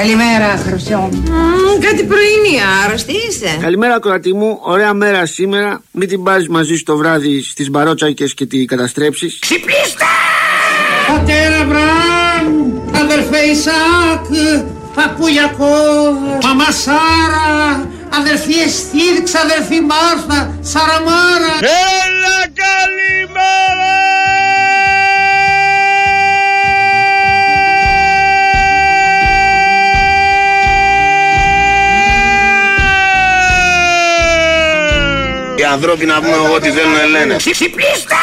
Καλημέρα, Χρυσό. Mm, κάτι πρωινή, άρρωστη είσαι. Καλημέρα, κορατή μου. Ωραία μέρα σήμερα. Μην την πάρει μαζί στο βράδυ στις μπαρότσακες και τη καταστρέψεις. Ξυπνήστε! Πατέρα Μπραμ, αδερφέ Ισάκ, παππού Ιακώβ, μαμά Σάρα, αδερφή Εστίδ, ξαδερφή Μάρθα, Σαραμάρα. Έλα καλημέρα! Ανθρώποι να πούμε ό,τι θέλουν λένε. Ξυπνήστε!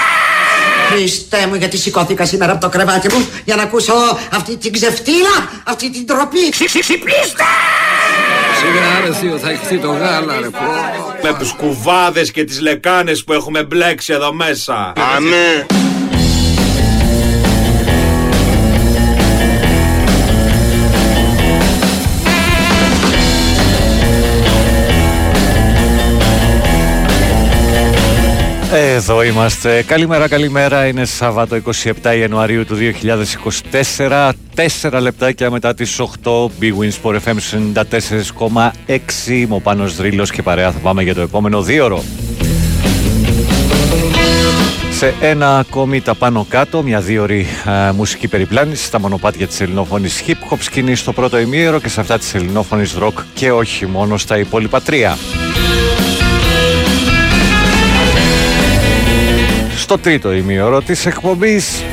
Χριστέ μου, γιατί σηκώθηκα σήμερα από το κρεβάτι μου για να ακούσω αυτή την ξεφτύλα, αυτή την τροπή. Ξυπνήστε! Σιγά ρε θείο, θα έχθει το γάλα ρε πω. Με τους κουβάδες και τις λεκάνες που έχουμε μπλέξει εδώ μέσα. Αμέ. Εδώ είμαστε. Καλημέρα, καλημέρα. Είναι Σάββατο 27 Ιανουαρίου του 2024. Τέσσερα λεπτάκια μετά τις 8. Big Wins for FM 94,6. Είμαι ο Πάνος Δρύλος και παρέα θα πάμε για το επόμενο δύο ώρο. Σε ένα ακόμη τα πάνω κάτω, μια δύο ώρη α, μουσική περιπλάνηση στα μονοπάτια της ελληνόφωνης hip hop σκηνή στο πρώτο ημίωρο και σε αυτά της ελληνόφωνης rock και όχι μόνο στα υπόλοιπα τρία. Στο τρίτο ημίωρο της εκπομπής.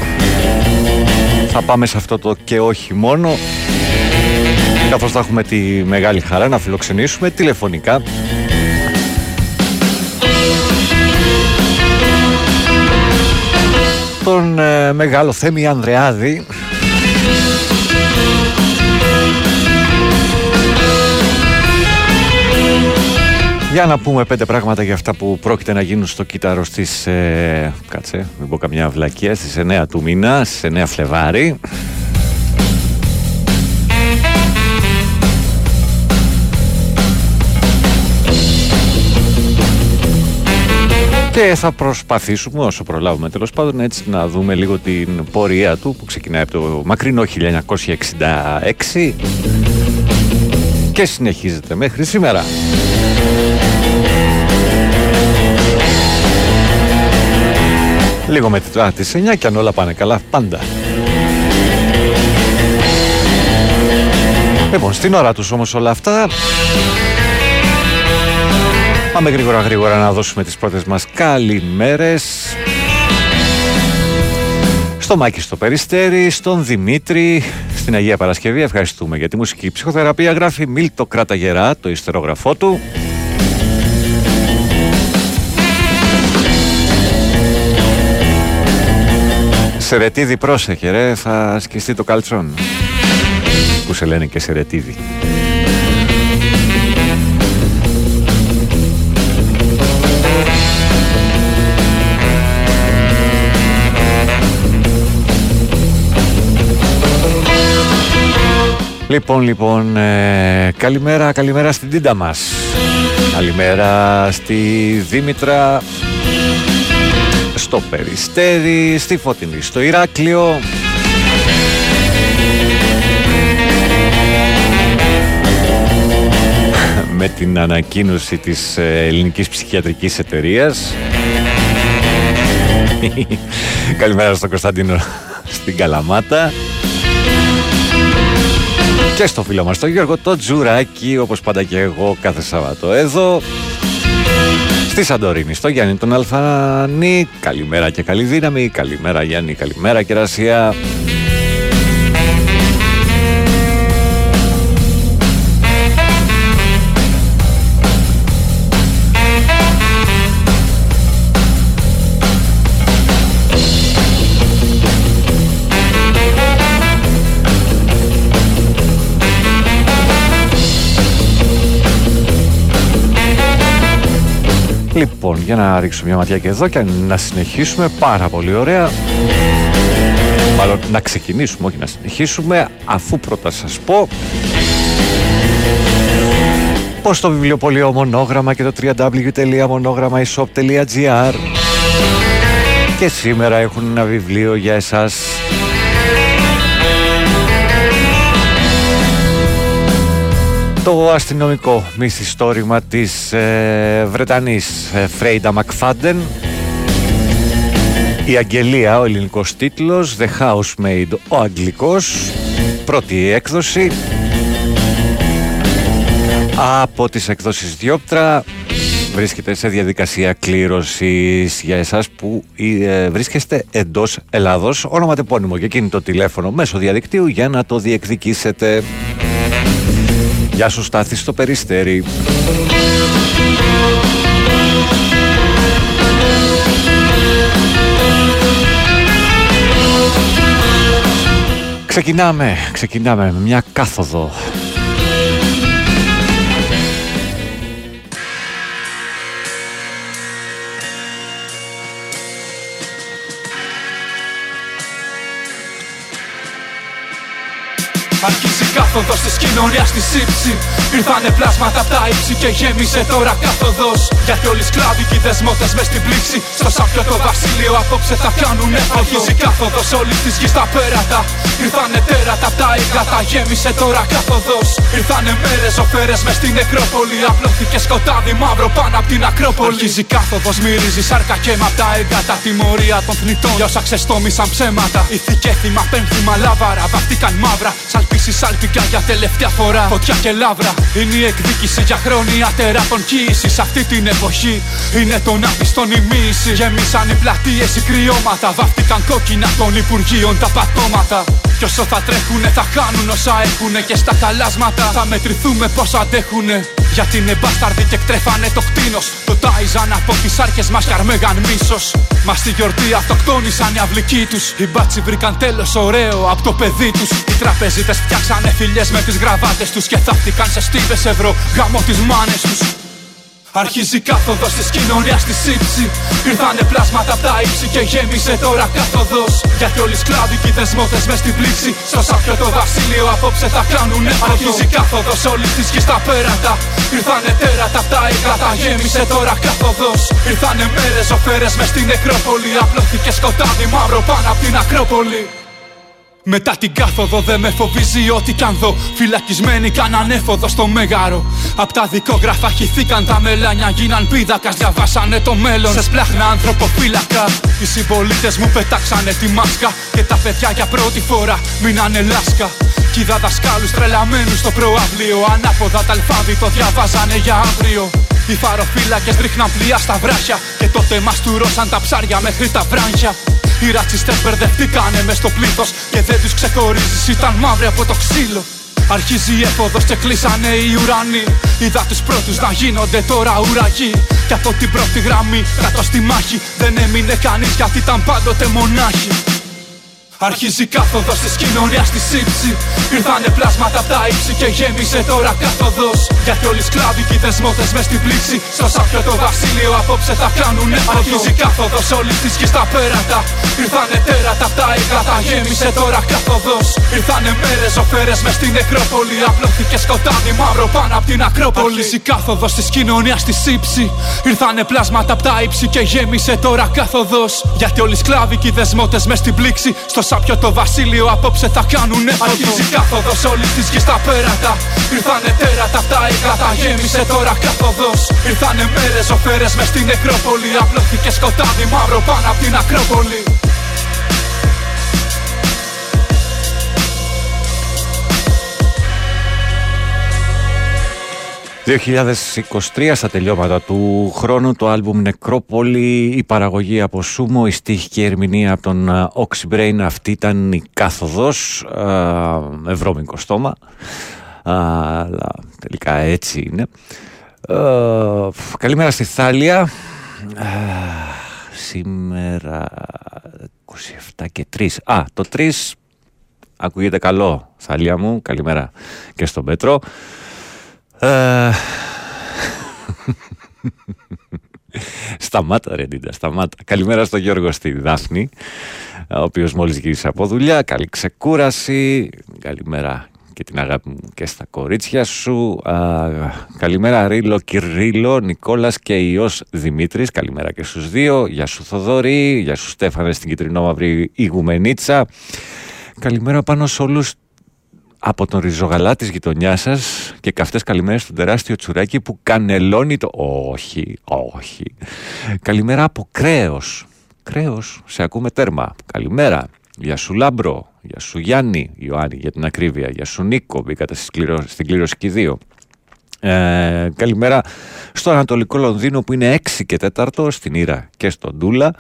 Θα πάμε σε αυτό το και όχι μόνο καθώς θα έχουμε τη μεγάλη χαρά να φιλοξενήσουμε τηλεφωνικά. Τον ε, μεγάλο Θέμη Ανδρεάδη Για να πούμε πέντε πράγματα για αυτά που πρόκειται να γίνουν στο κύτταρο στις, ε, κάτσε, μην πω καμιά βλακία, στις 9 του μήνα, στις 9 Φλεβάρι. Και θα προσπαθήσουμε όσο προλάβουμε τέλος πάντων έτσι να δούμε λίγο την πορεία του που ξεκινάει από το μακρινό 1966 και συνεχίζεται μέχρι σήμερα. Λίγο μετά τις 9 και αν όλα πάνε καλά πάντα. Λοιπόν, στην ώρα τους όμως όλα αυτά Πάμε γρήγορα γρήγορα να δώσουμε τις πρώτες μας καλημέρες στο Μάκη στο Περιστέρι, στον Δημήτρη, στην Αγία Παρασκευή. Ευχαριστούμε για τη μουσική ψυχοθεραπεία. Γράφει Μίλτο Κράτα Γερά, το ιστερόγραφό του. Σερετίδη πρόσεχε ρε, θα σκιστεί το καλτσόν. Που σε λένε και Σερετίδη. Λοιπόν, λοιπόν, ε, καλημέρα, καλημέρα στην τίντα μας. Καλημέρα στη Δήμητρα, στο Περιστέρι, στη Φωτεινή, στο Ηράκλειο. Με την ανακοίνωση της ε, ελληνικής ψυχιατρικής εταιρείας. Καλημέρα στον Κωνσταντίνο στην Καλαμάτα. Και στο φίλο μας τον Γιώργο το Τζουράκι όπως πάντα και εγώ κάθε Σαββατό εδώ Στη Σαντορίνη, στο Γιάννη τον Αλφανή. Καλημέρα και καλή δύναμη. Καλημέρα Γιάννη, καλημέρα κερασία Λοιπόν, για να ρίξω μια ματιά και εδώ και να συνεχίσουμε πάρα πολύ ωραία. Μάλλον να ξεκινήσουμε, όχι να συνεχίσουμε, αφού πρώτα σας πω πως το βιβλιοπωλείο Μονόγραμμα και το www.monogrammaishop.gr και σήμερα έχουν ένα βιβλίο για εσάς Το αστυνομικό μυθιστόρημα της ε, Βρετανής ε, Φρέιντα Μακφάντεν. Η Αγγελία, ο ελληνικός τίτλος The Housemaid, ο αγγλικός πρώτη έκδοση. Από τις εκδόσεις Διόπτρα βρίσκεται σε διαδικασία κλήρωσης για εσάς που ε, βρίσκεστε εντός Ελλάδος. Ονοματεπώνυμο και εκείνη το τηλέφωνο μέσω διαδικτύου για να το διεκδικήσετε Γεια σου Στάθη στο Περιστέρι. Ξεκινάμε, ξεκινάμε με μια κάθοδο Αρχίζει κάθοδο της κοινωνίας στη σύψη. Ήρθανε πλάσματα από τα ύψη και γέμισε τώρα κάθοδο. Γιατί όλοι οι σκλάβοι και οι δεσμότες μες στην πλήξη. Στο σάπιο το βασίλειο απόψε θα κάνουν έφοδο. Αρχίζει κάθοδος όλη της γης στα πέρατα. Ήρθανε τέρατα από τα ύγατα, γέμισε τώρα κάθοδο. Ήρθανε μέρες οφέρε μες στην νεκρόπολη. Απλώθηκε σκοτάδι μαύρο πάνω από την Ακρόπολη. Αρχίζει κάθοδος, μυρίζει σάρκα και με τα έγκατα. Τιμωρία των θνητών για όσα ξεστόμησαν ψέματα. Ηθικέθημα, πένθυμα, λάβαρα. Βαφτήκαν μαύρα. Σαλπίσει σάλπικα για τελευταία φορά. Φωτιά και λάβρα. Είναι η εκδίκηση για χρόνια τεράτων κοίησης. Αυτή την εποχή είναι τον άπιστον η μίση. Γεμίσαν οι πλατείες οι κρυώματα. Βάφτηκαν κόκκινα των Υπουργείων τα πατώματα. Κι όσο θα τρέχουνε θα κάνουν όσα έχουνε Και στα καλάσματα θα μετρηθούμε πως αντέχουνε γιατί είναι μπάσταρδοι και εκτρέφανε το κτίνος. Το τάιζαν από τις άρκες μας καρμέγαν μίσος. Μας στη γιορτή αυτοκτόνησαν οι αυλικοί τους. Οι μπάτσι βρήκαν τέλος ωραίο από το παιδί τους. Οι τραπεζίτες φτιάξανε φιλιές με τις γραβάτες τους Και θαύτηκαν σε στίβες ευρώ. Γάμο τις μάνες τους Αρχίζει κάθοδο της κοινωνίας στη σύψη. Ήρθανε πλάσματα από τα ύψη και γέμισε τώρα κάθοδο. Γιατί όλοι οι σκλάβοι και οι δεσμότε μες στην πλήξη. Στο σάπιο το βασίλειο απόψε θα κάνουν έφοδο. Αρχίζει κάθοδος όλης της γης στα πέρατα. Ήρθανε τέρατα από τα ύγατα, γέμισε τώρα κάθοδο. Ήρθανε μέρες οφέρες μες στην νεκρόπολη. Απλώθηκε σκοτάδι μαύρο πάνω από την Ακρόπολη. Μετά την κάθοδο δεν με φοβίζει ό,τι κι αν δω. Φυλακισμένοι κάναν έφοδο στο μέγαρο. Απ' τα δικόγραφα χυθήκαν τα μελάνια, γίναν πίδακας. Διαβάσανε το μέλλον σε σπλάχνα ανθρωποφύλακα. Οι συμπολίτες μου πετάξανε τη μάσκα. Και τα παιδιά για πρώτη φορά μείνανε λάσκα. Κι είδα δασκάλου τρελαμένους στο προαύλιο. Ανάποδα τα αλφάβητο διαβάζανε για αύριο. Οι φαροφύλακες ρίχναν πλοία στα βράχια. Και τότε μας τουρώσαν τα ψάρια μέχρι τα βράχια. Οι ρατσιστές μπερδευτήκανε μες στο πλήθος και δεν τους ξεχωρίζεις, ήταν μαύροι από το ξύλο. Αρχίζει η έφοδος και κλείσανε οι ουρανοί. Είδα τους πρώτους να γίνονται τώρα ουραγοί. Και από την πρώτη γραμμή κάτω στη μάχη. Δεν έμεινε κανείς γιατί ήταν πάντοτε μονάχοι Αρχίζει κάθοδος της κοινωνίας στη σύψη. Ήρθανε πλάσματα από τα ύψη και γέμισε τώρα κάθοδος. Γιατί όλοι οι σκλάβοι και οι δεσμότε μες στην πλήξη. Στο σάπιο το βασίλειο απόψε θα κάνουν έφοδο. Αρχίζει κάθοδος όλη της γης στα πέρατα. Ήρθανε τέρατα από τα ύγατα, γέμισε τώρα κάθοδος. Ήρθανε μέρες οφέρε μες στην νεκρόπολη. Απλώθηκε σκοτάδι μαύρο πάνω από την Ακρόπολη. Αρχίζει κάθοδος της κοινωνίας στη σύψη. Ήρθανε πλάσματα από τα ύψη και γέμισε τώρα κάθοδος. Γιατί όλοι οι σκλάβοι και οι δεσμότε μες στην πλήξη. Στο σάπιο το βασίλειο απόψε θα κάνουν έφοδο Αρχίζει κάθοδος όλη τη γη στα πέρατα. Ήρθανε τέρατα απ' τα ύγατα γέμισε τώρα κάθοδος. Ήρθανε μέρες οφέρες μες στην νεκρόπολη Απλώθηκε σκοτάδι μαύρο πάνω απ' την Ακρόπολη 2023 στα τελειώματα του χρόνου το άλμπουμ Νεκρόπολη, η παραγωγή από Σούμο, η στίχη και η ερμηνεία από τον Oxybrain αυτή ήταν η κάθοδος, ευρώμικο στόμα, αλλά τελικά έτσι είναι. Καλημέρα στη Θάλια, σήμερα 27 και 3, α το 3 ακούγεται καλό Θάλια μου, καλημέρα και στον Πέτρο. Ε, σταμάτα ρε Ντίντα, σταμάτα. Καλημέρα στον Γιώργο στη Δάφνη, ο οποίος μόλις γύρισε από δουλειά. Καλή ξεκούραση. Καλημέρα και την αγάπη μου και στα κορίτσια σου. καλημέρα Ρίλο κύριε Ρίλο, Νικόλας και υιός Δημήτρης. Καλημέρα και στους δύο. Γεια σου Θοδωρή, γεια σου Στέφανε στην κιτρινόμαυρη Ιγουμενίτσα. Καλημέρα Πάνο σε όλους από τον ριζογαλά της γειτονιάς σας και καυτές καλημέρες στον τεράστιο τσουράκι που κανελώνει το... Όχι, όχι. Καλημέρα από κρέος. Κρέος, σε ακούμε τέρμα. Καλημέρα. Γεια σου Λάμπρο, γεια σου Γιάννη, Ιωάννη για την ακρίβεια, γεια σου Νίκο, μπήκατε στην κλήρωση και δύο. Ε, καλημέρα στο Ανατολικό Λονδίνο που είναι 6 και 4 στην Ήρα και στον Ντούλα.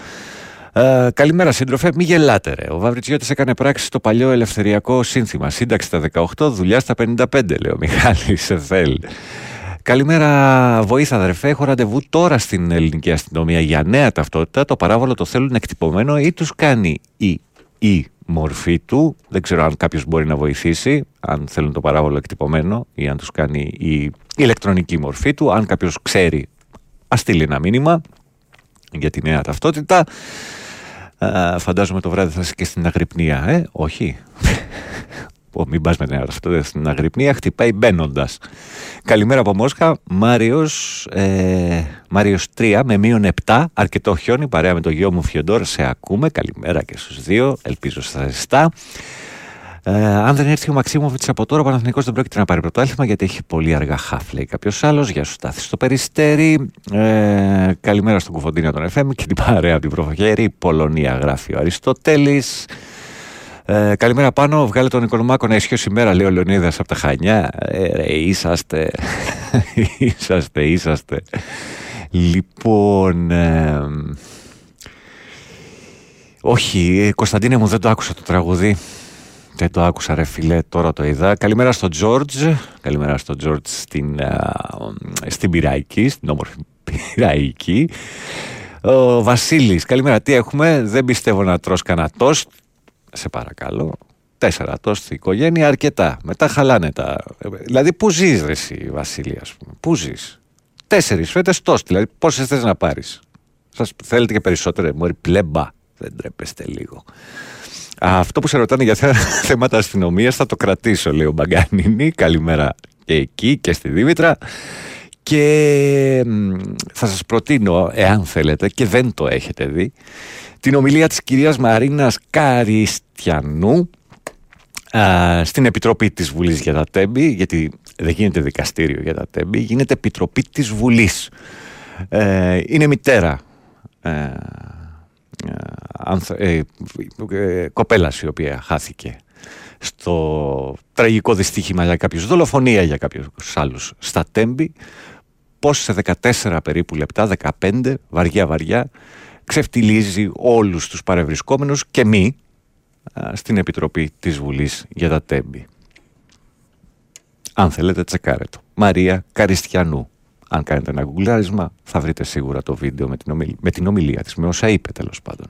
Ε, καλημέρα σύντροφε, μη γελάτε ρε. Ο Βαβριτσιώτης έκανε πράξη στο παλιό ελευθεριακό σύνθημα. Σύνταξη στα 18, δουλειά στα 55 λέει ο Μιχάλης Εφέλ. Καλημέρα, βοήθα αδερφέ. Έχω ραντεβού τώρα στην ελληνική αστυνομία για νέα ταυτότητα. Το παράβολο το θέλουν εκτυπωμένο ή τους κάνει η, η μορφή του. Δεν ξέρω αν κάποιος μπορεί να βοηθήσει, αν θέλουν το παράβολο εκτυπωμένο ή αν τους κάνει η ηλεκτρονική μορφή του. Αν κάποιος ξέρει, ας στείλει ένα μήνυμα για τη νέα ταυτότητα. Φαντάζομαι το βράδυ θα είσαι και στην αγρυπνία, ε, όχι. Πω, μην πας με την ταυτότητα στην αγρυπνία, χτυπάει μπαίνοντας. Καλημέρα από Μόσχα, Μάριος, ε, Μάριος 3 με μείον 7, αρκετό χιόνι, παρέα με το γιο μου Φιοντόρ, σε ακούμε. Καλημέρα και στους δύο, ελπίζω στα ζεστά. Ε, αν δεν έρθει ο Μαξίμοβιτ από τώρα, ο Παναθηνικό δεν πρόκειται να πάρει πρωτάθλημα γιατί έχει πολύ αργά χαφ, λέει κάποιος άλλος. Γεια σου, Στάθη στο περιστέρι. Ε, καλημέρα στον Κουφοντίνο των FM και την παρέα από την Προφοχέρη. Πολωνία γράφει ο Αριστοτέλης. Ε, καλημέρα πάνω, βγάλε τον Οικονομάκο να ισχύει ημέρα, λέει ο Λεωνίδας από τα Χανιά. Ε, ρε, είσαστε. είσαστε, είσαστε. Λοιπόν. Ε, όχι, Κωνσταντίνε μου δεν το άκουσα το τραγουδί. Δεν το άκουσα ρε φίλε, τώρα το είδα. Καλημέρα στον Τζόρτζ. Καλημέρα στον Τζόρτζ στην, στην Πυραϊκή, στην όμορφη Πυραϊκή. Ο Βασίλης, καλημέρα, τι έχουμε; Δεν πιστεύω να τρως κανένα τόστ. Σε παρακαλώ. Τέσσερα τόστ στην οικογένεια, αρκετά. Μετά χαλάνε τα... Δηλαδή, πού ζεις ρε εσύ, Βασίλη, ας πούμε. Πού ζεις; Τέσσερις φέτες τόστ, δηλαδή πόσες θες να πάρεις; Σας θέλετε και περισσότερο, μωρή πλέμπα. Δεν τρέπεστε λίγο. Αυτό που σε ρωτάνε για θέματα αστυνομίας θα το κρατήσω, λέει ο Μπαγκάνινη. Καλημέρα και εκεί και στη Δήμητρα. Και θα σας προτείνω, εάν θέλετε και δεν το έχετε δει, την ομιλία της κυρίας Μαρίνας Καριστιανού στην Επιτροπή της Βουλής για τα Τέμπη, γιατί δεν γίνεται δικαστήριο για τα Τέμπη, γίνεται Επιτροπή της Βουλής. Ε, είναι μητέρα ε, ε, ε, κοπέλας η οποία χάθηκε στο τραγικό δυστύχημα για κάποιους, δολοφονία για κάποιους άλλους στα Τέμπη πως σε 14 περίπου λεπτά, 15 βαριά βαριά ξεφτιλίζει όλους τους παρευρισκόμενους και μη στην Επιτροπή της Βουλής για τα Τέμπη. Αν θέλετε τσεκάρε το. Μαρία Καριστιανού. Αν κάνετε ένα γκουγκλάρισμα θα βρείτε σίγουρα το βίντεο με την, ομιλία, με την ομιλία της, με όσα είπε τέλος πάντων.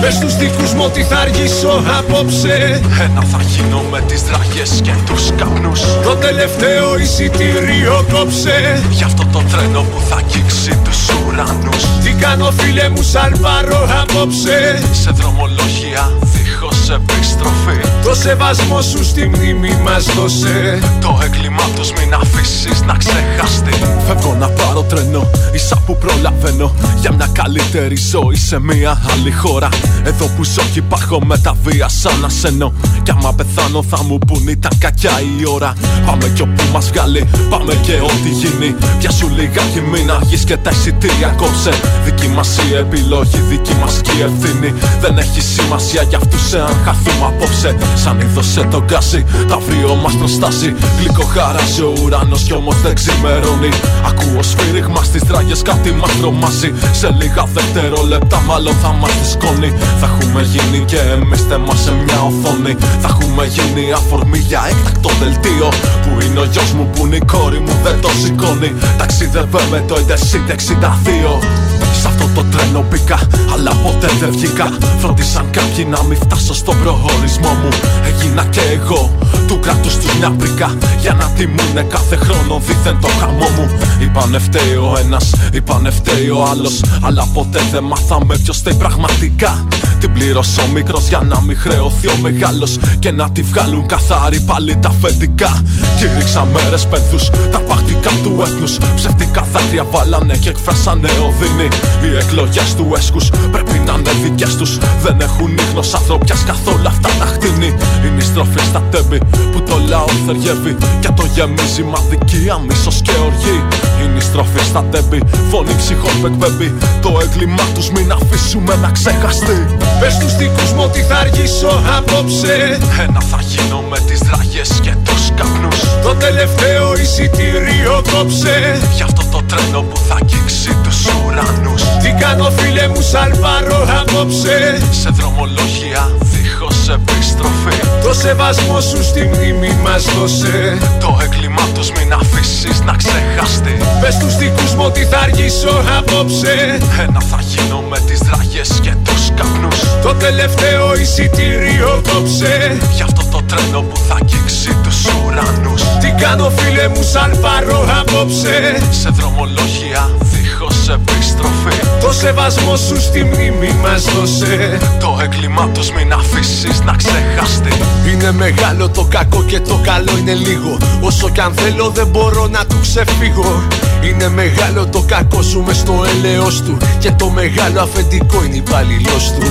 Πες στους δικούς μου ότι θα αργήσω απόψε. Ένα θα γίνω με τις δράχες και τους καπνούς. Το τελευταίο εισιτήριο κόψε. Γι' αυτό το τρένο που θα αγγίξει τους ουρανούς. Τι κάνω φίλε μου σαν πάρω απόψε. Σε δρομολόγια δίχως επιστροφή. Το σεβασμό σου στη μνήμη μας δώσε. Το έγκλημά τους μην αφήσεις να ξεχαστεί. Φεύγω να πάρω τρένο, ίσα που προλαβαίνω. Για μια καλύτερη ζωή σε μια άλλη χώρα εδώ που ζω και υπάρχω με τα βία σαν ασένω Κι άμα πεθάνω θα μου πουν ήταν κακιά η ώρα. Πάμε κι όπου μας βγάλει, πάμε και ό,τι γίνει. Πιάσου λιγάκι μην αργείς και τα εισιτήρια κόψε. Δική μας η επιλογή, δική μας και η ευθύνη. Δεν έχει σημασία για αυτούς εάν χαθούμε απόψε. Σαν είδωσε το γκάσι, τα αύριο μας προστάσει Γλυκό χαράζει ο ουρανός κι όμως δεν ξημερώνει. Ακούω σφύριγμα στις τράγες κάτι μας τρομάζει. Σε λίγα δευτερόλεπτα μάλλον θα μας δυσκώνει θα έχουμε γίνει και εμείς θέμα σε μια οθόνη. Θα έχουμε γίνει αφορμή για έκτακτο δελτίο. Που είναι ο γιος μου, που είναι η κόρη μου, δεν το σηκώνει. Ταξίδευε με το Intercity 62. Σ' αυτό το τρένο μπήκα, αλλά ποτέ δεν βγήκα. Φρόντισαν κάποιοι να μην φτάσω στον προορισμό μου. Έγινα και εγώ του κράτους του μια πρίκα. Για να τιμούνε κάθε χρόνο δίθεν το χαμό μου. Είπανε φταίει ο ένας, είπανε φταίει ο άλλος. Αλλά ποτέ δεν μάθαμε ποιος φταίει πραγματικά. Την πλήρωσε ο μικρός για να μην χρεωθεί ο μεγάλος. Και να τη βγάλουν καθάρι πάλι τα αφεντικά. Κήρυξα μέρες πένθου, τα παχτικά του έθνους. Ψευτικά δάκρυα βάλανε και εκφράσανε οδύνη. Οι εκλογές του έσκου πρέπει να είναι δικέ του. Δεν έχουν ίχνος ανθρωπιάς καθόλου αυτά τα χτίνη. Είναι η στροφή στα τέμπη που το λαό θεριεύει. Και το γεμίζει μα δικία, μίσος και οργή. Είναι η στροφή στα τέμπη, φωνή ψυχών που εκπέμπει. Το έγκλημά τους μην αφήσουμε να ξεχαστεί. Πες του δικούς μου ότι θα αργήσω απόψε. Ένα θα γίνω με τις δραγέ και τους καπνούς. Το τελευταίο εισιτήριο κόψε. Γι' αυτό το τρένο που θα αγγίξει τους ουρανούς. Τι κάνω φίλε μου σαλβάρω απόψε. Σε δρομολόγια δίχως επιστροφή. Το σεβασμό σου στη μνήμη μας δώσε. Το έγκλημά τους μην αφήσεις να ξεχαστεί. Πες τους δικούς μου ότι θα αργήσω απόψε. Ένα θα γίνω με τις δραγές και τους καπνούς. Το τελευταίο εισιτήριο κόψε. Γι' αυτό το τρένο που θα αγγίξει τους ουρανούς. Τι κάνω φίλε μου σαλβάρω απόψε. Σε δρομολόγια δίχως επιστροφή. Το σεβασμό σου στη μνήμη μας δώσε. Το έγκλημά τους μην αφήσεις να ξεχαστεί. Είναι μεγάλο το κακό και το καλό είναι λίγο. Όσο κι αν θέλω δεν μπορώ να του ξεφύγω. Είναι μεγάλο το κακό σου μες στο έλεος του. Και το μεγάλο αφεντικό είναι υπαλληλό του.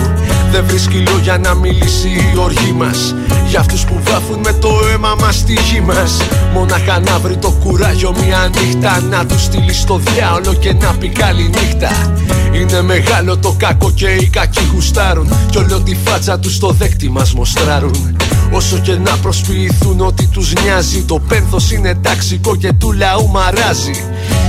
Δεν βρίσκει λόγια να μιλήσει η οργή μας Για αυτούς που βάφουν με το αίμα μας στη γη μας Μόναχα να βρει το κουράγιο μια νύχτα Να τους στείλει στο διάολο και να πει καλή νύχτα. Είναι μεγάλο το κακό και οι κακοί γουστάρουν. Κι όλο τη φάτσα τους στο δέκτη μας μοστράρουν Όσο και να προσποιηθούν ότι τους νοιάζει Το πένθος είναι ταξικό και του λαού μαράζει.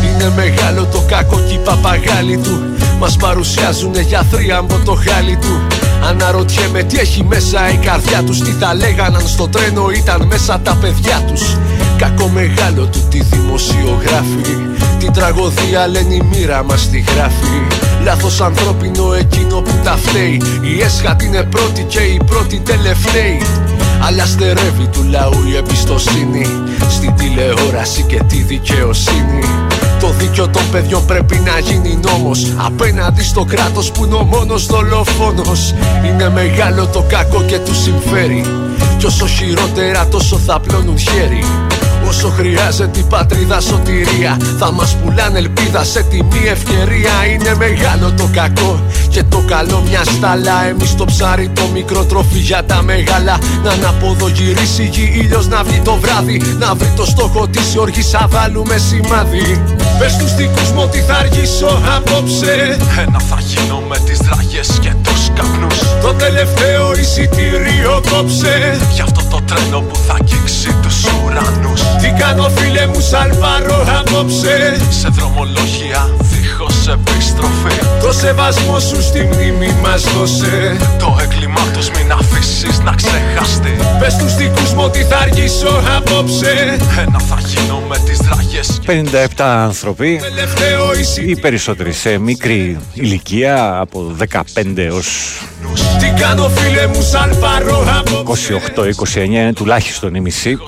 Είναι μεγάλο το κακό και οι παπαγάλοι του Μας παρουσιάζουν για θρίαμβο το χάλι του. Αναρωτιέμαι τι έχει μέσα η καρδιά τους Τι τα λέγαν αν στο τρένο ήταν μέσα τα παιδιά τους. Κακό μεγάλο του τη δημοσιογράφη Την τραγωδία λένε η μοίρα μας τη γράφει Λάθος ανθρώπινο εκείνο που τα φταίει Η έσχατη είναι πρώτη και η πρώτη τελευταίη αλλά στερεύει του λαού η εμπιστοσύνη. Στην τηλεόραση και τη δικαιοσύνη. Το δίκιο των παιδιών πρέπει να γίνει νόμος. Απέναντι στο κράτος που είναι ο μόνος δολοφόνος. Είναι μεγάλο το κακό και του συμφέρει. Κι όσο χειρότερα τόσο θα πλώνουν χέρι Όσο χρειάζεται η πατρίδα σωτηρία Θα μας πουλάνε ελπίδα σε τιμή ευκαιρία. Είναι μεγάλο το κακό και το καλό μια στάλα. Εμείς το ψάρι το μικρό τροφή για τα μεγάλα. Να αναποδογυρίσει η γη ήλιος να βγει το βράδυ. Να βρει το στόχο της οργής θα βάλουμε σημάδι. Πες τους δικούς μου ότι θα αργήσω απόψε. Ένα θα γίνω με τις δραγές και τους καπνούς. Το τελευταίο εισιτήριο κόψε. Γι' αυτό το τρένο που θα αγγίξει τους ουρανούς Τι κάνω φίλε μου σαλβάρω απόψε. Σε δρομολόγια δίχως επιστροφή Το σεβασμό σου στη μνήμη μας δώσε. Το έγκλημά τους μην αφήσεις να ξεχαστεί Πες τους δικούς μου ότι θα αργήσω απόψε. Ένα θα γίνω με τις δραγές και 57 άνθρωποι, τελευταίο οι εισιτήριο περισσότεροι σε μικρή ηλικία από 15 έως Τι κάνω φίλε μου σαλβάρω απόψε. 28-29 είναι τουλάχιστον η μισή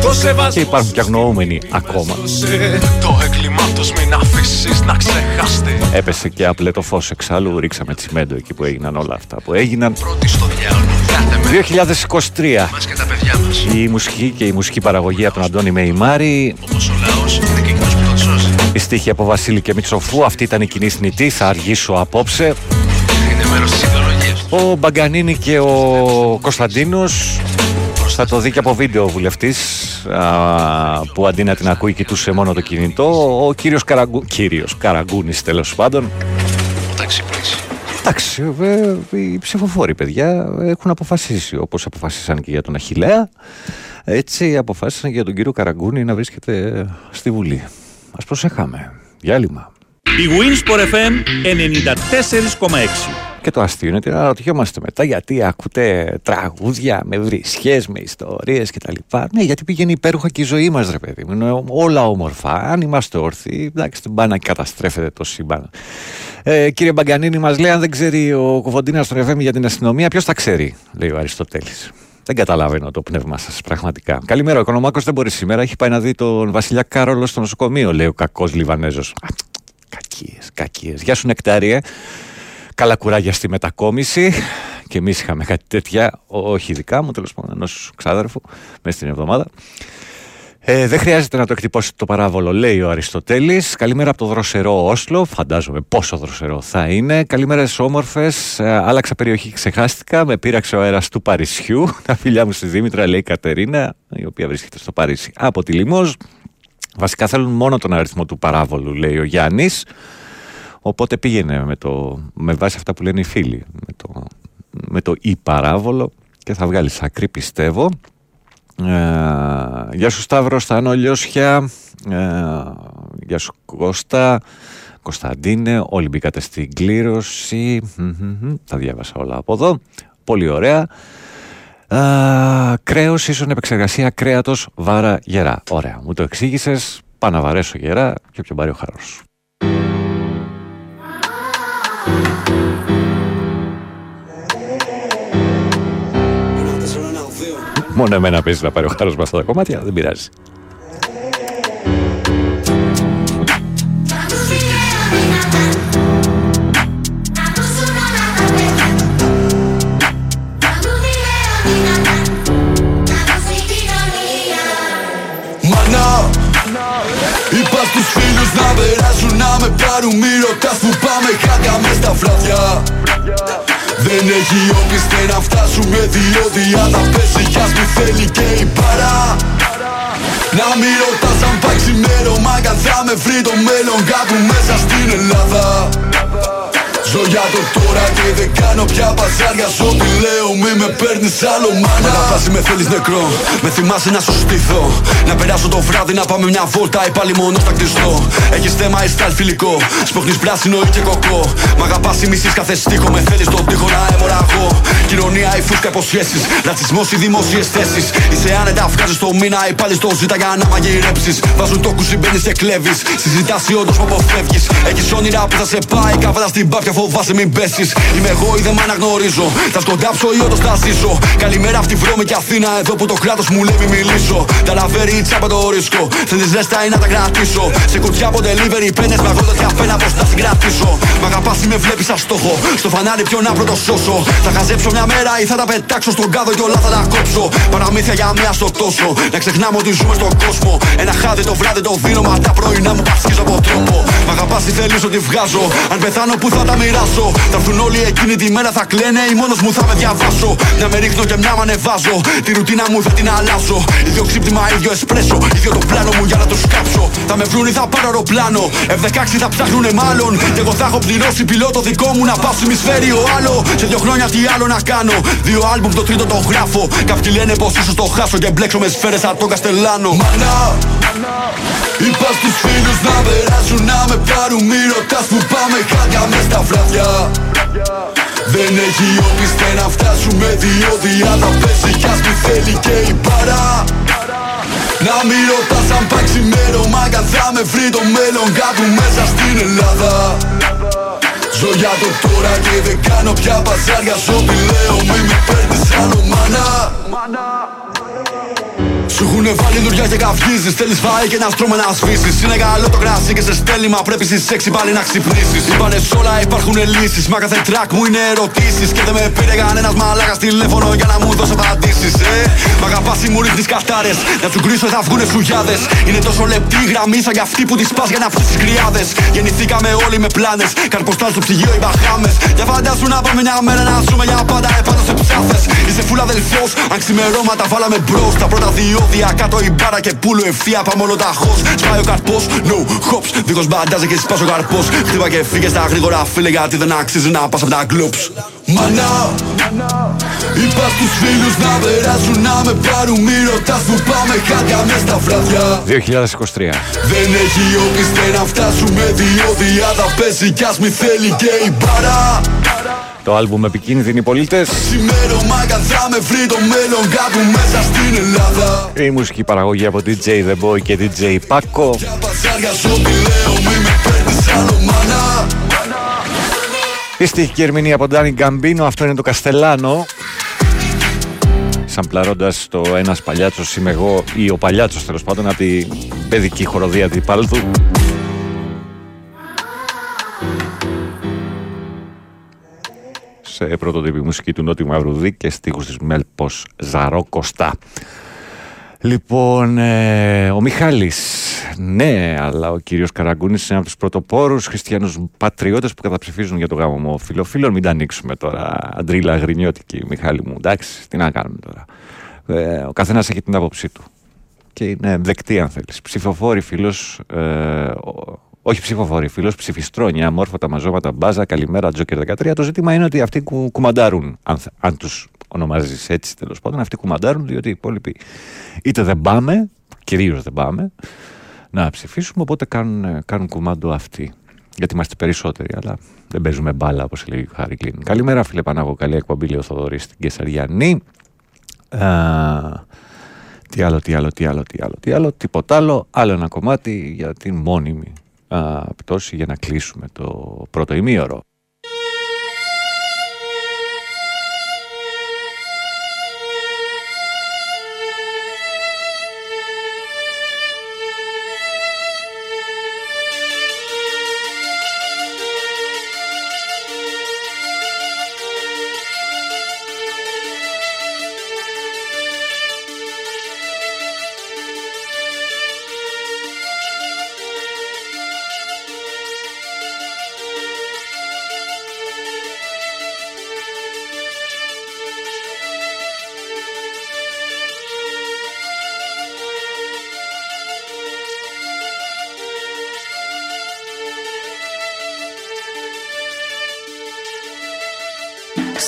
Δίχως επιστροφή Το σεβασμό και υπάρχουν και αγνοούμενοι ακόμα. δώσε Το έγκλημά τους μην αφήσεις να ξεχαστεί Έπεσε και απλέ το φως εξάλλου, ρίξαμε τσιμέντο εκεί που έγιναν όλα αυτά που έγιναν. Πρώτη στο διάολο κάθε μέρα 2023 μας και τα παιδιά μας. Η μουσική και η μουσική παραγωγή από τον Αντώνη Μεϊμάρη, Όπως ο λαός είναι και εκείνος που τον σώζει. Η στίχη από Βασίλη και Μητσοφού, αυτή ήταν η κοινή θνητή, θα αργήσω απόψε. Είναι μέρος της ιδεολογίας. Του Ο Μπαγκανίνη και ο Κωνσταντίνος θα το δει και από βίντεο ο βουλευτής α, που αντί να την ακούει κοιτούσε μόνο το κινητό. Ο κύριος, Καραγκου... κύριος Καραγκούνης τέλος πάντων. Όταν ξυπνήσει Εντάξει, ε, οι ψηφοφόροι παιδιά έχουν αποφασίσει όπως αποφασίσαν και για τον Αχιλέα. Έτσι αποφάσισαν και για τον κύριο Καραγκούνη να βρίσκεται στη Βουλή. Ας προσεχάμε. Διάλειμμα. Η Winsport FM 94,6. Και το αστείο είναι ότι αναρωτιόμαστε μετά γιατί ακούτε τραγούδια με βρισχές, με ιστορίες κτλ. Ναι, γιατί πηγαίνει υπέροχα και η ζωή μας ρε παιδί μου. Είναι όλα όμορφα. Αν είμαστε όρθιοι, εντάξει, δεν πάει να καταστρέφεται το σύμπαν. Ε, κύριε Μπαγκανίνη, μας λέει αν δεν ξέρει ο Κοφοντίνας στον FM για την αστυνομία, ποιος τα ξέρει, λέει ο Αριστοτέλης. Δεν καταλαβαίνω το πνεύμα σας, πραγματικά. Καλημέρα. Ο Οικονομάκος δεν μπορεί σήμερα. Έχει πάει να δει τον Βασιλιά Κάρολος στο νοσοκομείο, λέει ο κακός Λιβανέζος. Κακίες, κακίες. Γεια σου, Νεκτάριε. Καλά κουράγια στη μετακόμιση. Και εμείς είχαμε κάτι τέτοια, όχι δικά μου, τέλος πάντων, ενός ξάδερφου, μέσα στην εβδομάδα. Ε, δεν χρειάζεται να το εκτυπώσετε το παράβολο, λέει ο Αριστοτέλης. Καλημέρα από το δροσερό Όσλο. Φαντάζομαι πόσο δροσερό θα είναι. Καλημέρες όμορφες. Ε, άλλαξα περιοχή, ξεχάστηκα. Με πείραξε ο αέρας του Παρισιού. Τα φιλιά μου στη Δήμητρα, λέει η Κατερίνα, η οποία βρίσκεται στο Παρίσι από τη Λιμός. Βασικά θέλουν μόνο τον αριθμό του παράβολου, λέει ο Γιάννης. Οπότε πήγαινε με, το, με βάση αυτά που λένε οι φίλοι. Με το, με το ή παράβολο και θα βγάλεις άκρη, πιστεύω. Ε, γεια σου Σταύρο, Στάνο Λιώσια. Ε, γεια σου Κώστα. Κωνσταντίνε, όλοι μπήκατε στην κλήρωση. Τα διάβασα όλα από εδώ. Πολύ ωραία. Ε, κρέος ίσον επεξεργασία κρέατος βάρα γερά. Ωραία, μου το εξήγησες. Πάω να βαρέσω γερά και όποιο πάρει ο χαρός. Μόνο εμένα παίζει να πάρει ο χάρος με αυτά τα κομμάτια, δεν πειράζει. Να περάσουν να με πάρουν Μη ρωτάς που πάμε. Χάγα μες στα βράδια Δεν έχει όπιστε να φτάσουμε διότι αν θα πέσει κι ας μη θέλει και η παρά να μην ρωτάς αν πάει ξημέρωμα κι αν θα με βρει το μέλλον κάπου μέσα στην Ελλάδα Ζω για το τώρα και δεν κάνω πια παζάρια. Σ' ό,τι λέω μη με παίρνεις άλλο μάνα. Με αγαπάς με θέλεις νεκρό. Με θυμάσαι να σου στηθώ. Να περάσω το βράδυ να πάμε μια βόλτα. Ή πάλι μόνο στα κλειστό Έχεις θέμα ή στάλ φιλικό. Σπόχνεις πράσινο ή και κοκό Μ' αγαπάς ή μισείς κάθε στίχο. Με θέλεις τον τοίχο να αιμορραγώ Κοινωνία ή φούσκα υποσχέσεις. Ρατσισμός ή δημόσιες θέσεις. Είσαι άνετα βγάζεις το μήνα. Ή πάλι στο ζήτα για να μαγειρέψεις. Βάζουν το κουσί μπαίνεις και κλέβεις. Συζητάς ή όντως που αποφεύγεις. Έχεις όνειρα που θα σε πάει. Κάβατα στην πάπια φοβάσαι μην πέσεις. Είμαι εγώ ή δεν με αναγνωρίζω. Θα σκοντάψω ή όντω θα ζήσω. Καλημέρα αυτή βρώμη και Αθήνα. Εδώ που το κράτος μου λέει μη μιλήσω. Τα λαβέρι τσάπα το ρίσκο. Θέλει ρέστα ή να τα κρατήσω. Σε κουτιά από delivery πένες με αγώντα και απένα πώ να συγκρατήσω. Μ' αγαπάς ή με βλέπεις σαν στόχο. Στο φανάρι ποιο να πρωτοσώσω. Θα χαζέψω μια μέρα ή θα τα πετάξω στον κάδο και όλα θα τα κόψω. Παραμύθια για μία στο τόσο. Να ξεχνάμε ότι ζούμε στον κόσμο. Ένα χάδι το βράδυ το δίνω μα τα πρωινά μου πασχίζω από τρόπο. Μ' αγαπάς ή θέλεις ότι βγάζω. Αν πεθάνω που θα τα μοιράσω. Θα έρθουν όλοι εκείνη τη μέρα θα κλαίνε ή μόνος μου θα με διαβάσω. Μια με ρίχνω και μια με ανεβάζω. Τη ρουτίνα μου θα την αλλάζω. Ίδιο ξύπνημα, ίδιο εσπρέσο. Ίδιο το πλάνο μου για να το σκάψω. Θα με βρουν ή θα πάρω αεροπλάνο. F16 θα ψάχνουνε μάλλον. Και εγώ θα έχω πληρώσει πιλότο δικό μου να πάω ημισφαίριο άλλο. Σε δύο χρόνια τι άλλο να κάνω. Δύο άλμπουμ το τρίτο το γράφω. Κάποιοι λένε πως ίσως το χάσω και μπλέξω με σφαίρες σαν τον Καστελάνο. Μανά, είπα στους φίλους να περάσουν να με πάρουν. Μη ρωτάς που πάμε χάκια μες στα βράδια. Δεν έχει όπιστε να φτάσουμε διότι αν θα πέσει κι ας μη θέλει και η παρά Να μην ρωτάς αν πάει ξημέρωμα κι αν θα με βρει το μέλλον κάπου μέσα στην Ελλάδα Ζω για το τώρα και δεν κάνω πια παζάρια Σ' ό,τι λέω μη με παίρνεις άλλο μάνα σου έχουν βάλει δουλειά και καυγίζει. Θέλεις φάει και ένα στρώμα να σβήσεις. Είναι καλό το κρασί και σε στέλνει, μα πρέπει στι 6 πάλι να ξυπνήσεις. Είπανε σ' όλα υπάρχουν λύσεις. Μα κάθε τρακ μου είναι ερωτήσεις. Και δεν με πήρε κανένας μαλάκας τηλέφωνο για να μου δώσει απαντήσεις. Ε, μ' αγαπάς ή μου ρίχνει καρτάρε. Να σου κρίσω θα βγουνε σουγιάδες. Είναι τόσο λεπτή η γραμμή σαν για αυτή που τη πα για να φτύσει κρυάδες. Γεννηθήκαμε όλοι με πλάνες. Καρποστάλ στο ψυγείο οι μπαχάμες. Για φαντάσου να πάμε μια μέρα να ζούμε για πάντα επάνω σε ψάθες. Είσαι φούλα αδελφός. Αν ξημερώματα βάλαμε μπρος. Τα πρώτα δύο διόδια κάτω η μπάρα και πουλο ευθεία πάμε όλο τα χω. Σπάει ο καρπός, no hops. Δίχως μπαντάζε και σπάσω καρπός. Χτύπα και φύγε στα γρήγορα φίλε γιατί δεν αξίζει να πας από τα γκλουπς. Μανά, είπας στου φίλους να περάσουν να με πάρουν. Μη ρωτάς που πάμε χάτια μες στα βράδια. 2023. Δεν έχει όπιστε να φτάσουμε διότι αν θα πέσει κι ας μη θέλει και η μπάρα. Το άλμπουμ Επικίνδυνοι Πολίτες. Ξημέρωμα κι αν θα με βρει το μέλλον κάπου μέσα στην Ελλάδα. Η μουσική παραγωγή από DJ The Boy και DJ Paco. Για παζάρια σ' ό,τι λέω μη με παίρνεις άλλο μάνα. Η στοιχική ερμηνεία από Ντάνι Γκαμπίνο Αυτό είναι το Καστελάνο. Σαμπλαρώντα το ένας παλιάτσος είμαι εγώ ή ο παλιάτσος τέλος πάντων από την παιδική χοροδία του Πάλδου. Πρωτοτυπή μουσική του Νότιου Μαυρουδή και στίχους της Μέλπος Ζαρό Κωστά. Λοιπόν, ε, ο Μιχάλης, ναι, αλλά ο κύριος Καραγκούνης είναι από τους πρωτοπόρους χριστιανούς πατριώτες που καταψηφίζουν για το γάμο μου φιλοφίλων. Μην τα ανοίξουμε τώρα, αντρίλα γρινιώτικη, Μιχάλη μου. Εντάξει, τι να κάνουμε τώρα. Ε, ο καθένας έχει την άποψή του. Και είναι δεκτή αν θέλεις. Ψηφοφόρη φίλος, ε, ο- όχι ψηφοφόρη φίλος, ψηφιστρόνια, αμόρφωτα μαζώματα, μπάζα, καλημέρα, τζόκερ 13. Το ζήτημα είναι ότι αυτοί κου, κουμαντάρουν, αν, θε- αν τους ονομάζεις έτσι τέλος πάντων, αυτοί κουμαντάρουν διότι οι υπόλοιποι είτε δεν πάμε, κυρίως δεν πάμε, να ψηφίσουμε, οπότε κάνουν, ε, κάνουν κουμάντο αυτοί. Γιατί είμαστε περισσότεροι, αλλά δεν παίζουμε μπάλα, όπως λέει ο Χάρη Κλίν. Καλημέρα, φίλε Πανάγο. Καλή εκπομπή, λέει ο Θοδωρής στην Κεσαριανή. Α, τι άλλο, τι άλλο, τι άλλο, τι άλλο, τι άλλο, τίποτα άλλο. Άλλο ένα κομμάτι για την μόνιμη α, πτώση για να κλείσουμε το πρώτο ημίωρο.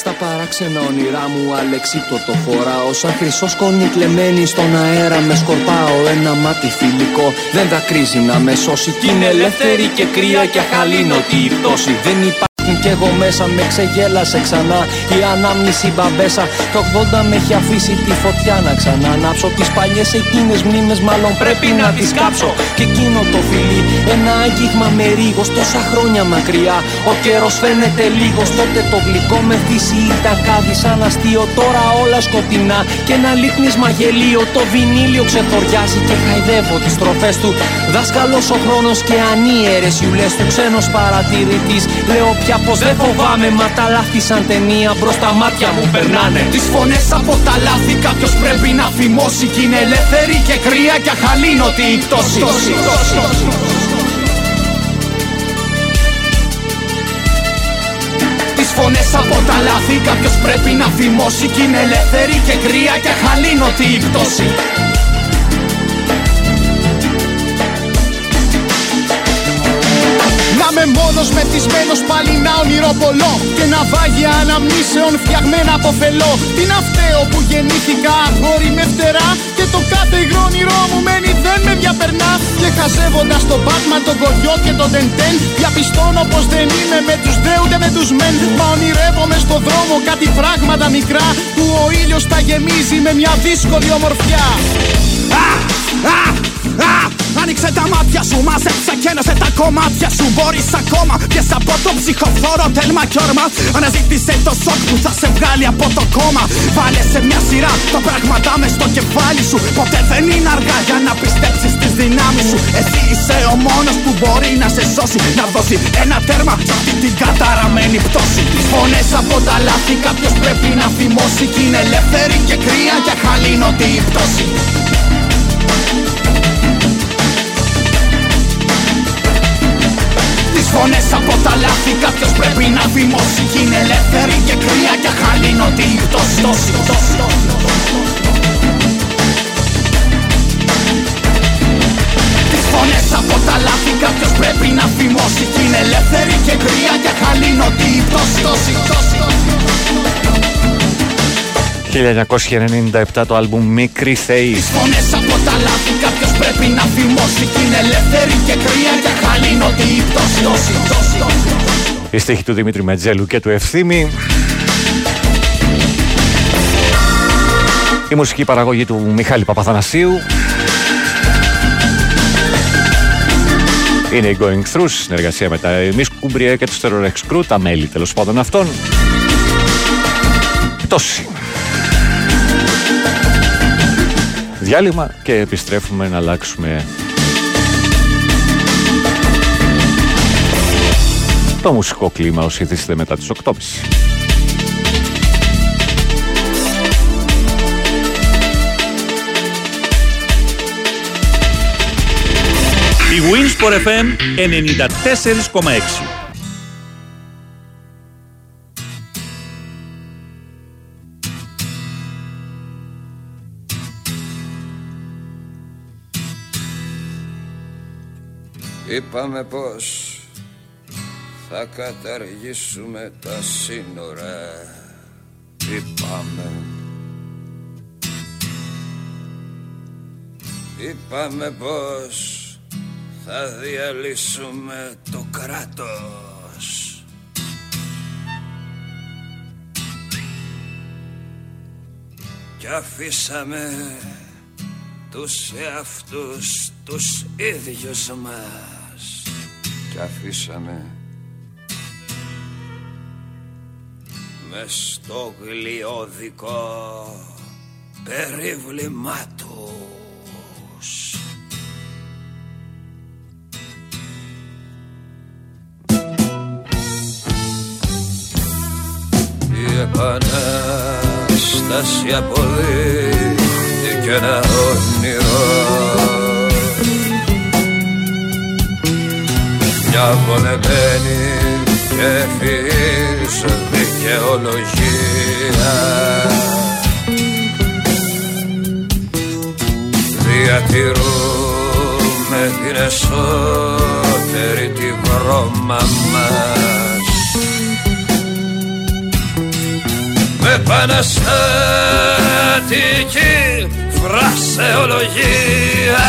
Στα παράξενα όνειρά μου αλεξίπτωτο φοράω Σαν χρυσό σκόνη κλεμμένη στον αέρα. Με σκορπάω Ένα μάτι φιλικό δεν δακρύζει να με σώσει. Κι είναι ελεύθερη και κρύα και αχαλήνωτη η πτώση. Δεν υπάρχουν κι εγώ μέσα με ξεγέλασε ξανά. Η ανάμνηση μπαμπέσα Το 80 με έχει αφήσει τη φωτιά να ξανανάψω. Τις παλιές εκείνες μνήμες μάλλον πρέπει να τις κάψω. Και εκείνο το φιλί ένα άγγιγμα με ρίγος Τόσα χρόνια μακριά. Ο καιρός φαίνεται λίγος Τότε το γλυκό με φύση ήταν κάτι σαν αστείο. Τώρα όλα σκοτεινά και ένα λίχνισμα γελίο. Το βινίλιο ξεθοριάζει και χαϊδεύω τις τροφές του. Δάσκαλος ο χρόνος και ανίερες ιουλές του Ξένος παρατηρητής. Λέω πια πως δεν φοβάμαι Μα τα λάθη σαν ταινία μπρος τα μάτια μου περνάνε. Τις φωνές από τα λάθη κάποιος πρέπει να φημώσει Κι είναι ελεύθερη και κρύα και αχαλήνωτη η πτώση. Τις φωνές από τα λάθη κάποιος πρέπει να φημώσει Κι είναι ελεύθερη και κρύα και αχαλήνωτη η πτώση είμαι μόνος μεθυσμένος πάλι να ονειροπολώ Και να βάγια αναμνήσεων φτιαγμένα από φελό. Τι να φταίω που γεννήθηκα αγόρι με φτερά Και το κάθε υγρό όνειρό μου μένει δεν με διαπερνά. Και χαζεύοντας τον Batman, τον Κοριό και τον Τεντέν Διαπιστώνω πως δεν είμαι με τους δε ούτε με τους μεν. Μα ονειρεύομαι στο δρόμο κάτι πράγματα μικρά Που ο ήλιος τα γεμίζει με μια δύσκολη ομορφιά. Α, α, α, Άνοιξε τα μάτια σου, μαζέψα και ένωσε τα κομμάτια σου. Μπορείς ακόμα, πιες από το ψυχοφόρο τέλμα κι όρμα. Αναζήτησε το σοκ που θα σε βγάλει από το κόμμα. Βάλε σε μια σειρά τα πράγματα μες στο κεφάλι σου. Ποτέ δεν είναι αργά για να πιστέψεις τις δυνάμεις σου. Εσύ είσαι ο μόνος που μπορεί να σε σώσει. Να δώσει ένα τέρμα σε αυτή την καταραμένη πτώση. Τις φωνές από τα λάθη κάποιος πρέπει να θυμώσει. Κι είναι ελεύθερη και κρύα και χαλήνωτη η πτώση φωνές από τα λάθη κάποιος πρέπει να φημώσει Κι είναι ελεύθερη και κρύα και χαλήνωτη η πτώση Πτώση, πτώση, πτώση. Τις φωνές από τα λάθη κάποιος πρέπει να φημώσει Κι είναι ελεύθερη και κρύα και χαλήνωτη η πτώση Πτώση, πτώση, πτώση. 1997 το άλμπουμ Μικρή Θεή. Τις φωνές από τα λάθη κάποιος πρέπει να φημώσει Κι είναι ελεύθερη και κρύα και χαλήνωτη η πτώση Πτώση, πτώση, πτώση. Η στίχη του Δημήτρη Μετζέλου και του Ευθύμη. Η μουσική παραγωγή του Μιχάλη Παπαθανασίου. Είναι η Going Through, συνεργασία με τα Εμείς Κουμπριέ και τους Terror X Crew, τα μέλη τέλος πάντων αυτών. Τόση. διάλειμμα και επιστρέφουμε να αλλάξουμε το μουσικό κλίμα όσοι ήθιστε μετά τις 8.30. Η Winsport FM 94,6 Είπαμε πως θα καταργήσουμε τα σύνορα. Είπαμε. Είπαμε πως θα διαλύσουμε το κράτος. Κι αφήσαμε τους εαυτούς τους ίδιους μας Κι αφήσαμε μες στο γλιώδικο περίβλημά τους. Η επανάσταση αποδείχθηκε ένα όνειρο Μια βολεμένη και ευθύς δικαιολογία. Διατηρούμε την εσωτερή τη βρώμα μας. Με επαναστατική φρασεολογία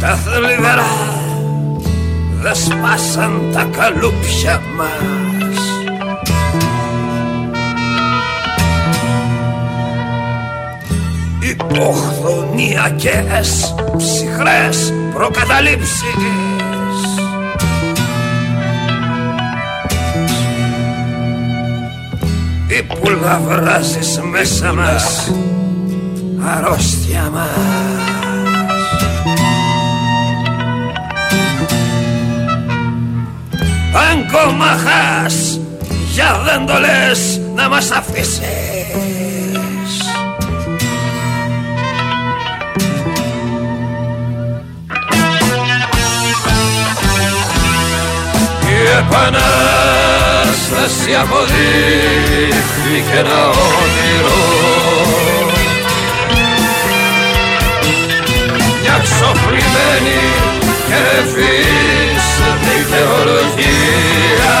Τα θλιβερά δεν σπάσαν τα καλούπια μας. Υποχθονιακές ψυχρές προκαταλήψεις. Ή που λαβράζεις μέσα μας αρρώστια μας Αν κομμαχάς για δεν το λες να μας αφήσεις. Η επανάσταση αποδείχθηκε ένα όνειρο. Μια ξοφλημένη και ευφύης δικαιολογία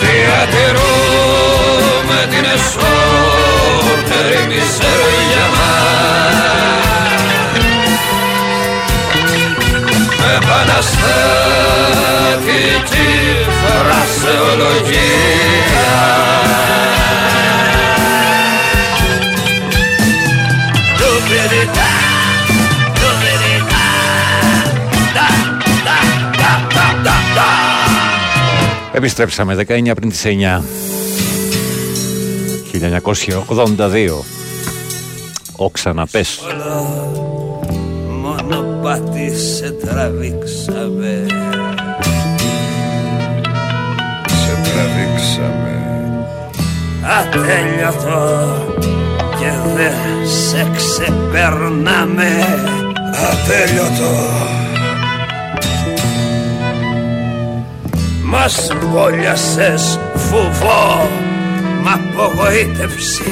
Διατηρούμε την εσωτερή μιζέρια μας. Με επαναστατική φρασεολογία Επιστρέψαμε 19 πριν τις 9. 1982. Ο ξαναπες. Μονοπάτι σε τραβήξαμε Σε τραβήξαμε Ατέλειωτο και δεν σε ξεπερνάμε Ατέλειωτο Μας βόλιασες φουβό μ' απογοήτευση.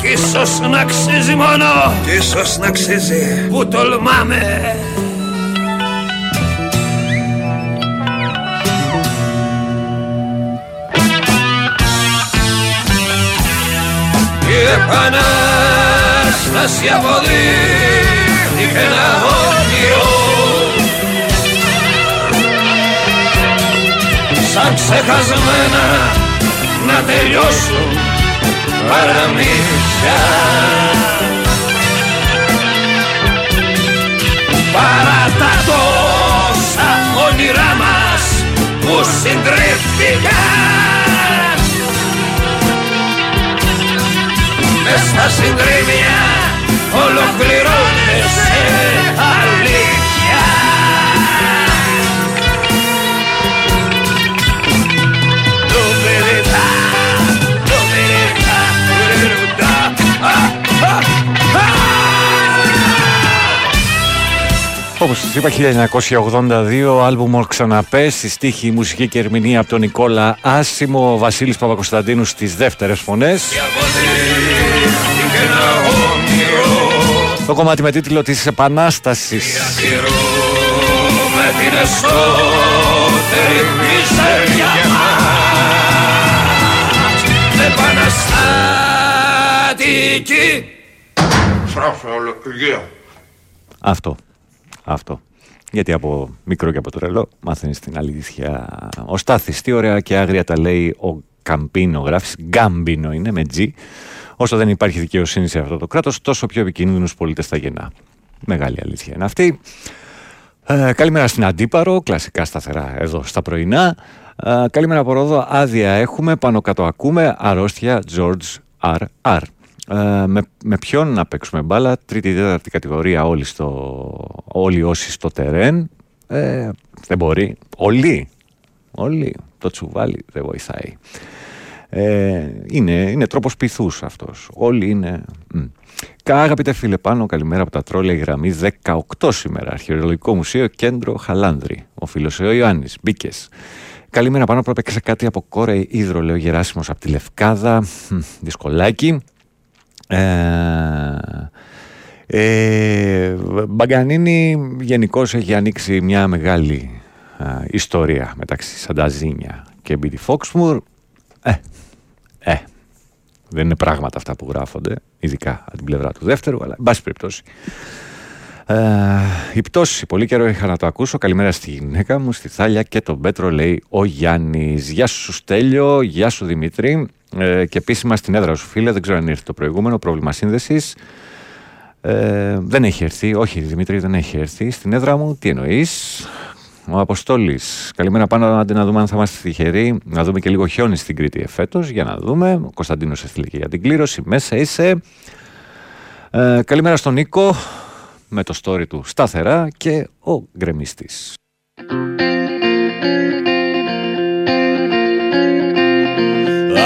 Κι ίσως να αξίζει μόνο Κι ίσως να αξίζει. Που τολμάμε. Η επανάσταση αποδείχθηκε ένα όνειρο Σαν ξεχασμένα να τελειώσουν παραμύθια. Παρά τα τόσα όνειρά μας συντρίφτηκα Μες στα συντρίμια ολοκληρώνεσαι. Αλήθεια. Το περιτά, το περιτά, Όπω σα είπα, 1982, άλμπουμ Ξαναπέ, στη στίχη, μουσική και ερμηνεία από τον Νικόλα Άσιμο, ο Βασίλης Παπακοσταντίνου στις δεύτερες φωνές. Το κομμάτι με τίτλο της Επανάστασης. με την εσωτερή μιζέρια μας Επαναστατική Αυτό. Αυτό. Γιατί από μικρό και από το τρελό μάθαινες την αλήθεια. Ο Στάθης, τι ωραία και άγρια τα λέει ο Καμπίνο, γράφεις Γκάμπινο είναι με G. Όσο δεν υπάρχει δικαιοσύνη σε αυτό το κράτος, τόσο πιο επικίνδυνους πολίτες θα γεννά. Μεγάλη αλήθεια είναι αυτή. Ε, καλημέρα στην Αντίπαρο, κλασικά σταθερά εδώ στα πρωινά. Ε, καλημέρα από Ρόδο, άδεια έχουμε, πάνω κάτω ακούμε, αρρώστια George R.R. Ε, με, με ποιον να παίξουμε μπάλα, τρίτη τέταρτη κατηγορία όλοι, στο, όλοι όσοι στο τερέν. Ε, δεν μπορεί. Όλοι. Όλοι. Το τσουβάλι δεν βοηθάει. Ε, είναι, είναι τρόπος πειθούς αυτός. Όλοι είναι... Μ. Κα, Αγαπητέ φίλε πάνω, καλημέρα από τα τρόλια η γραμμή 18 σήμερα. Αρχαιολογικό Μουσείο Κέντρο Χαλάνδρη. Ο φίλος ο Ιωάννης. Μπήκες. Καλημέρα πάνω, πρέπει να κάτι από κόρε ίδρο, λέει ο Γεράσιμος από τη Λευκάδα. Μ, Δυσκολάκι. Ε, ε, Μπαγκανίνη γενικώς έχει ανοίξει μια μεγάλη α, ιστορία μεταξύ Σανταζίνια και Μπίτι Φόξμουρ. Ε, ε, δεν είναι πράγματα αυτά που γράφονται, ειδικά από την πλευρά του δεύτερου, αλλά εν πάση περιπτώσει. Ε, η πτώση, πολύ καιρό είχα να το ακούσω. Καλημέρα στη γυναίκα μου, στη Θάλια και τον Πέτρο, λέει ο Γιάννης. Γεια σου, Στέλιο, γεια σου, Δημήτρη. Ε, και επίσημα στην έδρα σου, φίλε, δεν ξέρω αν ήρθε το προηγούμενο πρόβλημα σύνδεσης. Ε, δεν έχει έρθει, όχι Δημήτρη, δεν έχει έρθει. Στην έδρα μου, τι εννοείς; Ο Αποστόλης. Καλημέρα πάνω, αντί να δούμε αν θα είμαστε τυχεροί. Να δούμε και λίγο χιόνι στην Κρήτη εφέτος, για να δούμε. Ο Κωνσταντίνος έστειλε και για την κλήρωση. Μέσα είσαι. Ε, καλημέρα στον Νίκο με το story του σταθερά και ο γκρεμίστης.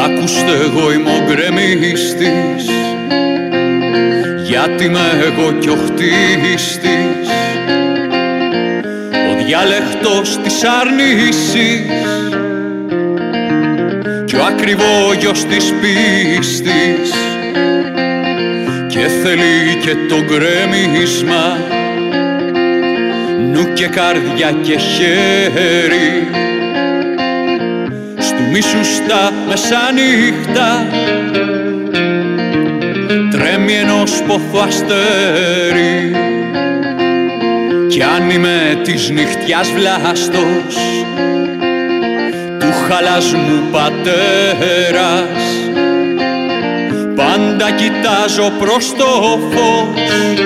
Άκουστε εγώ είμαι ο γκρεμίστης Γιατί είμαι εγώ κι ο χτίστης; Ο διάλεκτος της αρνήσης Κι ο ακριβόγιος της πίστης. Και θέλει και το γκρέμισμα νου και καρδιά και χέρι. Στου μίσους στα μεσάνυχτα τρέμει ενός πόθου αστέρι κι αν είμαι της νυχτιάς βλάστος του χαλασμού πατέρας. Πάντα κοιτάζω προς το φως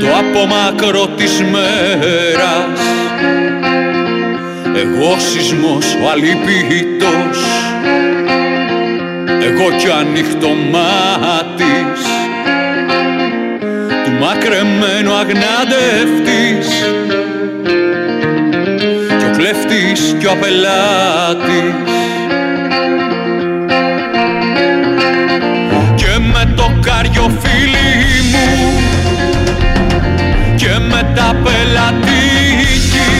Το απομακρό της μέρας. Εγώ σεισμός ο αλήπητος Εγώ κι ο ανοιχτό μάτης Του μακρεμένου αγνάντευτης Κι ο κλέφτης κι ο απελάτης. Το φίλι μου και μετά πελατική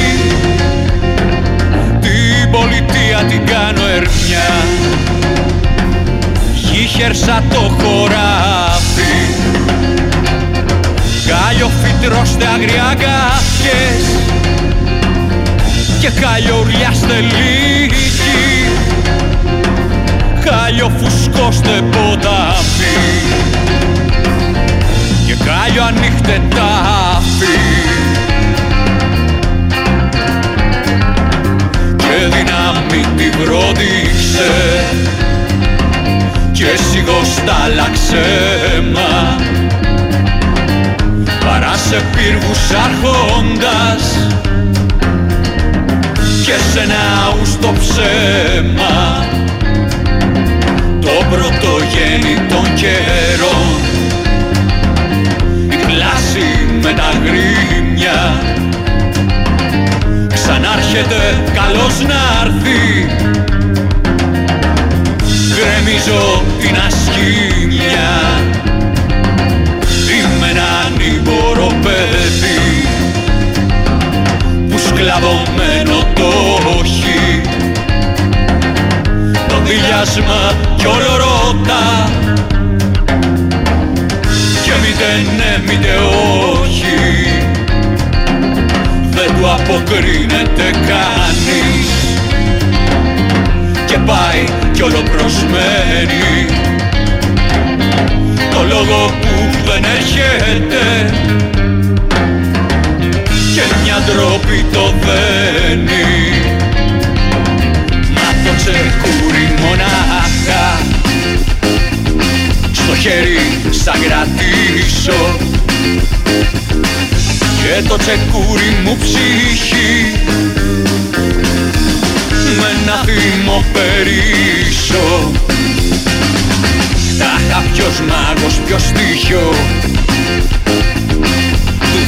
την πολιτεία την κάνω ερμιά. Γύχερσα το χωράφι Κάλιο φυτρώστε αγριάγκασιες και κάλιο ουρλιάστε λίγη κάλιο φουσκώστε ποτάμι και κάλιο ανοίχτε τάφη. Και δύναμη τη βρόντιξε και σιγοστάλαξε μα. παρά σε πύργους αρχόντας και σε ένα ουστο ψέμα. Το πρωτογέννη των καιρών. Η πλάση με τα γρήμια. Ξανάρχεται καλώς να έρθει. Γκρεμίζω την ασκήμια που σκλαβωμένο το όχι. Το δηλιάσμα κι όλο ρώτα. Και μήτε ναι μήτε όχι. Δεν του αποκρίνεται κανείς. Και πάει κι όλο προσμένει το λόγο που δεν έρχεται και μια ντροπή το δένει. Να το τσεκούρι μονάχα. Στο χέρι σαν κρατήσω. Και το τσεκούρι μου ψυχή με ένα θύμο περίσω Τάχα ποιος μάγος, ποιος στοιχείο του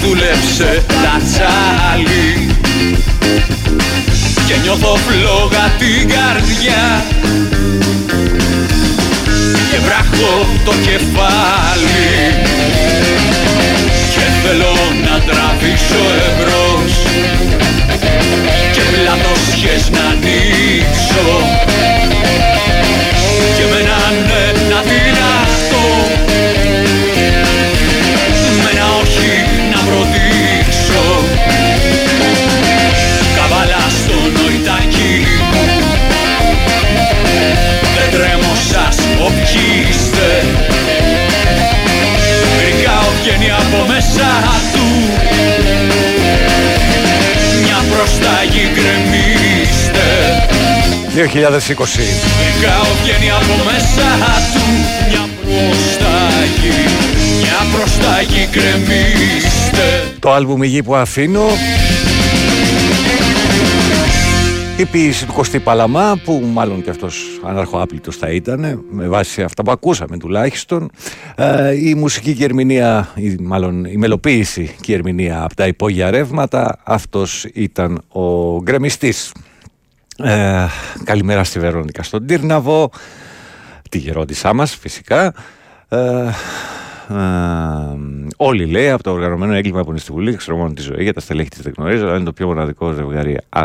δούλεψε τα τσάλι. Και νιώθω φλόγα την καρδιά. Και βράχω το κεφάλι. Και θέλω να τραβήξω εμπρός. Και πλατοσιές να 2020. Γρικά βγαίνει από μέσα του Μια προσταγή Μια προσταγή γκρεμίστε Το άλμπουμ «Η γη που αφήνω» Η ποιήση του Κωστή Παλαμά που μάλλον και αυτός αναρχοάπλητος θα ήταν με βάση αυτά που ακούσαμε τουλάχιστον. Ε, η μουσική και η ερμηνεία η, μάλλον η μελοποίηση και η ερμηνεία από τα υπόγεια ρεύματα αυτός ήταν ο γκρεμιστής ε, καλημέρα στη Βερόνικα στον Τύρναβο τη γερόντισά μας φυσικά ε, ε, όλοι λέει από το οργανωμένο έγκλημα που είναι στη Βουλή, ξέρω μόνο τη ζωή για τα στελέχη της δεν γνωρίζω, αλλά είναι το πιο μοναδικό ζευγάρι. Α,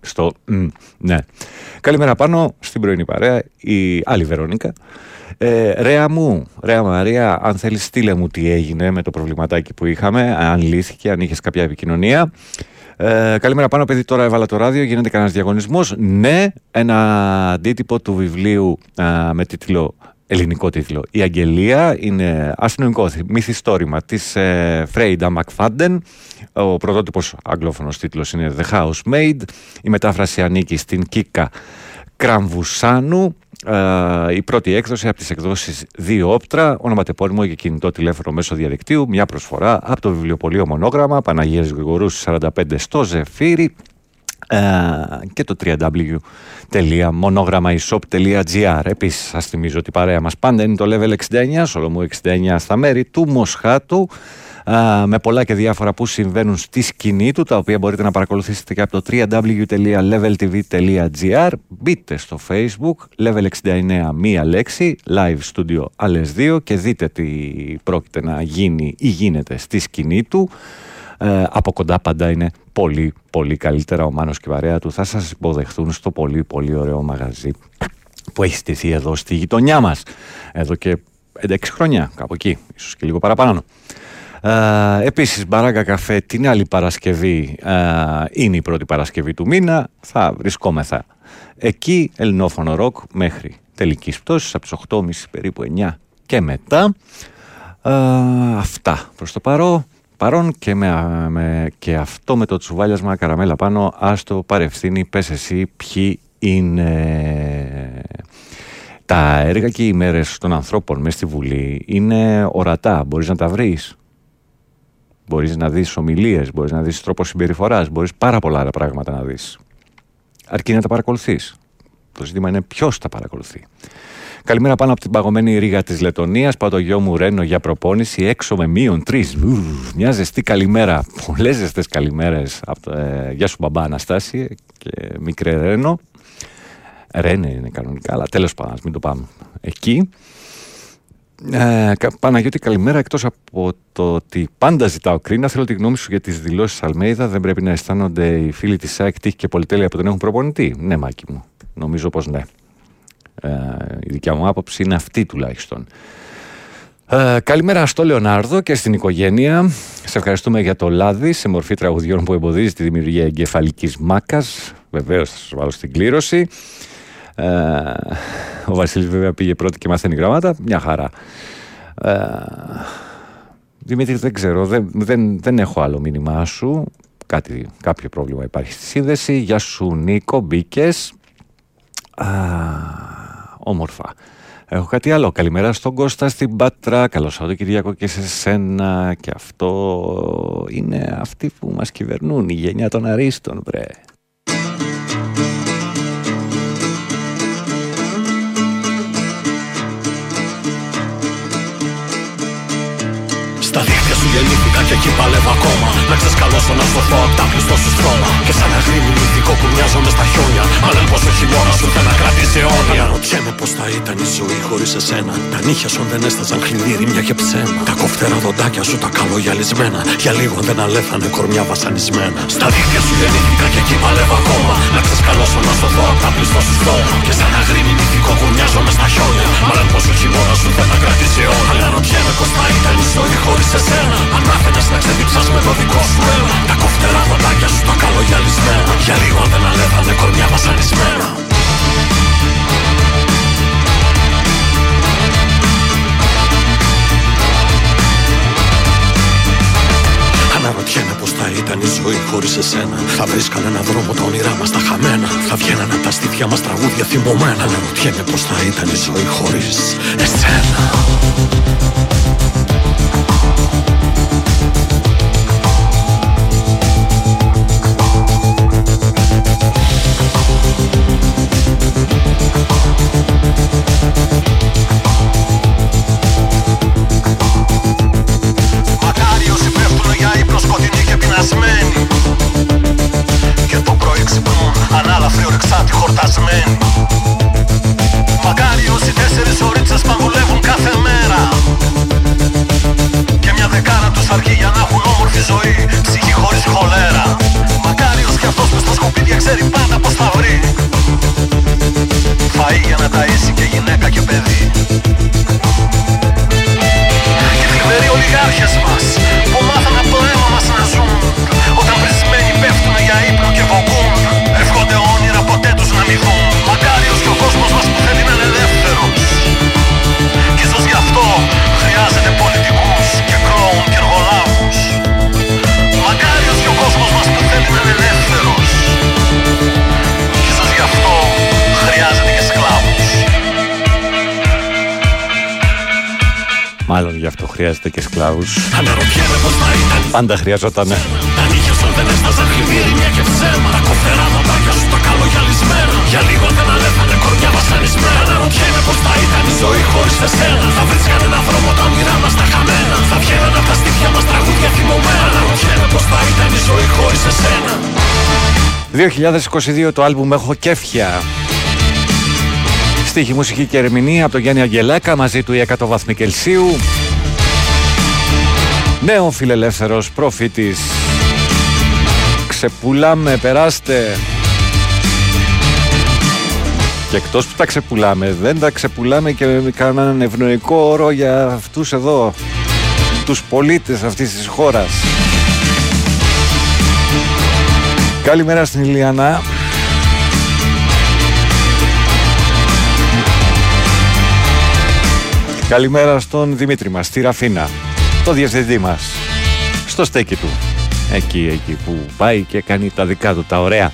στο. Ναι. Καλημέρα πάνω στην πρωινή παρέα, η άλλη Βερόνικα. Ε, Ρέα μου, Ρέα Μαρία, αν θέλεις, στείλε μου τι έγινε με το προβληματάκι που είχαμε, αν λύθηκε, αν είχες κάποια επικοινωνία. Ε, καλημέρα πάνω, παιδί. Τώρα έβαλα το ράδιο. Γίνεται κανένας διαγωνισμός. Ναι, ένα αντίτυπο του βιβλίου α, με τίτλο ελληνικό τίτλο. Η Αγγελία είναι αστυνομικό μυθιστόρημα της ε, Φρέιντα Μακφάντεν. Ο πρωτότυπος αγγλόφωνος τίτλος είναι The Housemaid. Η μετάφραση ανήκει στην Κίκα Κραμβουσάνου. Ε, η πρώτη έκδοση από τις εκδόσεις δύο όπτρα, ονοματεπώνυμο και κινητό τηλέφωνο μέσω διαδικτύου, μια προσφορά από το βιβλιοπωλείο Μονόγραμμα, Παναγίας Γρηγορούς 45 στο Ζεφύρι ε, και το www.monogrammaishop.gr Επίσης σας θυμίζω ότι η παρέα μας πάντα είναι το Level 69, Σολομού 69 στα μέρη του Μοσχάτου. α, με πολλά και διάφορα που συμβαίνουν στη σκηνή του τα οποία μπορείτε να παρακολουθήσετε και από το www.leveltv.gr μπείτε στο facebook Level 69 μία λέξη live studio άλλες δύο και δείτε τι πρόκειται να γίνει ή γίνεται στη σκηνή του. Ε, από κοντά πάντα είναι πολύ πολύ καλύτερα. Ο Μάνος και η παρέα του θα σας υποδεχθούν στο πολύ πολύ ωραίο μαγαζί που έχει στηθεί εδώ στη γειτονιά μας. Εδώ και 6 χρόνια κάπου εκεί ίσως και λίγο παραπάνω ε, επίσης Μπαράγκα Καφέ την άλλη Παρασκευή ε, είναι η πρώτη Παρασκευή του μήνα. Θα βρισκόμεθα εκεί ελληνόφωνο ροκ μέχρι τελικής πτώσης από τις 8.30 περίπου 9 και μετά. Ε, αυτά προς το παρό παρόν και, με, με, και αυτό με το τσουβάλιασμα καραμέλα πάνω άστο παρευθύνει πες εσύ ποιοι είναι τα έργα και οι μέρες των ανθρώπων μέσα στη Βουλή. Είναι ορατά μπορείς να τα βρεις; Μπορείς να δεις ομιλίες μπορείς να δεις τρόπος συμπεριφοράς μπορείς πάρα πολλά άλλα πράγματα να δεις Αρκεί να τα παρακολουθείς. Το ζήτημα είναι ποιος τα παρακολουθεί. Καλημέρα πάνω από την παγωμένη ρίγα της Λετωνίας. Πάω το γιο μου Ρένο για προπόνηση έξω με μείον τρεις. Μια ζεστή καλημέρα. Πολλές ζεστές καλημέρες. Ε, γεια σου, μπαμπά Αναστάση και μικρέ Ρένο. Ρένε είναι κανονικά, αλλά τέλος πάντων, μην το πάμε εκεί. Ε, Παναγιώτη, καλημέρα. Εκτός από το ότι πάντα ζητάω κρίνα, θέλω τη γνώμη σου για τις δηλώσεις Αλμέιδα. Δεν πρέπει να αισθάνονται οι φίλοι της ΣΑΕΚ τύχη και πολυτέλεια που δεν έχουν προπονητή. Ναι, μάκι μου. Νομίζω πως ναι. Ε, η δικιά μου άποψη είναι αυτή τουλάχιστον. Ε, καλημέρα στο Λεωνάρδο και στην οικογένεια. Σε ευχαριστούμε για το λάδι σε μορφή τραγουδιών που εμποδίζει τη δημιουργία εγκεφαλικής μάκας. Βεβαίως θα σας βάλω στην κλήρωση. Ε, ο Βασίλης βέβαια πήγε πρώτη και μαθαίνει γραμμάτα. Μια χαρά. Ε, Δημήτρη, δεν ξέρω, δεν, δεν, δεν έχω άλλο μήνυμά σου. Κάτι, κάποιο πρόβλημα υπάρχει στη σύνδεση. Γεια σου Νίκο, μπήκες. Όμορφα. Έχω κάτι άλλο. Καλημέρα στον Κώστα στην Πάτρα. Καλό Σαββατοκύριακο και σε σένα. Και αυτό είναι αυτοί που μας κυβερνούν, η γενιά των αρίστων, βρε. Then σου γεννήθηκα και εκεί παλεύω ακόμα. Να ξεσκαλώσω να σωθώ απ' τα πλειστό σου στρώμα. Και σαν αγρίμι μυθικό που μοιάζομαι στα χιόνια. Μα λένε πως ο χειμώνας σου θέλει να κρατήσει αιώνια. Αναρωτιέμαι πως θα ήταν η ζωή χωρίς εσένα. Τα νύχια σου δεν έσταζαν χλειδί, και ψέμα. Τα κοφτέρα δοντάκια σου τα καλογιαλισμένα. Για λίγο δεν αλέφανε κορμιά βασανισμένα. Στα δίχτυα σου γεννήθηκα και εκεί παλεύω ακόμα. Να ξεσκαλώσω να σωθώ απ' τα πλειστό σου στρώμα. Και σαν αγρίμι μυθικό που μοιάζομαι στα χιόνια. Μα λένε πως ο χειμώνας σου θέλει να κρατήσει αιώνια. Αναρωτιέμαι πως θα ήταν η ζωή χωρίς εσένα. Αν άφηνες να ξεδίψας με το δικό σου αίμα. Τα κοφτερά δοντάκια σου τα καλογιαλισμένα. Για λίγο αν δεν αλεύανε κορμιά βασανισμένα Αναρωτιέμαι πως θα ήταν η ζωή χωρίς εσένα. Θα βρίσκανε έναν δρόμο τα όνειρά μας τα χαμένα. Θα βγαίνανε από τα στήθια μας τραγούδια θυμωμένα. Αναρωτιέμαι πως θα ήταν η ζωή χωρίς εσένα χρειάζεται και σκλάβους. Πάντα χρειαζόταν. Τα νύχια σου δεν έσταζαν χλειδί, και ψέμα. Τα κοφτερά μοντάκια σου τα καλογιαλισμένα. Για λίγο δεν αλέφανε κορμιά βασανισμένα. Αναρωτιέμαι πώς θα ήταν η ζωή χωρίς εσένα. Θα βρίσκαν ένα δρόμο τα όνειρά μας τα χαμένα. Θα βγαίναν από τα στήθια μας τραγούδια θυμωμένα. Αναρωτιέμαι πώς θα ήταν η ζωή χωρίς εσένα. 2022 το άλμπουμ Έχω Κέφια Στίχη, μουσική και ερμηνεία από τον Γιάννη Αγγελάκα μαζί του η 100 βαθμοί Κελσίου Νέο φιλελεύθερος προφήτης. Ξεπουλάμε, περάστε. Και εκτός που τα ξεπουλάμε Δεν τα ξεπουλάμε και με κανέναν ευνοϊκό όρο για αυτούς εδώ Τους πολίτες αυτής της χώρας. Καλημέρα στην Ηλιανά Καλημέρα στον Δημήτρη μας, στη Ραφίνα το διευθυντή μας στο στέκι του εκεί, εκεί που πάει και κάνει τα δικά του τα ωραία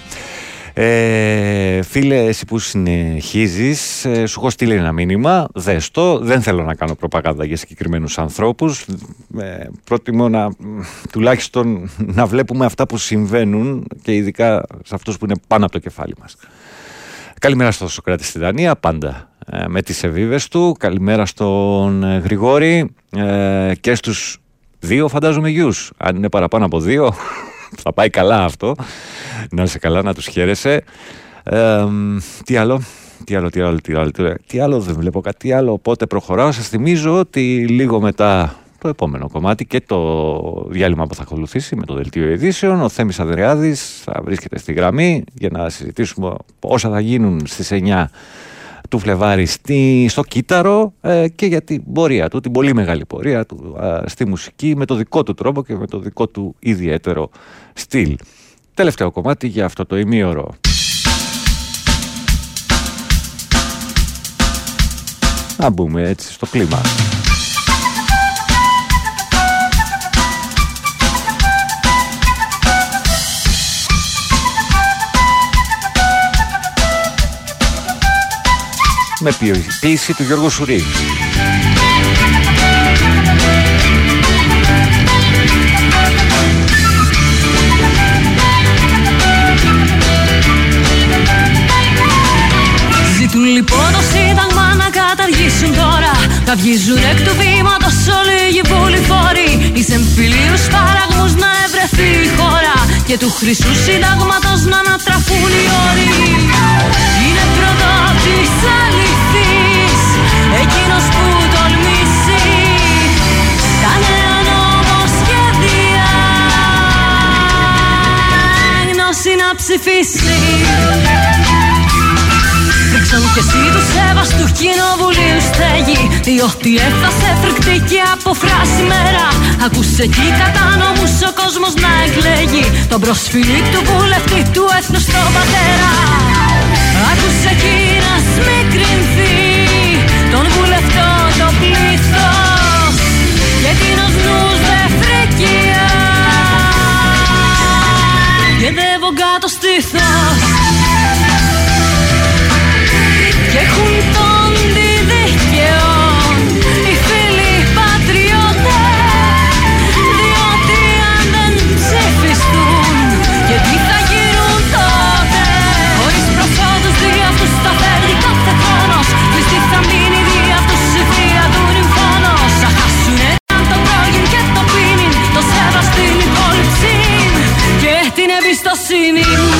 Ε, φίλε, εσύ που συνεχίζεις, ε, σου έχω στείλει ένα μήνυμα. Δες το. Δεν θέλω να κάνω προπαγάνδα για συγκεκριμένους ανθρώπους. Ε, προτιμώ να τουλάχιστον να βλέπουμε αυτά που συμβαίνουν και ειδικά σε αυτούς που είναι πάνω από το κεφάλι μας. Καλημέρα στον Σοκράτη στη Δανία, πάντα ε, με τις εβίβες του. Καλημέρα στον ε, Γρηγόρη ε, και στους δύο φαντάζομαι γιους. Αν είναι παραπάνω από δύο θα πάει καλά αυτό. Να είσαι καλά, να τους χαίρεσαι. τι άλλο, τι άλλο, τι άλλο, τι άλλο, τι άλλο, δεν βλέπω κάτι άλλο, οπότε προχωράω. Σας θυμίζω ότι λίγο μετά το επόμενο κομμάτι και το διάλειμμα που θα ακολουθήσει με το Δελτίο Ειδήσεων. Ο Θέμης Αδριάδης θα βρίσκεται στη γραμμή για να συζητήσουμε όσα θα γίνουν στις 9 του Φλεβάρη στη, στο κύτταρο ε, και για την πορεία του, την πολύ μεγάλη πορεία του στη μουσική με το δικό του τρόπο και με το δικό του ιδιαίτερο στυλ. Τελευταίο κομμάτι για αυτό το ημίωρο. Να μπούμε έτσι στο κλίμα. Με ποιήση του Γιώργου Σουρή. Σύνταγμα να καταργήσουν τώρα. Θα βγίζουν εκ του βήματος όλοι οι βουληφόροι Εις εμφυλίους παραγμούς να ευρεθεί η χώρα. Και του χρυσού συντάγματος να ανατραφούν οι όροι. Είναι προδότης αληθής Εκείνος που τολμήσει. Τα νέα νομοσχέδια Γνώση να ψηφίσει Ρίξαν και εσύ του σέβας του κοινοβουλίου στέγη Διότι έφτασε φρικτή και από φράση μέρα Ακούσε εκεί κατά νόμους ο κόσμος να εκλέγει Τον προσφυλί του βουλευτή του έθνους στον πατέρα. Άκουσε εκεί να σμικρινθεί Τον βουλευτό το πλήθος Και εκείνος νους δε φρικιά. Και δεν κάτω στήθος εμπιστοσύνη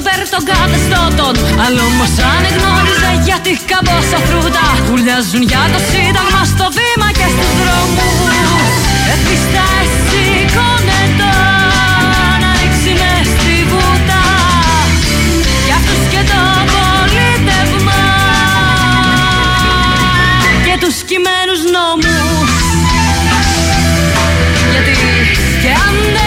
υπέρ των καθεστώτων Αλλά όμως αν γνώριζε γιατί καμπόσα φρούτα Ουλιάζουν για το σύνταγμα στο βήμα και στους δρόμους. Εφιστά εσύ το να ρίξει μες στη βούτα. Κι αυτούς και το πολίτευμα Και τους κειμένους νόμους. Γιατί και αν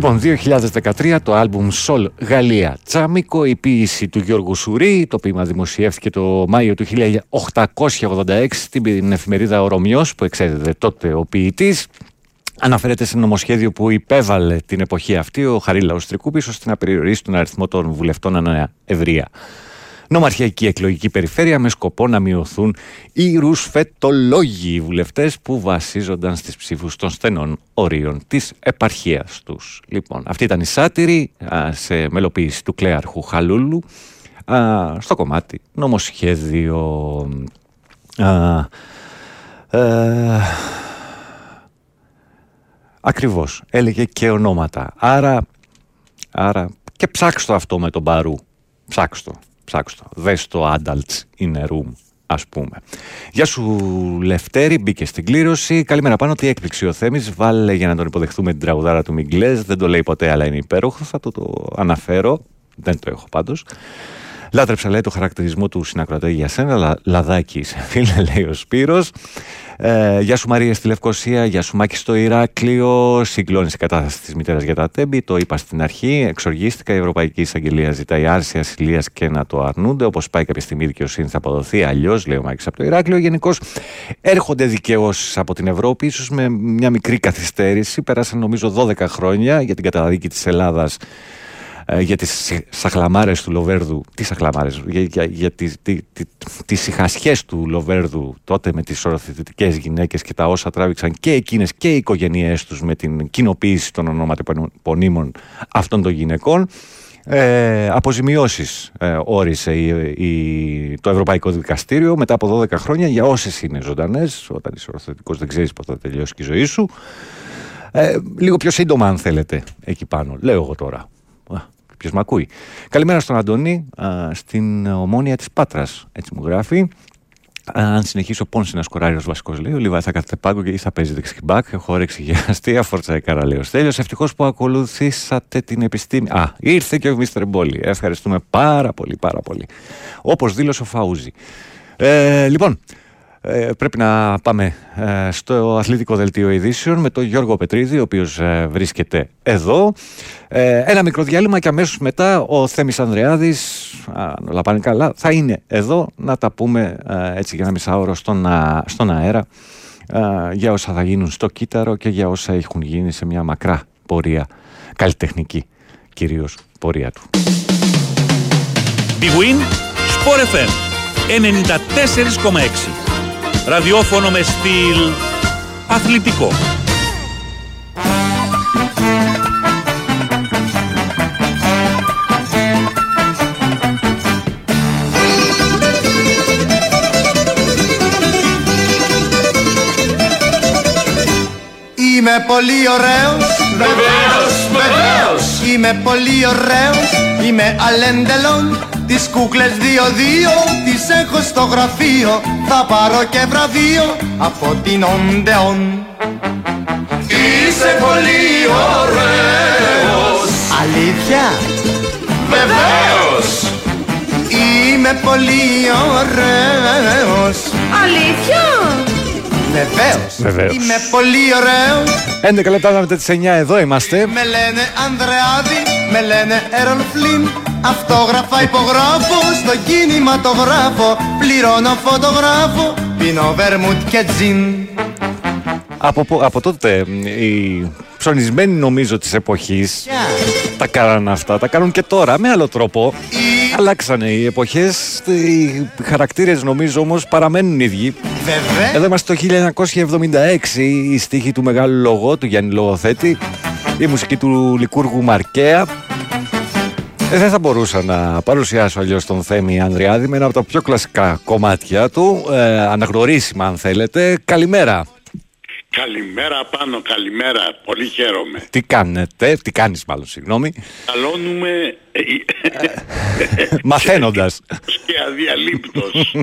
Λοιπόν, 2013 το άλμπουμ Soul Γαλλία Τσάμικο, η ποίηση του Γιώργου Σουρή, το ποίημα δημοσιεύτηκε το Μάιο του 1886 στην εφημερίδα Ο Ρωμιός που εξέδεται τότε ο ποιητής. Αναφέρεται σε νομοσχέδιο που υπέβαλε την εποχή αυτή ο Χαρίλαος Τρικούπης ώστε να περιορίσει τον αριθμό των βουλευτών ανά ευρεία νομαρχιακή εκλογική περιφέρεια με σκοπό να μειωθούν οι ρουσφετολόγοι βουλευτές που βασίζονταν στις ψήφους των στενών ορίων της επαρχίας τους. Λοιπόν, αυτή ήταν η σάτυρη σε μελοποίηση του κλέαρχου Χαλούλου στο κομμάτι νομοσχέδιο Α, ε, ακριβώς, έλεγε και ονόματα. Άρα, άρα και ψάξτε αυτό με τον Μπαρού. Ψάξτε το, ψάξτε το. Δες το Adults in a Room ας πούμε. Γεια σου Λευτέρη, μπήκε στην κλήρωση. Καλημέρα πάνω, τι έκπληξη ο Θέμης. Βάλε για να τον υποδεχθούμε την τραγουδάρα του Μιγκλές. Δεν το λέει ποτέ, αλλά είναι υπέροχο. Θα το, το αναφέρω. Δεν το έχω πάντως. Λάτρεψα λέει το χαρακτηρισμό του συνακροατή για σένα, λα, λαδάκι είσαι φίλε, λέει ο Σπύρος. Ε, γεια σου Μαρία στη Λευκοσία, γεια σου Μάκη στο Ηράκλειο. Συγκλώνεις η κατάσταση της μητέρας για τα τέμπη. Το είπα στην αρχή. Εξοργίστηκα. Η Ευρωπαϊκή Εισαγγελία ζητάει άρση ασυλίας και να το αρνούνται. Όπως πάει κάποια στιγμή η δικαιοσύνη θα αποδοθεί. Αλλιώς, λέει ο Μάκης από το Ηράκλειο. Γενικώς έρχονται δικαιώσεις από την Ευρώπη, ίσως με μια μικρή καθυστέρηση. Πέρασαν νομίζω 12 χρόνια για την καταδίκη της Ελλάδας ε, για τις σαχλαμάρες του Λοβέρδου, τι σαχλαμάρες, για, για, για τις, τι, τι, τις του Λοβέρδου τότε με τις οροθετικές γυναίκες και τα όσα τράβηξαν και εκείνες και οι οικογένειές τους με την κοινοποίηση των ονοματεπωνύμων αυτών των γυναικών. Ε, αποζημιώσεις ε, όρισε η, το Ευρωπαϊκό Δικαστήριο μετά από 12 χρόνια για όσες είναι ζωντανές όταν είσαι οροθετικός δεν ξέρεις πότε θα τελειώσει και η ζωή σου. Ε, λίγο πιο σύντομα αν θέλετε εκεί πάνω λέω εγώ τώρα Ποιος με ακούει. Καλημέρα στον Αντώνη, στην ομόνια της Πάτρας. Έτσι μου γράφει. Αν συνεχίσω πόνση να σκοράρει ω βασικός, λέει ο Λιβάη θα κάθεται πάγκο και θα παίζει δεξιμπάκ. Έχω όρεξη για αστεία, φόρτσα έκανα, λέει ο Στέλιο. Ευτυχώς που ακολουθήσατε την επιστήμη. Α, ήρθε και ο Μίστερ Μπόλι. Ευχαριστούμε πάρα πολύ, πάρα πολύ. Όπως δήλωσε ο Φαούζη. Ε, λοιπόν, ε, πρέπει να πάμε ε, στο αθλητικό δελτίο ειδήσεων με τον Γιώργο Πετρίδη, ο οποίος ε, βρίσκεται εδώ. ένα μικρό διάλειμμα και αμέσως μετά ο Θέμης Ανδρεάδης, αν όλα πάνε καλά, θα είναι εδώ να τα πούμε έτσι για ένα μισάωρο στον, στον αέρα για όσα θα γίνουν στο κύτταρο και για όσα έχουν γίνει σε μια μακρά πορεία, καλλιτεχνική κυρίως πορεία του. Big Win, Sport FM, 94,6. Ραδιόφωνο με στυλ αθλητικό. Είμαι πολύ ωραίος Βεβαίως, βεβαίως Είμαι πολύ ωραίος Είμαι αλέντελον Τις κούκλες δύο-δύο τις έχω στο γραφείο. Θα πάρω και βραβείο από την Οντεόν. Είσαι πολύ ωραίος! Αλήθεια; Βεβαίως! Είμαι πολύ ωραίος. Αλήθεια; Βεβαίως. Βεβαίως. Είμαι πολύ ωραίος. 11 λεπτά μετά τις 9 εδώ είμαστε. Με λένε Ανδρεάδη, με λένε Έρολ Φλίν Αυτόγραφα υπογράφω στο κινηματογράφο. Πληρώνω φωτογράφο, πίνω βερμούτ και τζιν. Από, από τότε οι ψωνισμένοι νομίζω της εποχής τα κάναν αυτά, τα κάνουν και τώρα με άλλο τρόπο. Αλλάξανε οι εποχές, οι χαρακτήρες νομίζω όμως παραμένουν ίδιοι. Βέβαια. Εδώ είμαστε το 1976, η στίχη του μεγάλου λογό του Γιάννη Λογοθέτη, η μουσική του Λικούργου Μαρκέα. Ε, δεν θα μπορούσα να παρουσιάσω αλλιώς τον Θέμη Ανδριάδη με ένα από τα πιο κλασικά κομμάτια του, ε, αναγνωρίσιμα αν θέλετε. Καλημέρα. Καλημέρα πάνω, καλημέρα. Πολύ χαίρομαι. Τι κάνετε, τι κάνεις μάλλον, συγγνώμη. Καλώνουμε... ε, Μαθαίνοντας. και αδιαλείπτος.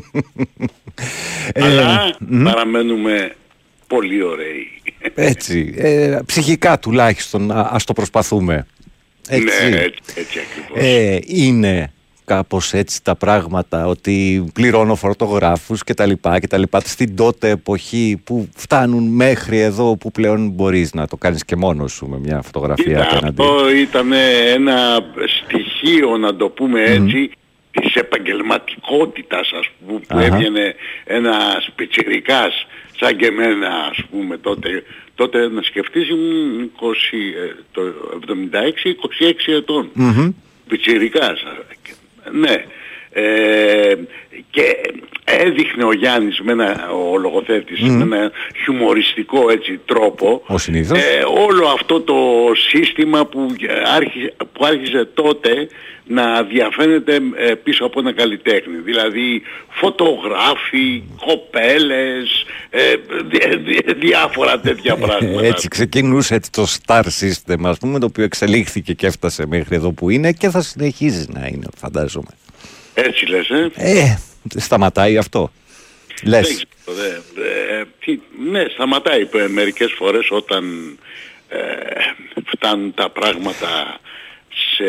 Ε, Αλλά μμ. παραμένουμε πολύ ωραίοι. Έτσι, ε, ψυχικά τουλάχιστον, α, ας το προσπαθούμε. Έτσι. Ναι, έτσι, έτσι ακριβώς. Ε, είναι κάπως έτσι τα πράγματα ότι πληρώνω φωτογράφους και τα λοιπά και τα λοιπά στην τότε εποχή που φτάνουν μέχρι εδώ που πλέον μπορείς να το κάνεις και μόνος σου με μια φωτογραφία Κοίτα, απέναντι. αυτό ήταν ένα στοιχείο, να το πούμε έτσι, της επαγγελματικότητας, ας πούμε, που Αχα. έβγαινε ένας πιτσιρικάς σαν και εμένα, ας πούμε, τότε. Τότε να σκεφτείς ήμουν 20, ε, το 76, 26 ετών. Μμμ. Πιτσιρικάς. Ναι. Ε, και ε, έδειχνε ο Γιάννης με ένα, ο λογοθέτης Μμμ. με ένα χιουμοριστικό έτσι τρόπο Ο συνήθως. ε, όλο αυτό το σύστημα που άρχισε, που άρχισε τότε να διαφαίνεται ε, πίσω από ένα καλλιτέχνη. Δηλαδή φωτογράφοι, κοπέλες, ε, δι- δι- διάφορα τέτοια πράγματα. Έτσι ξεκινούσε έτσι το star system, ας πούμε, το οποίο εξελίχθηκε και έφτασε μέχρι εδώ που είναι και θα συνεχίζει να είναι, φαντάζομαι. Έτσι λες, ε; Ε, σταματάει αυτό. Λες. Δεν ξέρω, δε, ε, τι- ναι, σταματάει ε, μερικές φορές όταν ε, φτάνουν τα πράγματα σε,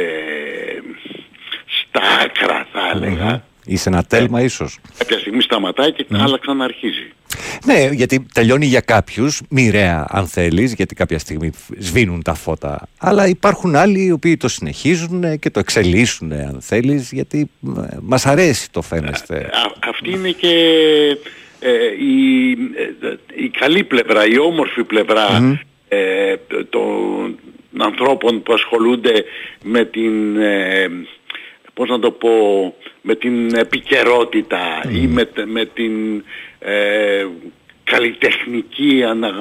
στα άκρα θα έλεγα. Είσαι ένα τέλμα ίσως. Κάποια στιγμή σταματάει και άλλα ξαναρχίζει. Ναι, γιατί τελειώνει για κάποιους, μοιραία αν θέλεις, γιατί κάποια στιγμή σβήνουν τα φώτα. Αλλά υπάρχουν άλλοι οι οποίοι το συνεχίζουν ε, και το εξελίσσουν αν θέλεις, γιατί ε, μας αρέσει το φαίνεστε. Α- αυτή είναι και ε, η, ε, η καλή πλευρά, η όμορφη πλευρά Μμμ. ε, των ανθρώπων που ασχολούνται με την ε, πώς να το πω με την επικαιρότητα ή με, τε- με την ε, καλλιτεχνική ανα,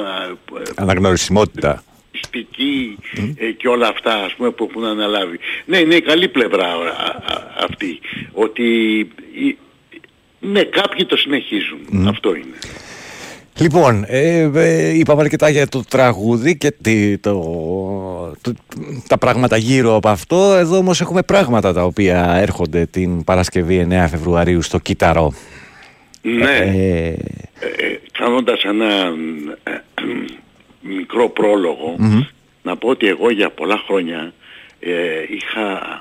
Αναγνωρισιμότητα. πιστική ε, και όλα αυτά ας πούμε που έχουν αναλάβει. Ναι, είναι η καλή πλευρά α, α, αυτή. Ότι η- ναι, κάποιοι το συνεχίζουν. Αυτό είναι. Λοιπόν, ε, ε, είπαμε αρκετά για το τραγούδι και τη, το, το- τα πράγματα γύρω από αυτό. Εδώ όμως έχουμε πράγματα τα οποία έρχονται την Παρασκευή 9 Φεβρουαρίου στο Κύτταρο. Ναι. Ε, Ε, κάνοντας ένα ε, μικρό πρόλογο μμμ. να πω ότι εγώ για πολλά χρόνια ε, είχα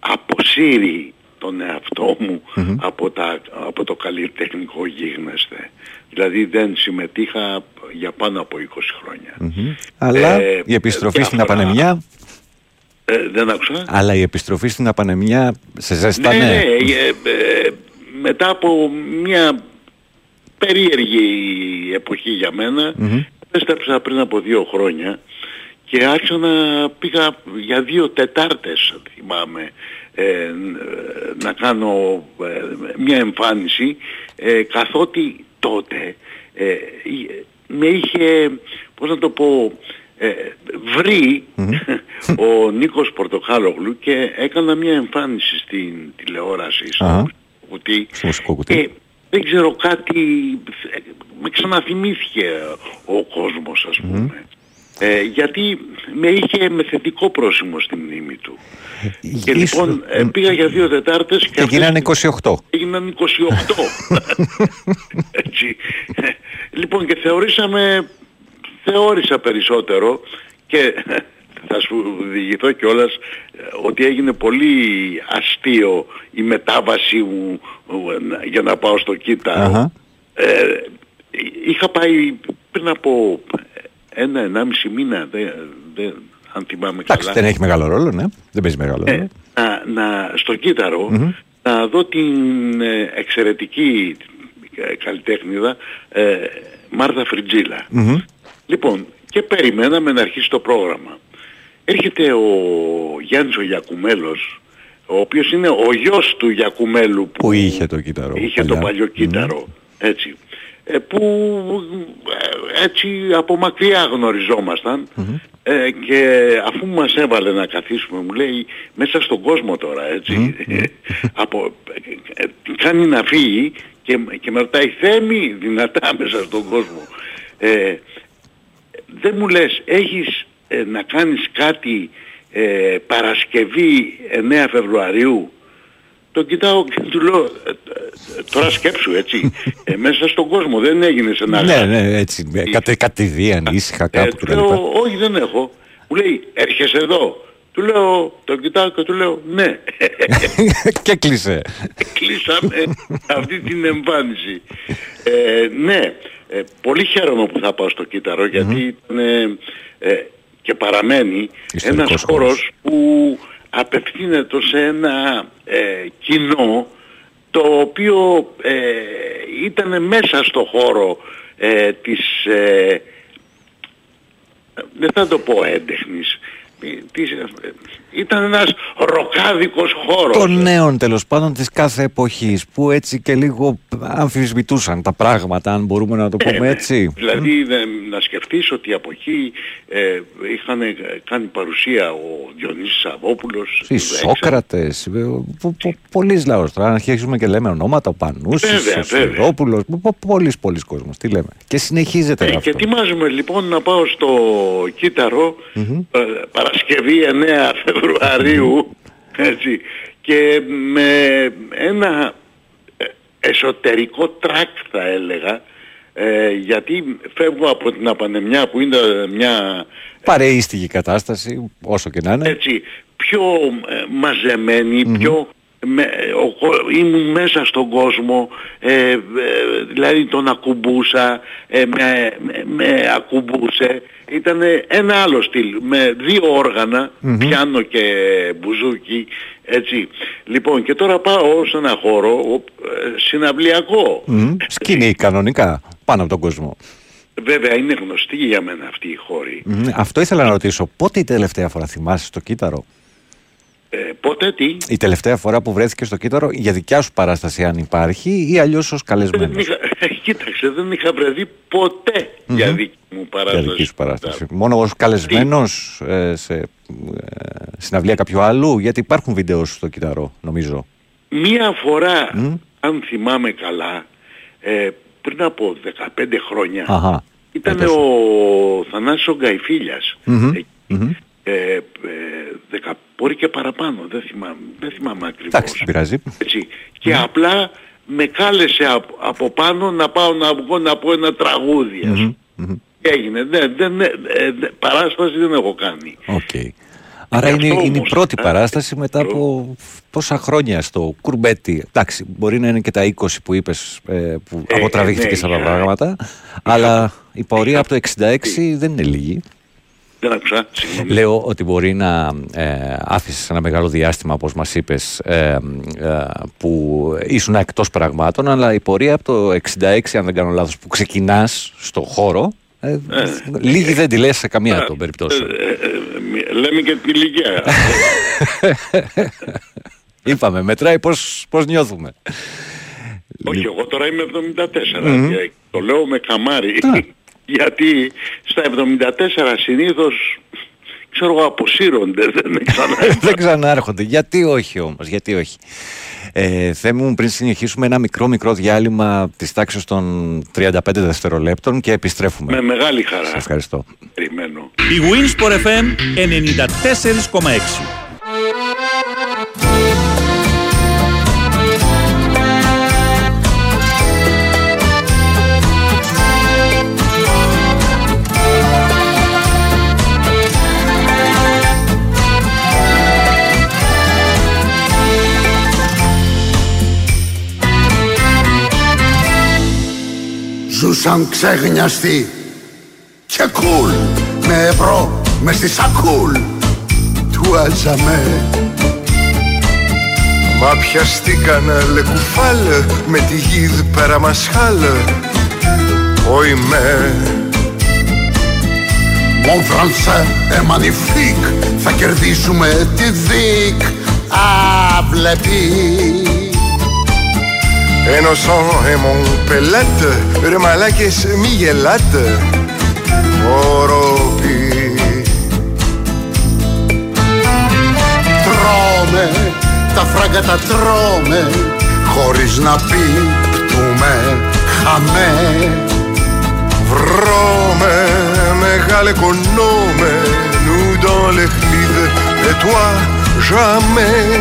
αποσύρει τον εαυτό μου Μμμ. από, τα, από το καλλιτεχνικό γίγνεσθε. Δηλαδή δεν συμμετείχα για πάνω από 20 χρόνια. μμμ. Αλλά Ε, η επιστροφή στην διάφορα- Απανεμιά, Ε, δεν άκουσα. αλλά η επιστροφή στην Απανεμιά σε ζέστανε. Ναι, ναι, ε, ε, μετά από μια περίεργη εποχή για μένα, Μμμ. έστρεψα πριν από δύο χρόνια και άρχισα να πήγα για δύο Τετάρτες, θυμάμαι, ε, να κάνω ε, μια εμφάνιση, ε, καθότι τότε ε, εί- με είχε, πώς να το πω, ε, βρει ο Νίκος Πορτοκάλογλου και έκανα μια εμφάνιση στην τηλεόραση στο Αχα. κουτί. Στο μουσικό κουτί. και δεν ξέρω κάτι με ξαναθυμήθηκε ο κόσμος ας πούμε. Ε, γιατί με είχε με θετικό πρόσημο στη μνήμη του και Ίσως- λοιπόν ε, πήγα για δύο Τετάρτες και, Και αυτές γίνανε 28. έγιναν 28 Έτσι. λοιπόν και θεωρήσαμε θεώρησα περισσότερο και θα σου διηγηθώ κιόλας ε, ότι έγινε πολύ αστείο η μετάβασή μου ε, για να πάω στο κύτταρο. Αχα. Ε, είχα πάει πριν από ένα, ενάμιση μήνα, δεν, δεν, αν θυμάμαι Εντάξει, καλά. δεν έχει μεγάλο ρόλο, ναι. Δεν παίζει μεγάλο Ε, ρόλο. να, να, στο κύτταρο Μμμ. να δω την ε, εξαιρετική ε, καλλιτέχνηδα ε, Μάρθα Φριτζίλα. Μμμ. Λοιπόν, και περιμέναμε να αρχίσει το πρόγραμμα. Έρχεται ο Γιάννης ο Γιακουμέλος, ο οποίος είναι ο γιος του Γιακουμέλου που Που είχε το κύτταρο. είχε παλιά. το παλιό κύτταρο, έτσι. Ε, που ε, έτσι από μακριά γνωριζόμασταν. Ε, και αφού μας έβαλε να καθίσουμε μου λέει μέσα στον κόσμο τώρα έτσι. Από, ε, ε, κάνει να φύγει και, και με ρωτάει Θέμη δυνατά μέσα στον κόσμο ε, δεν μου λες έχεις ε, να κάνεις κάτι ε, Παρασκευή 9 Φεβρουαρίου; Τον κοιτάω και του λέω «Ε, ε, τώρα σκέψου έτσι ε, μέσα στον κόσμο δεν έγινε σε ένα Ναι, γάμο». ναι, έτσι. ε, Κατε, κατηδίαν, ήσυχα Ε, κάπου του κτλ. λέω όχι δεν έχω μου λέει έρχεσαι εδώ του λέω τον κοιτάω και του λέω ναι και κλείσε. κλείσαμε αυτή την εμφάνιση. Ε, ναι, ε, πολύ χαίρομαι που θα πάω στο κύτταρο γιατί ήταν ε, και παραμένει Ιστορικός ένας χώρος. χώρος που απευθύνεται σε ένα ε, κοινό το οποίο ε, ήταν μέσα στο χώρο ε, της ε, δεν θα το πω έντεχνης, ε, της, ε, Ήταν ένας ροκάδικος χώρος. των νέων τέλος πάντων της κάθε εποχής που έτσι και λίγο αμφισβητούσαν τα πράγματα αν μπορούμε να το Ε, πούμε ναι. έτσι. Δηλαδή δε- να σκεφτείς ότι από εκεί ε, είχαν ε, κάνει παρουσία ο Διονύσης Σαββόπουλος. Οι ο Σόκρατες, ε, πο- πο- πολλοί λαός τώρα, αν αρχίσουμε και λέμε ονόματα, ο Πανούσης, Βέβαια, ο βέβαια. Σιδόπουλος, πο- πολλοί πολλοί κόσμος, τι λέμε. Και συνεχίζεται Ε, αυτό. και ετοιμάζουμε λοιπόν να πάω στο κύτταρο ε, Παρασκευή 9 Φεβρουαρίου έτσι, και με ένα ε, εσωτερικό τρακ θα έλεγα ε, γιατί φεύγω από την Απανεμιά που είναι μια Παρεΐστηκε η κατάσταση, όσο και να είναι. έτσι πιο ε, μαζεμένη, πιο με, ο, κο- ήμουν μέσα στον κόσμο, ε, ε, δηλαδή τον ακουμπούσα, ε, με, με, με ακουμπούσε. Ήταν ένα άλλο στυλ, με δύο όργανα, πιάνο και μπουζούκι, έτσι. Λοιπόν, και τώρα πάω σε ένα χώρο ε, συναυλιακό. Μμμ. Σκηνή κανονικά, πάνω από τον κόσμο. Βέβαια είναι γνωστή για μένα αυτή η χώρη. Μμμ. Αυτό ήθελα να ρωτήσω, πότε η τελευταία φορά θυμάσαι στο κύτταρο; Ε, πότε τι, Η τελευταία φορά που βρέθηκε στο κύτταρο για δικιά σου παράσταση αν υπάρχει ή αλλιώς ως δεν καλεσμένος. είχα, κοίταξε, δεν είχα βρεθεί ποτέ για δική μου παράσταση. Για δική σου παράσταση. Μόνο ως καλεσμένος ε, σε ε, συναυλία κάποιου άλλου, γιατί υπάρχουν βίντεο σου στο κύτταρο, νομίζω. Μία φορά, αν θυμάμαι καλά, ε, πριν από 15 χρόνια, Αχα. ήταν Ε, ο τόσο. Θανάσης ο Γκαϊφίλιας. Μμμ, Ε, μμμ. ε, ε, δεκα, μπορεί και παραπάνω, δεν θυμάμαι, δεν θυμάμαι ακριβώς. Εντάξει, δεν πειράζει. Έτσι. Και απλά με κάλεσε από, από πάνω να πάω να βγω να πω ένα τραγούδι. ας πούμε. Μμμ. Και έγινε. Δεν, δεν, ε, ε, δεν- παράσταση δεν έχω κάνει. Οκ. Άρα Γι' είναι, αυτό είναι η όμως, πρώτη ε, παράσταση μετά από τόσα χρόνια στο κουρμπέτι. Εντάξει, μπορεί να είναι και τα 20 που είπες ε, που Ε, αποτραβήχτηκες ναι, από τα είχα- πράγματα, αλλά η πορεία από το 66 δεν είναι λίγη. Δεν άκουσα. Συγγνώμη. Λέω ότι μπορεί να ε, άφησες ένα μεγάλο διάστημα, όπως μας είπες, ε, ε, που ήσουν εκτός πραγμάτων, αλλά η πορεία από το 66, αν δεν κάνω λάθος, που ξεκινάς στο χώρο, ε, λίγη δεν τη λες σε καμία των περιπτώσεων. Ε, ε, ε, μη- λέμε και την ηλικία. Είπαμε, μετράει πώς, πώς νιώθουμε. Όχι, εγώ τώρα είμαι 74 Μμμ. και το λέω με καμάρι. Γιατί στα 74 συνήθως, ξέρω εγώ, αποσύρονται, δεν ξανά. δεν ξανάρχονται. Γιατί όχι όμως, γιατί όχι. Ε, Θέμη μου, πριν συνεχίσουμε ένα μικρό μικρό διάλειμμα της τάξης των 35 δευτερολέπτων και επιστρέφουμε. με μεγάλη χαρά. Σε ευχαριστώ. Περιμένω. Η Winsport FM 94,6 Ζούσαν ξεγνιαστοί και κουλ με ευρώ μες στη σακούλ του άζαμε Μα πιαστήκαν le κουφάλ με τη γίδ περαμασχάλ Όχι με. Mon français est magnifique Θα κερδίσουμε τη δίκ. Α, βλέπεις Ένωσον et mon πελάτ Ρε μαλάκες μη γελάτε Οροπή Τρώμε, τα φράγκα τα τρώμε Χωρίς να πίπτουμε χαμέ Βρώμε μεγάλε κονόμε Nous dans les clides et toi jamais.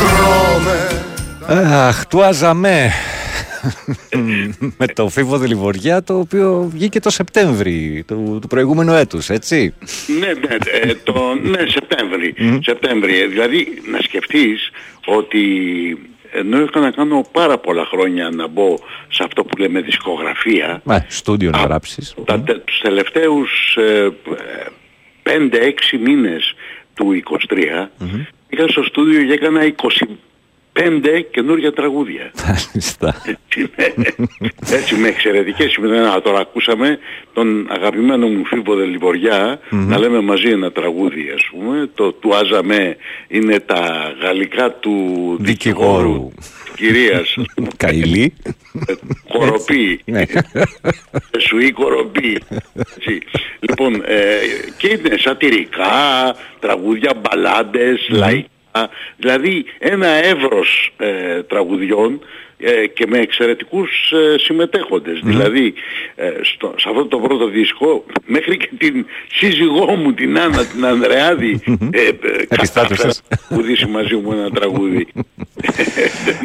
Βρώμε Αχ, του αζαμέ. με το φίβο Δελιβοριά το οποίο βγήκε το Σεπτέμβρη του, του προηγούμενου έτους, έτσι. Ναι, ναι, ε, το, ναι Σεπτέμβρη. Σεπτέμβρη. Ε, Δηλαδή να σκεφτείς ότι ενώ είχα να κάνω πάρα πολλά χρόνια να μπω σε αυτό που λέμε δισκογραφία, Μα, στούντιο να γράψεις. τα, τε- τους τελευταίους ε, ε, 5-6 μήνες του 23 πήγα στο στούντιο και έκανα πέντε καινούργια τραγούδια. Μάλιστα. Έτσι με εξαιρετικές σημερινά. Τώρα ακούσαμε τον αγαπημένο μου Φίβο Λιβοριά να λέμε μαζί ένα τραγούδι ας πούμε. Το του Άζαμε είναι τα γαλλικά του δικηγόρου κυρίας. Καηλή. Κοροπή. Ναι. Σουή κοροπή. Έτσι. Λοιπόν, ε, και είναι σατυρικά, τραγούδια, μπαλάντες, λαϊκά. Δηλαδή ένα εύρος ε, τραγουδιών ε, και με εξαιρετικούς ε, συμμετέχοντες. Δηλαδή ε, στο, σε αυτό το πρώτο δίσκο μέχρι και την σύζυγό μου την Άννα την Ανδρεάδη ε, ε, κατάφερα να τραγουδήσει μαζί μου ένα τραγούδι.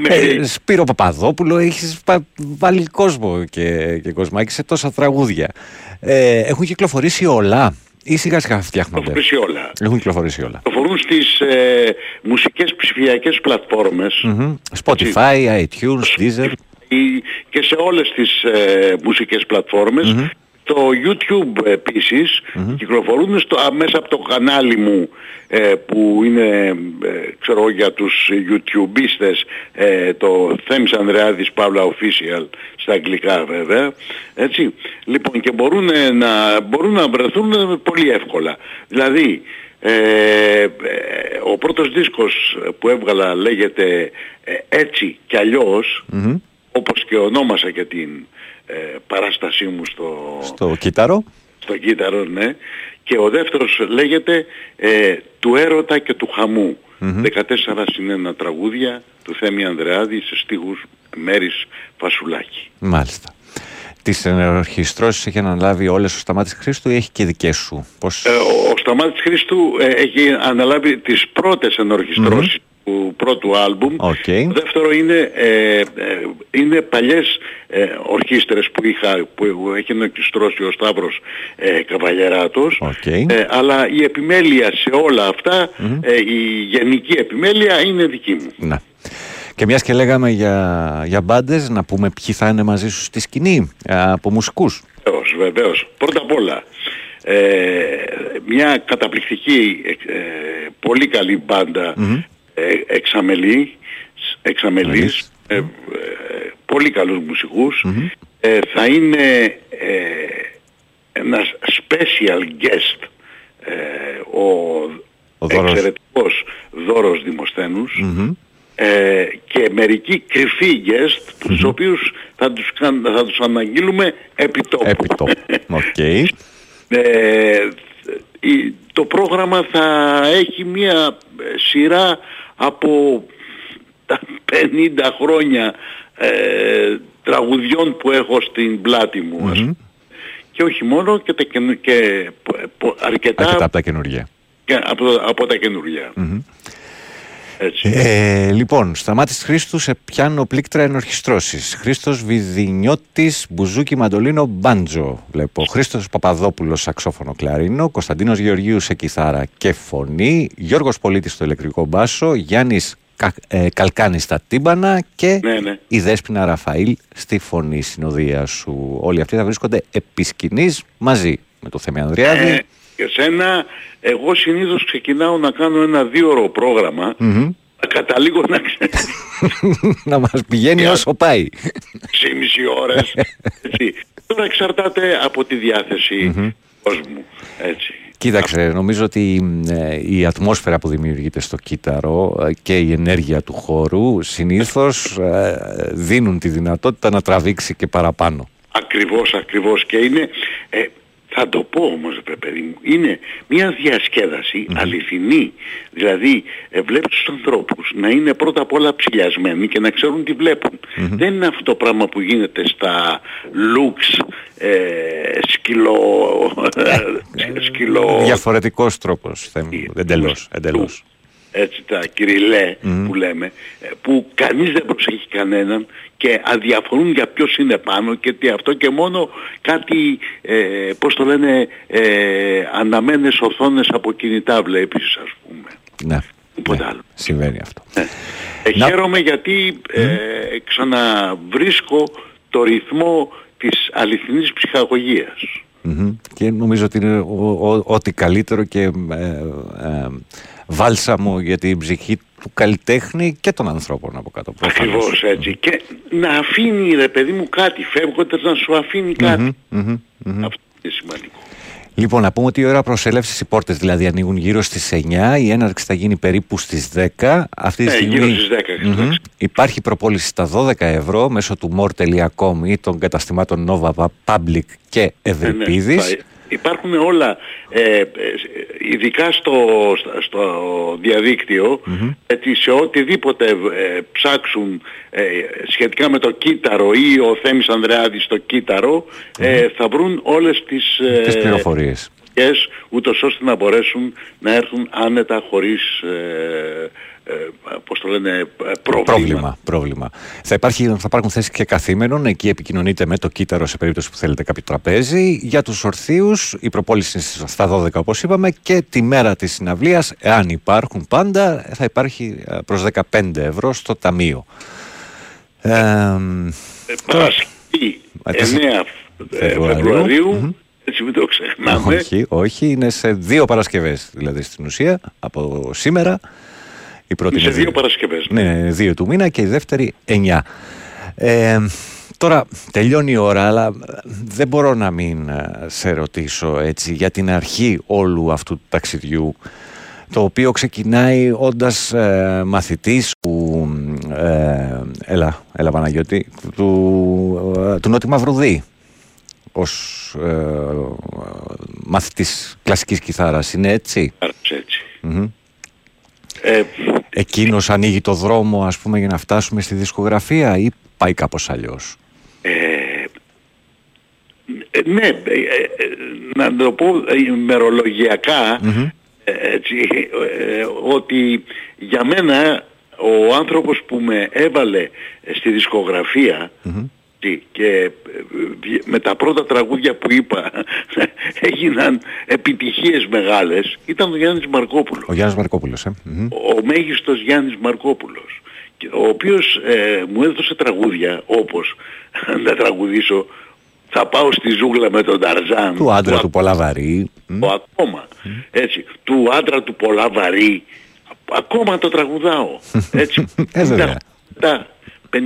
Ε, Σπύρο Παπαδόπουλο, έχεις πα- βάλει κόσμο και, και κοσμάκι σε τόσα τραγούδια. Ε, έχουν κυκλοφορήσει όλα ή σιγά σιγά φτιάχνονται. Κυκλοφορήσει όλα. Έχουν κυκλοφορήσει όλα. Αφορούν στις ε, μουσικές ψηφιακές πλατφόρμες Μμμ. Spotify, iTunes, Deezer. ή- και σε όλες τις ε, μουσικές πλατφόρμες. Το YouTube επίσης κυκλοφορούν στο, α, μέσα από το κανάλι μου ε, που είναι ε, ξέρω εγώ, για τους YouTubeίστες ε, το Θέμης Ανδρεάδης Παύλα Official στα αγγλικά βέβαια έτσι. Λοιπόν και μπορούν ε, να, μπορούν να βρεθούν ε, πολύ εύκολα. Δηλαδή ε, ε, ο πρώτος δίσκος που έβγαλα λέγεται ε, έτσι κι αλλιώς όπως και ονόμασα και την ε, παράστασή μου στο, Το κύτταρο. στο κύτταρο, ναι. Και ο δεύτερος λέγεται ε, «Του έρωτα και του χαμού». 14 συν ένα τραγούδια του Θέμη Ανδρεάδη σε στίχους Μαίρης Φασουλάκη. Μάλιστα. Τις ενορχιστρώσεις έχει αναλάβει όλες ο Σταμάτης Χρήστου ή έχει και δικές σου. Πώς... Ε, ο, ο Σταμάτης Χρήστου ε, έχει αναλάβει τις πρώτες ενορχιστρώσεις του πρώτου άλμπουμ. Οκ. Το δεύτερο είναι, ε, ε, είναι παλιές ε, ορχήστρες που, είχα, που έχει ενορχιστρώσει ο Σταύρος ε, Καβαλιεράτος. Οκ. Ε, αλλά η επιμέλεια σε όλα αυτά, ε, η γενική επιμέλεια είναι δική μου. Να. Και μιας και λέγαμε για, για μπάντες, να πούμε ποιοι θα είναι μαζί σου στη σκηνή ε, από μουσικούς. Βεβαίως, βεβαίως. Πρώτα απ' όλα, ε, μια καταπληκτική, ε, πολύ καλή μπάντα ε, εξαμελή, εξαμελής, ε, ε, πολύ καλούς μουσικούς. Ε, θα είναι ε, ένας special guest ε, ο, Ο Δώρος. εξαιρετικός Δώρος Δημοσθένους ε, και μερικοί κρυφοί guest τους οποίους θα τους, καν- θα τους αναγγείλουμε επί τόπου. Οκ. Ε, η- το πρόγραμμα θα έχει μια ε, σειρά από τα 50 χρόνια ε, τραγουδιών που έχω στην πλάτη μου ας πούμε. και όχι μόνο και, τα, καινου- και πο- πο- αρκετά, Αρκετά από τα καινούργια. και από, από τα καινούργια. Έτσι. Ε, λοιπόν, Σταμάτης Χρήστου σε πιάνο πλήκτρα ενορχιστρώσεις. Χρήστος Βιδινιώτης, Μπουζούκι Μαντολίνο, Μπάντζο. Βλέπω. Χρήστος Παπαδόπουλος, σαξόφωνο κλαρίνο. Κωνσταντίνος Γεωργίους σε κιθάρα και φωνή. Γιώργος Πολίτης στο ηλεκτρικό μπάσο. Γιάννης Κα, ε, Καλκάνης στα τύμπανα και Ναι, ναι. η Δέσποινα Ραφαήλ στη φωνή συνοδεία σου. Όλοι αυτοί θα βρίσκονται επί σκηνής μαζί με το Θέμη Ανδριάδη. Ε, και σένα, εγώ συνήθως ξεκινάω να κάνω ένα δύο ώρο πρόγραμμα Μμμ. καταλήγω να ξέρω να μας πηγαίνει όσο πάει. σε μισή ώρες. Έτσι. Τώρα εξαρτάται από τη διάθεση του κόσμου. Έτσι. Κοίταξε, νομίζω ότι ε, η ατμόσφαιρα που δημιουργείται στο κύτταρο ε, και η ενέργεια του χώρου συνήθως ε, δίνουν τη δυνατότητα να τραβήξει και παραπάνω. Ακριβώς, ακριβώς. Και είναι, ε, θα το πω όμως ρε παιδί μου, είναι μια διασκέδαση αληθινή. Δηλαδή ε, βλέπεις τους ανθρώπους να είναι πρώτα απ' όλα ψηλιασμένοι και να ξέρουν τι βλέπουν. Δεν είναι αυτό το πράγμα που γίνεται στα looks, ε, σκυλό, σκυλό Διαφορετικός τρόπος, Θέμη, εντελώς, εντελώς. έτσι τα κυριλέ που λέμε, ε, που κανείς δεν προσέχει κανέναν και αδιαφορούν για ποιος είναι πάνω και τι αυτό και μόνο κάτι, ε, πώς το λένε, ε, αναμένες οθόνες από κινητά βλέπεις ας πούμε. Ναι, Τίποτα ναι, άλλο. συμβαίνει αυτό. Ε, χαίρομαι γιατί ε, ξαναβρίσκω το ρυθμό της αληθινής ψυχαγωγίας. Μμμ. Και νομίζω ότι είναι ο- ο- ό,τι καλύτερο και ε, ε, βάλσαμο για την ψυχή του καλλιτέχνη και των ανθρώπων από κάτω. προφανώς. Ακριβώς έτσι. Και να αφήνει ρε παιδί μου κάτι, φεύγοντας να σου αφήνει κάτι. Μμμ, μμμ. Αυτό είναι σημαντικό. Λοιπόν, να πούμε ότι η ώρα προσέλευσης, οι πόρτες δηλαδή ανοίγουν γύρω στις 9, η έναρξη θα γίνει περίπου στις 10. Αυτή τη Ναι, στιγμή γύρω στις 10, Μμμ. εντάξει. υπάρχει προπόληση στα 12 ευρώ μέσω του more.com ή των καταστημάτων Nova Public και Ευελπίδη. Ναι, ναι. Θα Υπάρχουν όλα, ε, ε, ειδικά στο, στα- στο διαδικτυο έτσι, σε οτιδήποτε ε, ψάξουν ε, σχετικά με το κύτταρο ή ο Θέμης Ανδρεάδης στο κύτταρο, ε, θα βρουν όλες τις, ε, Τις πληροφορίες. πληροφορίες, ούτως ώστε να μπορέσουν να έρθουν άνετα χωρίς, ε, ε, πώς το λένε, ε, πρόβλημα. Πρόβλημα, πρόβλημα. Θα, υπάρχει, θα υπάρχουν θέσεις και καθήμενων. Εκεί επικοινωνείτε με το κύτταρο σε περίπτωση που θέλετε κάποιο τραπέζι. Για τους ορθίους, η προπόληση είναι στα 12 όπως είπαμε. Και τη μέρα της συναυλίας, εάν υπάρχουν πάντα, θα υπάρχει προς 15 ευρώ στο ταμείο. Ε, Παρασκευή Μάλιστα. 9 ε, Φεβρουαρίου. Φεβρουαρίου, έτσι μην το ξεχνάμε. όχι, όχι, είναι σε δύο Παρασκευές δηλαδή στην ουσία από σήμερα. Η πρώτη Σε είναι δύο Παρασκευές. Ναι, δύο του μήνα και η δεύτερη εννιά. Ε, τώρα τελειώνει η ώρα, αλλά δεν μπορώ να μην ε, σε ρωτήσω έτσι για την αρχή όλου αυτού του ταξιδιού το οποίο ξεκινάει όντας ε, μαθητής του, ε, έλα, έλα Παναγιώτη, του, ε, του Νότι Μαυρουδή ως ε, μαθητής κλασικής κιθάρας. Είναι έτσι; έτσι. Μμμ. Ε, Εκείνος ανοίγει το δρόμο ας πούμε για να φτάσουμε στη δισκογραφία ή πάει κάπως αλλιώς; ε, ε, ναι, ε, ε, να το πω ε, ημερολογιακά, ε, έτσι, ε, ότι για μένα ο άνθρωπος που με έβαλε στη δισκογραφία τι, και ε, βγε- με τα πρώτα τραγούδια που είπα έγιναν επιτυχίες μεγάλες ήταν ο Γιάννης Μαρκόπουλος Ο Γιάννης Μαρκόπουλος, ε. Μμμ. ο μέγιστος Γιάννης Μαρκόπουλος και ο οποίος ε, μου έδωσε τραγούδια όπως να τραγουδήσω θα πάω στη ζούγκλα με τον Ταρζάν Του άντρα του πολλά βαρύ. ο ακόμα έτσι του άντρα του πολλά βαρύ α- ακόμα το τραγουδάω έτσι Ε, βέβαια. μετά 51,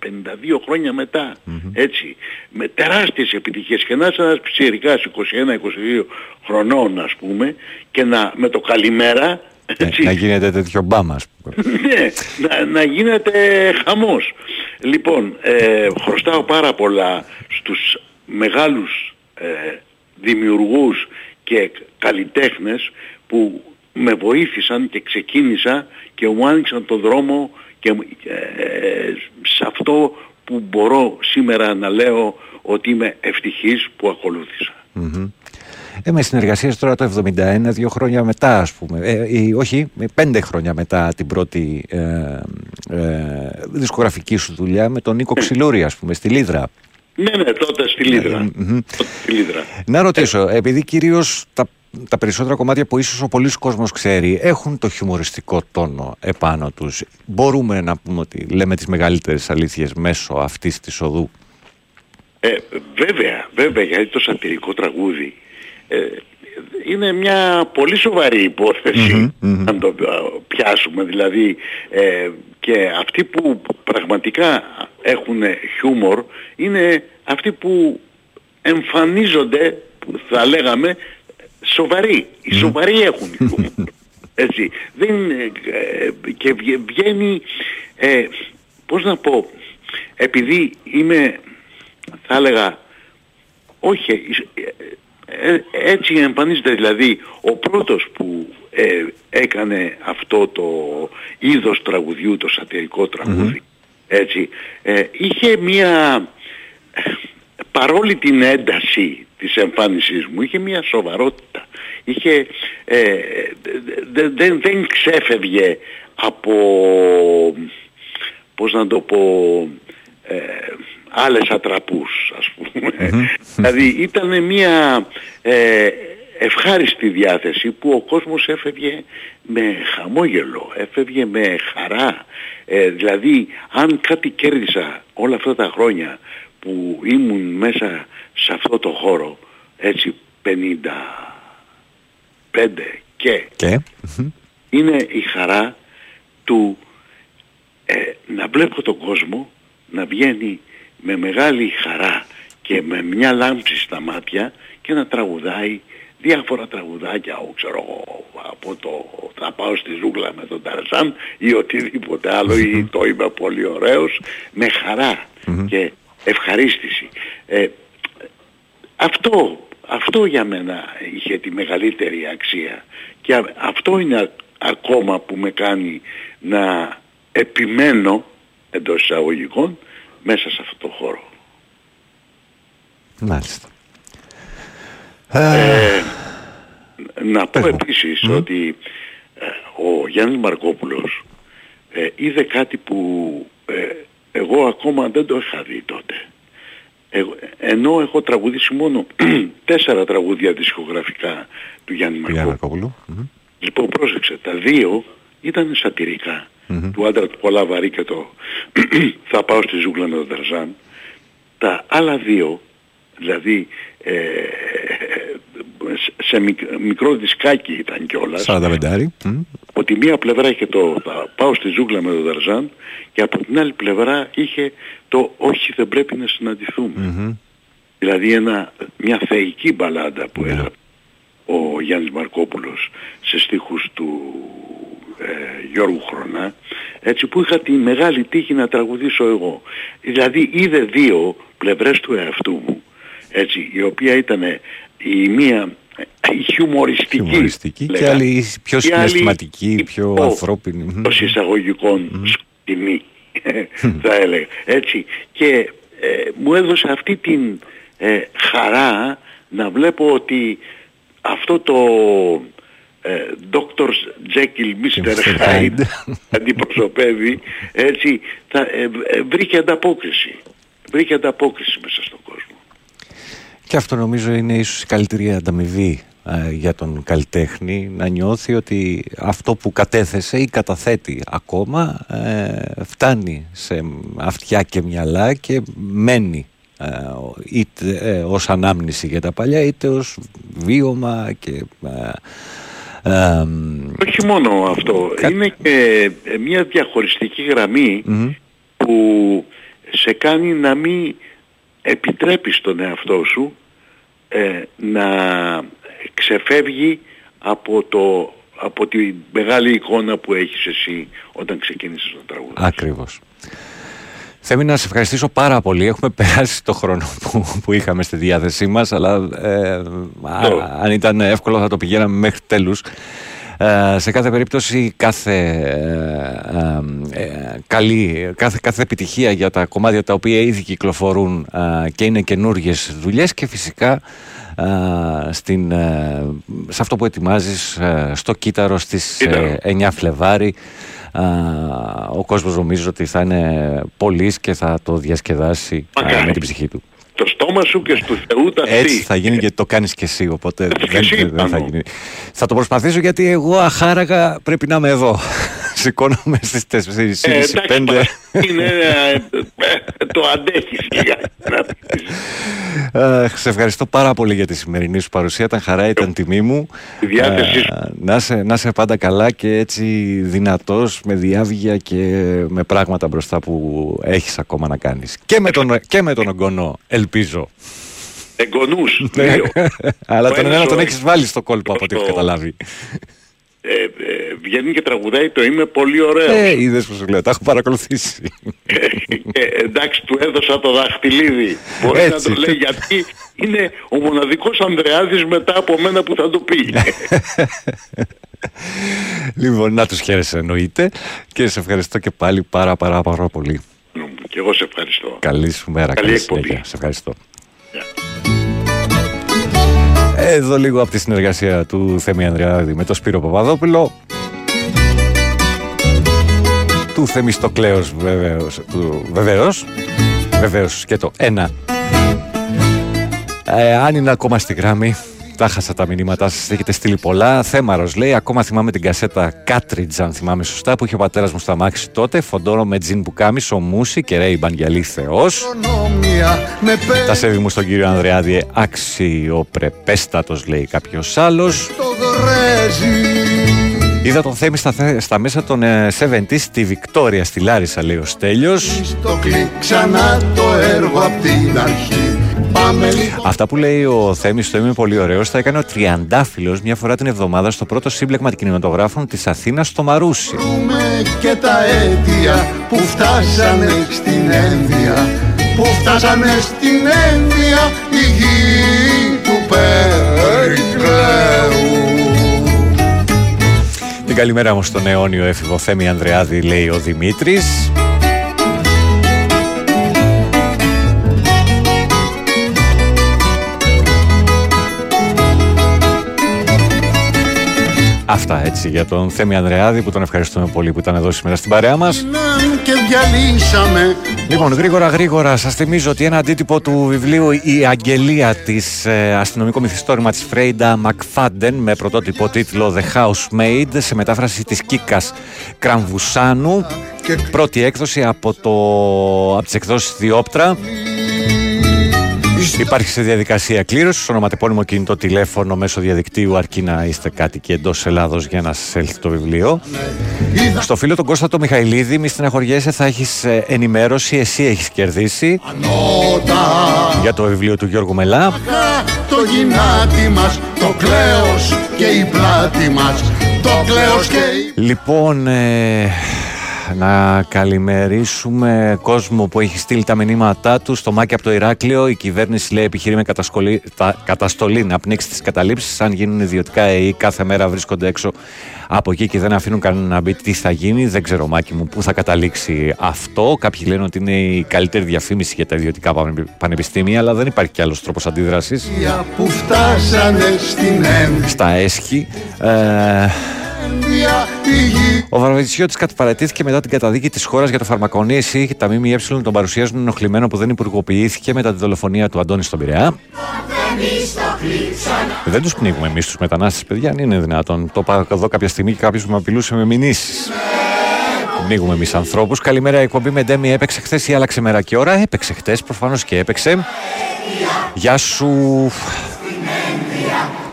52 χρόνια μετά, έτσι, με τεράστιες επιτυχίες και να είσαι ένας ψηρικάς 21-22 χρονών ας πούμε και να, με το καλημέρα, έτσι, Να γίνεται τέτοιο μπάμα, ας πούμε. ναι, να, να γίνεται χαμός. Λοιπόν, ε, χρωστάω πάρα πολλά στους μεγάλους ε, δημιουργούς και καλλιτέχνες που με βοήθησαν και ξεκίνησα και μου άνοιξαν τον δρόμο και ε, σε αυτό που μπορώ σήμερα να λέω ότι είμαι ευτυχής που ακολούθησα. Μμμ. Ε, με συνεργασίες τώρα το 71, δύο χρόνια μετά ας πούμε, ε, ή, όχι, με πέντε χρόνια μετά την πρώτη ε, ε, δισκογραφική σου δουλειά με τον Νίκο Ξυλούρη ας πούμε, στη Λίδρα. Ναι, ναι, τότε στη Λίδρα. Μμμ. Τότε στη Λίδρα. Να ρωτήσω, επειδή κυρίως τα, τα περισσότερα κομμάτια που ίσως ο πολλής κόσμος ξέρει έχουν το χιουμοριστικό τόνο επάνω τους. Μπορούμε να πούμε ότι λέμε τις μεγαλύτερες αλήθειες μέσω αυτής της οδού; Ε, βέβαια, βέβαια, γιατί το σατυρικό τραγούδι ε, είναι μια πολύ σοβαρή υπόθεση, αν το ε, πιάσουμε. Δηλαδή, ε, και αυτοί που πραγματικά έχουν χιούμορ είναι αυτοί που εμφανίζονται, που θα λέγαμε, σοβαροί. Οι σοβαροί έχουν χιούμορ. Έτσι. Δεν, ε, ε, και βγε- βγαίνει, ε, πώς να πω, επειδή είμαι, θα έλεγα, όχι, ε, ε, έτσι εμφανίζεται δηλαδή ο πρώτος που ε, έκανε αυτό το είδος τραγουδιού, το σατυρικό τραγούδι, έτσι, ε, είχε μία, παρόλη την ένταση της εμφάνισής μου, είχε μία σοβαρότητα. Είχε, ε, δε- δεν, δεν ξέφευγε από, πώς να το πω, ε, άλλες ατραπούς ας πούμε. δηλαδή ήταν μια ε, ευχάριστη διάθεση που ο κόσμος έφευγε με χαμόγελο, έφευγε με χαρά. Ε, δηλαδή αν κάτι κέρδισα όλα αυτά τα χρόνια που ήμουν μέσα σε αυτό το χώρο έτσι 55 και Και, είναι η χαρά του ε, να βλέπω τον κόσμο να βγαίνει με μεγάλη χαρά και με μια λάμψη στα μάτια και να τραγουδάει διάφορα τραγουδάκια, ο, ξέρω εγώ, από το θα πάω στη ζούγκλα με τον Ταρζάν ή οτιδήποτε άλλο ή το είμαι πολύ ωραίος, με χαρά και ευχαρίστηση. Ε, αυτό, αυτό για μένα είχε τη μεγαλύτερη αξία και α- αυτό είναι α- ακόμα που με κάνει να επιμένω εντός εισαγωγικών μέσα σε αυτό το χώρο. Μάλιστα. Ε, να πω επίσης ότι ε, ο Γιάννης Μαρκόπουλος ε, είδε κάτι που ε, εγώ ακόμα δεν το είχα δει τότε. Εγώ- ενώ έχω τραγουδήσει μόνο τέσσερα τραγούδια δισκογραφικά του Γιάννη Γιάννη Μαρκόπουλου. Μαρκόπουλου. Λοιπόν πρόσεξε, τα δύο ήταν σατυρικά. Του άντρα του πολλά βαρύ και το θα πάω στη ζούγκλα με τον Ταρζάν. Τα άλλα δύο, δηλαδή ε, σε- σε μικ- μικρό δισκάκι ήταν κιόλας. 45. μμ. Από τη μία πλευρά είχε το θα πάω στη ζούγκλα με τον Ταρζάν και από την άλλη πλευρά είχε το όχι δεν πρέπει να συναντηθούμε. Μμμ. Δηλαδή ένα, μια θεϊκή μπαλάντα που έγραψε ο Γιάννης Μαρκόπουλος σε στίχους του ε, Γιώργου Χρονά έτσι που είχα τη μεγάλη τύχη να τραγουδήσω εγώ. Δηλαδή είδε δύο πλευρές του εαυτού μου έτσι, η οποία ήταν η μία η χιουμοριστική, Χιουμοριστική και λέγα, άλλη πιο η άλλη συναισθηματική, πιο ο- ανθρώπινη. Μμμ. ως εισαγωγικών σκοτεινή θα έλεγα έτσι και ε, μου έδωσε αυτή την ε, χαρά να βλέπω ότι αυτό το ε, Dr. Jekyll Mr. Hyde αντιπροσωπεύει έτσι θα, ε, ε, βρήκε ανταπόκριση βρήκε ανταπόκριση μέσα στον κόσμο Και αυτό νομίζω είναι ίσως η καλύτερη ανταμοιβή ε, για τον καλλιτέχνη να νιώθει ότι αυτό που κατέθεσε ή καταθέτει ακόμα ε, φτάνει σε αυτιά και μυαλά και μένει ε, είτε ε, ως ανάμνηση για τα παλιά είτε ως βίωμα και ε, ε, όχι μόνο αυτό. είναι και ε, μια διαχωριστική γραμμή που σε κάνει να μην επιτρέπεις τον εαυτό σου ε, να ξεφεύγει από, το, από τη μεγάλη εικόνα που έχεις εσύ όταν ξεκίνησες να τραγουδάς. Ακριβώς. Θέμη να σε ευχαριστήσω πάρα πολύ. Έχουμε περάσει το χρόνο που, που είχαμε στη διάθεσή μας, αλλά ε, α- αν ήταν εύκολο θα το πηγαίναμε μέχρι τέλους. Ε, σε κάθε περίπτωση κάθε, ε, ε, ε, καλή, κάθε, κάθε επιτυχία για τα κομμάτια τα οποία ήδη κυκλοφορούν ε, και είναι καινούριε δουλειές και φυσικά ε, στην, ε, σε αυτό που ετοιμάζεις ε, στο Κύτταρο στις ε, 9 Φλεβάρι Α, ο κόσμος νομίζω ότι θα είναι πολύς και θα το διασκεδάσει α, με την ψυχή του. Το στόμα σου και στου Θεού τα Έτσι αυτή. θα γίνει γιατί το κάνεις και εσύ, οπότε δεν, εσύ δεν θα πάνω. γίνει. Θα το προσπαθήσω γιατί εγώ αχάραγα πρέπει να είμαι εδώ. Σηκώνομαι στις 4, Ε, εντάξει, 5. μα, είναι, ε, ε, το αντέχεις λίγα. να πεις. Ε, σε ευχαριστώ πάρα πολύ για τη σημερινή σου παρουσία. Ήταν χαρά, ήταν τιμή μου. Τη διάθεσή σου. Ε, να, σε, να σε πάντα καλά και έτσι δυνατός, με διάβγεια και με πράγματα μπροστά που έχεις ακόμα να κάνεις. Και με τον, και με τον ογκονό, ελπίζω. Εγγονούς, Ναι. δύο. Αλλά Ο τον ένας ένα τον ο- έχεις βάλει στο κόλπο από ό,τι έχω το- καταλάβει. Ε, ε, βγαίνει και τραγουδάει το είμαι πολύ ωραίος. Ε, είδες που σου λέω, τα έχω παρακολουθήσει. και, εντάξει, του έδωσα το δαχτυλίδι. Μπορεί να Έτσι. το λέει γιατί είναι ο μοναδικός Ανδρεάδης μετά από μένα που θα το πει. λοιπόν, να τους χαίρεσαι εννοείται και σε ευχαριστώ και πάλι πάρα πάρα πάρα πολύ. και εγώ σε ευχαριστώ. Καλή σου μέρα, Καλή καλή, εκπομπή. συνέχεια. Σε ευχαριστώ. Εδώ λίγο από τη συνεργασία του Θέμη Ανδρεάδη με τον Σπύρο Παπαδόπουλο. Του Θεμιστοκλέως βεβαίως, του, βεβαίως, βεβαίως και το ένα. Ε, αν είναι ακόμα στη γράμμη, τα χάσα τα μηνύματά σας, έχετε στείλει πολλά. Θέμαρος λέει, ακόμα θυμάμαι την κασέτα Κάτριτζ, αν θυμάμαι σωστά, που είχε ο πατέρας μου στα μάξι τότε, φοντόρο με τζιν πουκάμισο, μουσι και ρέι μπανγιαλί θεός. με Τα σέβη μου στον κύριο Ανδρεάδη αξιοπρεπέστατος λέει κάποιος άλλος. Το γρέζι. Είδα τον Θέμη στα, θε- στα μέσα των ε, 70's στη Βικτόρια στη Λάρισα λέει ο Στέλιος. Στο κλικ ξανά το έργο απ' την αρχή. Πάμε λοιπόν Αυτά που λέει ο Θέμης το είμαι πολύ ωραίος θα έκανε ο Τριαντάφυλλος μια φορά την εβδομάδα στο πρώτο σύμπλεγμα κινηματογράφων της Αθήνας στο Μαρούσι. Και τα αίτια που φτάσανε στην ένδια Που φτάσανε στην ένδια η γη του Περικλέου. Την καλημέρα μου στον αιώνιο έφηβο Θέμη Ανδρεάδη λέει ο Δημήτρης Αυτά έτσι για τον Θέμη Ανδρεάδη που τον ευχαριστούμε πολύ που ήταν εδώ σήμερα στην παρέα μας. και διαλύσαμε. Λοιπόν, γρήγορα γρήγορα σας θυμίζω ότι ένα αντίτυπο του βιβλίου «Η Αγγελία» της ε, αστυνομικό μυθιστόρημα της Φρέιντα Μακφάντεν με πρωτότυπο τίτλο «The Housemaid» σε μετάφραση της Κίκας Κραμβουσάνου. Πρώτη έκδοση από, το, από τις εκδόσεις Διόπτρα Υπάρχει σε διαδικασία κλήρωσης, στο ονοματεπώνυμο κινητό τηλέφωνο μέσω διαδικτύου, αρκεί να είστε κάτοικοι εντός Ελλάδος για να σας έλθει το βιβλίο. Στο φίλο τον Κώστα το Μιχαηλίδη, μη στεναχωριέσαι, θα έχεις ενημέρωση. Εσύ έχεις κερδίσει για το βιβλίο του Γιώργου Μελά. Το γυνάτι μας, το κλαίος και η πλάτη μας Το κλαίος και η... Λοιπόν, ε, να καλημερίσουμε κόσμο που έχει στείλει τα μηνύματά του στο μάκι από το Ηράκλειο. Η κυβέρνηση λέει επιχειρεί με κατασχολή- τα- καταστολή να πνίξει τις καταλήψεις. Αν γίνουν ιδιωτικά ΕΕ, κάθε μέρα βρίσκονται έξω από εκεί και δεν αφήνουν κανένα να μπει. Τι θα γίνει, δεν ξέρω, μάκι μου, πού θα καταλήξει αυτό; Κάποιοι λένε ότι είναι η καλύτερη διαφήμιση για τα ιδιωτικά πανε- πανεπιστήμια, αλλά δεν υπάρχει κι άλλος τρόπος αντίδρασης. που φτάσανε στην ένδια Στα έσχη. Ε, η γη Ο Βαρβατσιώτη καταπαρατήθηκε μετά την καταδίκη της χώρας για το φαρμακονί ΕΣΥ. Τα ΜΜΕ τον παρουσιάζουν ενοχλημένο που δεν υπουργοποιήθηκε μετά τη δολοφονία του Αντώνη στον Πειραιά. Δεν τους πνίγουμε εμείς τους μετανάστες, παιδιά, αν είναι δυνατόν. Το είπα εδώ κάποια στιγμή και κάποιος με απειλούσε με μηνύσεις. Πνίγουμε εμείς ανθρώπους. Καλημέρα, η εκπομπή με Ντέμι έπαιξε χθες ή άλλαξε μέρα και ώρα. Έπαιξε χθες, προφανώς και έπαιξε. Γεια σου.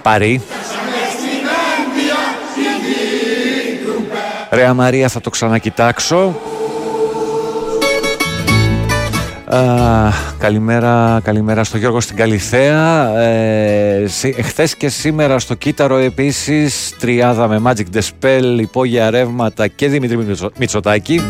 Παρή. Ρέα Μαρία, θα το ξανακοιτάξω. Α, καλημέρα, καλημέρα στο Γιώργο στην Καλιθέα. Ε, σι- εχθές και σήμερα στο Κύτταρο επίσης τριάδα με Magic the Spell, υπόγεια ρεύματα και Δημήτρη Μητσο- Μητσοτάκη.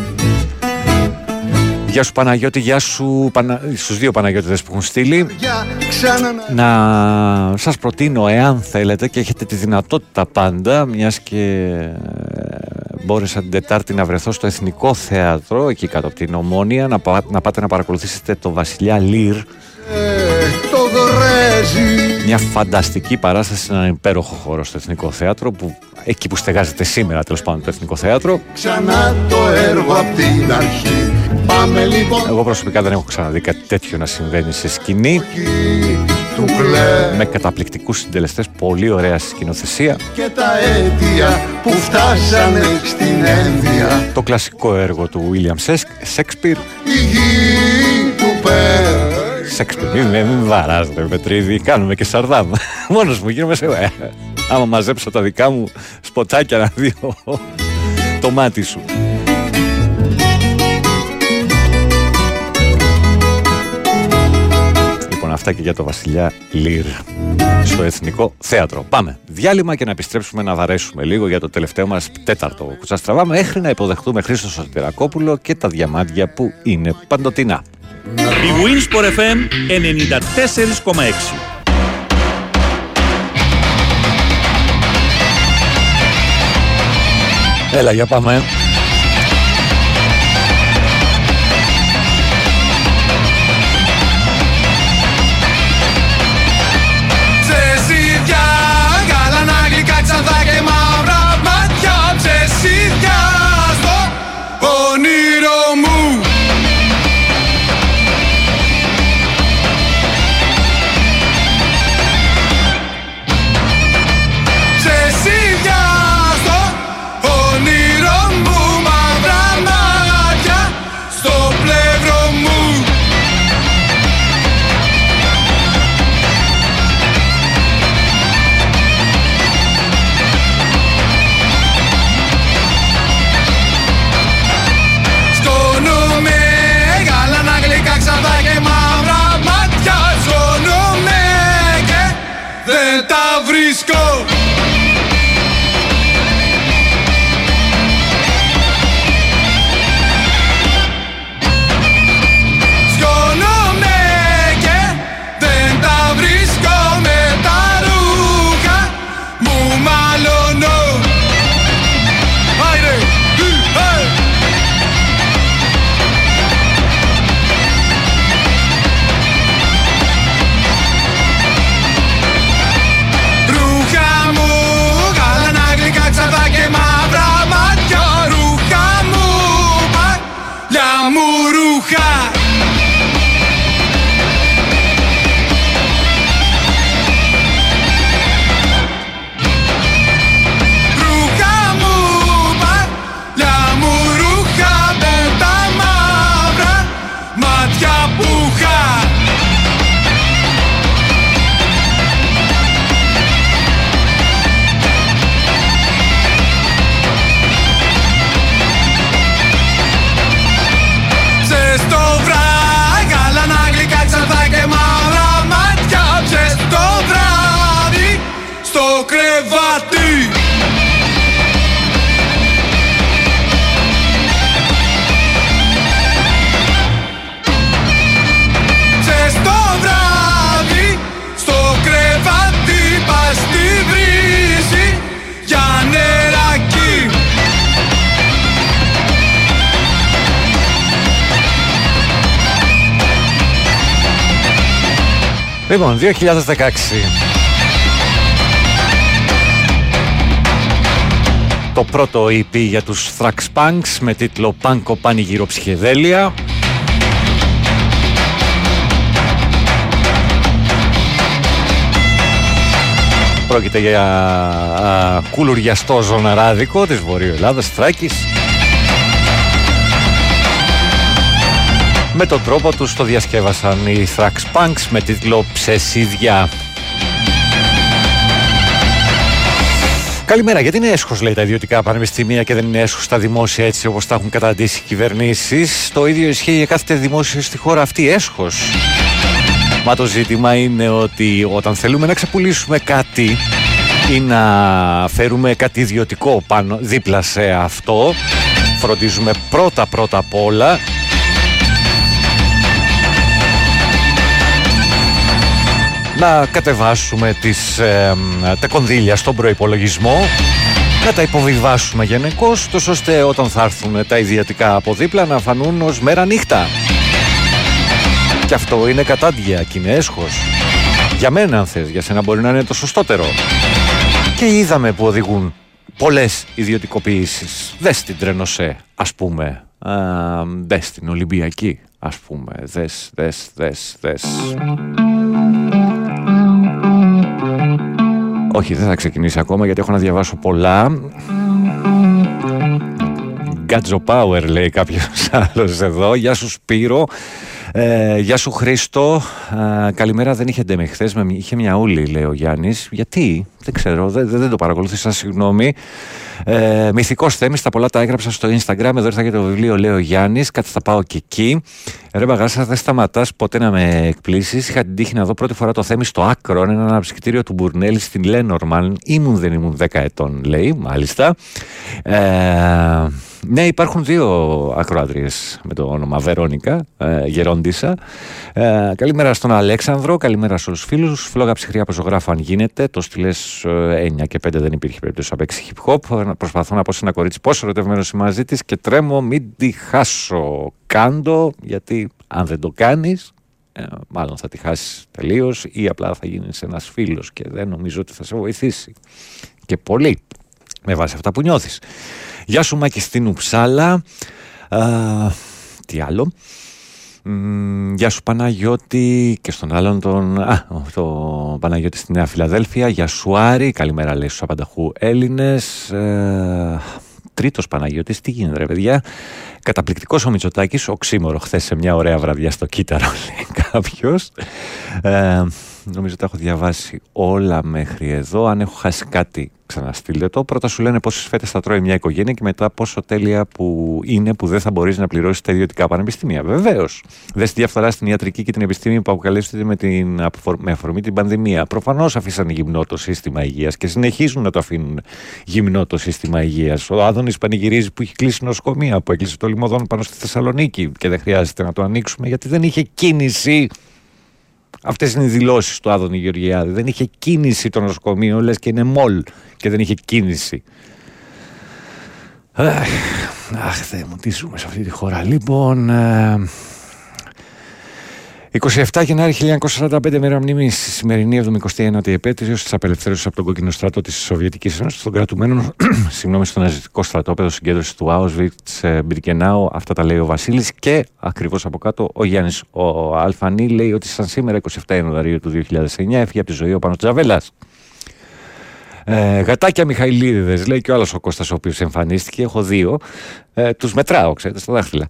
Γεια σου Παναγιώτη, γεια σου Πανα... στους δύο Παναγιώτηδες που έχουν στείλει. για ξανά να Να σας προτείνω εάν θέλετε και έχετε τη δυνατότητα πάντα μιας και ε, μπόρεσα την Τετάρτη να βρεθώ στο Εθνικό Θέατρο εκεί κάτω από την Ομόνια να, πά- να πάτε να παρακολουθήσετε το Βασιλιά Λύρ το γρέζι μια φανταστική παράσταση σε έναν υπέροχο χώρο στο Εθνικό Θέατρο που εκεί που στεγάζεται σήμερα τέλος πάντων το Εθνικό Θέατρο. Ξανά το έργο απ' την αρχή. Πάμε λοιπόν. Εγώ προσωπικά δεν έχω ξαναδεί κάτι τέτοιο να συμβαίνει σε σκηνή. Του κλαις με καταπληκτικούς συντελεστές πολύ ωραία σκηνοθεσία. Και τα αίτια που φτάσανε στην ένδια. Το κλασικό έργο του William Shakespeare. Η γη του Περικλέου Σέξπιρ, μην, μην, μην βαράς ρε Πετρίδη, κάνουμε και σαρδάμ. Μόνος μου γίνομαι σε... Ε, άμα μαζέψω τα δικά μου σποτάκια να δει ο- το μάτι σου. Λοιπόν, αυτά και για το Βασιλιά Λύρ στο Εθνικό Θέατρο. Πάμε. Διάλειμμα και να επιστρέψουμε να βαρέσουμε λίγο για το τελευταίο μας τέταρτο κουτσαστραβά μέχρι να υποδεχτούμε Χρήστο Σωτηρακόπουλο και τα διαμάντια που είναι παντοτινά. Η Winsport FM 94,6 Έλα, για πάμε. Λοιπόν, 2016. Το πρώτο EP για τους Thrax Punks με τίτλο «Πάνκο Πανηγύρο Ψυχεδέλεια». Πρόκειται για α, κουλουριαστό ζωναράδικο της Βορείου Ελλάδας, Θράκης. Με τον τρόπο τους το διασκεύασαν οι Thrax Punks με τίτλο «Ψεσίδια». Καλημέρα. Γιατί είναι έσχος λέει τα ιδιωτικά πανεπιστήμια και δεν είναι έσχος τα δημόσια έτσι όπως τα έχουν καταντήσει οι κυβερνήσεις. Το ίδιο ισχύει για κάθε δημόσιο στη χώρα αυτή. Έσχος. Μα το ζήτημα είναι ότι όταν θέλουμε να ξεπουλήσουμε κάτι ή να φέρουμε κάτι ιδιωτικό πάνω, δίπλα σε αυτό, φροντίζουμε πρώτα πρώτα απ' όλα να κατεβάσουμε τις, ε, τα κονδύλια στον προϋπολογισμό να τα υποβιβάσουμε γενικώ, τόσο ώστε όταν θα έρθουν τα ιδιωτικά από δίπλα να φανούν ως μέρα νύχτα. Και αυτό είναι κατάντια και είναι έσχος. Για μένα αν θες, για σένα μπορεί να είναι το σωστότερο. Και είδαμε που οδηγούν πολλές ιδιωτικοποιήσεις. Δες την Τρενοσέ, ας πούμε. Α, δες την Ολυμπιακή, ας πούμε. Δες, δες, δες, δες. Όχι, δεν θα ξεκινήσει ακόμα γιατί έχω να διαβάσω πολλά. Γκάτζο Power λέει κάποιος άλλος εδώ. Γεια σου Σπύρο. Ε, γεια σου Χρήστο. Ε, καλημέρα, δεν είχε ντεμε χθες, με, είχε μια ούλη λέει ο Γιάννης. Γιατί, δεν ξέρω, δεν, δεν, δεν το παρακολούθησα, συγγνώμη. Ε, Μυθικός Θέμης, τα πολλά τα έγραψα στο Instagram. Εδώ ήρθα για το βιβλίο, λέει ο Γιάννης. Κάτι θα πάω και εκεί. Ρε Μπαγάσα, δεν σταματάς ποτέ να με εκπλήσεις. Είχα την τύχη να δω πρώτη φορά το Θέμη στο Άκρο, ένα αναψυκτήριο του Μπουρνέλη στην Λένορμαν. Ήμουν, δεν ήμουν 10 ετών, λέει, μάλιστα. Ε, ναι, υπάρχουν δύο ακροάτριε με το όνομα Βερόνικα, ε, Γερόντισα. Ε, καλημέρα στον Αλέξανδρο, καλημέρα σε όλου του φίλους. Φλόγα ψυχρή από ζωγράφο, αν γίνεται. Το στυλέ 9 και 5 δεν υπήρχε περίπτωση να παίξει hip hop. Προσπαθώ να πω σε ένα κορίτσι πόσο ερωτευμένο είμαι μαζί της και τρέμω, μην τη χάσω. Κάντο, γιατί αν δεν το κάνεις, ε, μάλλον θα τη χάσεις τελείως ή απλά θα γίνεις ένας φίλος και δεν νομίζω ότι θα σε βοηθήσει. Και πολύ με βάση αυτά που νιώθεις. Γεια σου Μάκη στην Ουψάλα. Α, τι άλλο. Μ, γεια σου Παναγιώτη και στον άλλον τον α, το Παναγιώτη στη Νέα Φιλαδέλφια. Γεια σου Άρη. Καλημέρα λέει στους απανταχού Έλληνες. Ε, τρίτος Παναγιώτης. Τι γίνεται ρε παιδιά. Καταπληκτικός ο Μητσοτάκης. Οξύμορο χθες σε μια ωραία βραδιά στο Κύτταρο λέει κάποιος. Ε, νομίζω τα έχω διαβάσει όλα μέχρι εδώ. Αν έχω χάσει κάτι ξαναστείλτε το. Πρώτα σου λένε πόσες φέτες θα τρώει μια οικογένεια και μετά πόσο τέλεια που είναι που δεν θα μπορείς να πληρώσεις τα ιδιωτικά πανεπιστήμια. Βεβαίως. Δες τη διαφθορά στην ιατρική και την επιστήμη που αποκαλύπτεται με, την, με αφορμή την πανδημία. Προφανώς αφήσαν γυμνό το σύστημα υγείας και συνεχίζουν να το αφήνουν γυμνό το σύστημα υγείας. Ο Άδωνης πανηγυρίζει που έχει κλείσει νοσοκομεία, που έκλεισε το λιμωδόν πάνω στη Θεσσαλονίκη και δεν χρειάζεται να το ανοίξουμε γιατί δεν είχε κίνηση Αυτές είναι οι δηλώσεις του Άδωνη Γεωργιάδη. Δεν είχε κίνηση το νοσοκομείο, λες και είναι μολ και δεν είχε κίνηση. Αχ, αχ Θεέ μου, τι ζούμε σε αυτή τη χώρα. Λοιπόν, ε, 27 Γενάρη 1945 μέρα μνήμης στη σημερινή 79η επέτειος της απελευθέρωσης από τον κόκκινο στρατό της Σοβιετικής Ένωσης των κρατουμένων συγγνώμη, στο ναζιστικό στρατόπεδο συγκέντρωση του Auschwitz Μπιρκενάου. Αυτά τα λέει ο Βασίλης. Και ακριβώς από κάτω ο Γιάννης ο Αλφανή λέει ότι σαν σήμερα 27 Ιανουαρίου του 2009 έφυγε από τη ζωή ο Πάνος Τζαβέλας. Ε, γατάκια Μιχαηλίδες, λέει και ο άλλος ο Κώστας ο οποίος εμφανίστηκε. Έχω δύο. Ε, τους μετράω, ξέρετε, στα δάχτυλα.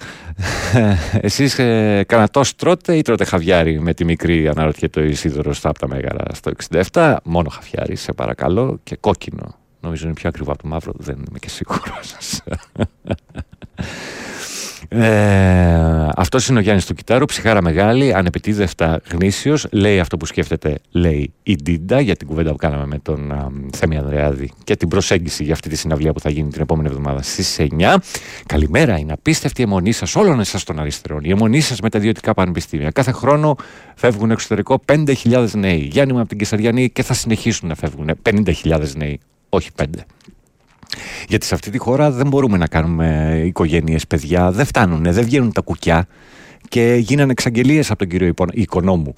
Ε, εσείς ε, κανατός τρώτε ή τρώτε χαβιάρι με τη μικρή, αναρωτιέται ο Ισίδωρος στα από τα Μέγαρα στο 67. Μόνο χαβιάρι, σε παρακαλώ, και κόκκινο. Νομίζω είναι πιο ακριβό από το μαύρο, δεν είμαι και σίγουρος. Ε, αυτός είναι ο Γιάννης του Κυττάρου, ψυχάρα μεγάλη, ανεπιτήδευτα γνήσιος. Λέει αυτό που σκέφτεται, λέει η Ντίντα, για την κουβέντα που κάναμε με τον α, Θέμη Ανδρεάδη και την προσέγγιση για αυτή τη συναυλία που θα γίνει την επόμενη εβδομάδα στις 9. Καλημέρα, είναι απίστευτη η αιμονή σας όλων εσάς των αριστερών. Η αιμονή σας με τα ιδιωτικά πανεπιστήμια. Κάθε χρόνο φεύγουν εξωτερικό 5.000 νέοι. Γιάννη μου από την Κεσαριανή και θα συνεχίσουν να φεύγουν 50.000 νέοι, όχι 5. Γιατί σε αυτή τη χώρα δεν μπορούμε να κάνουμε οικογένειες, παιδιά. Δεν φτάνουν, δεν βγαίνουν τα κουκιά. Και γίνανε εξαγγελίες από τον κύριο Οικονόμου.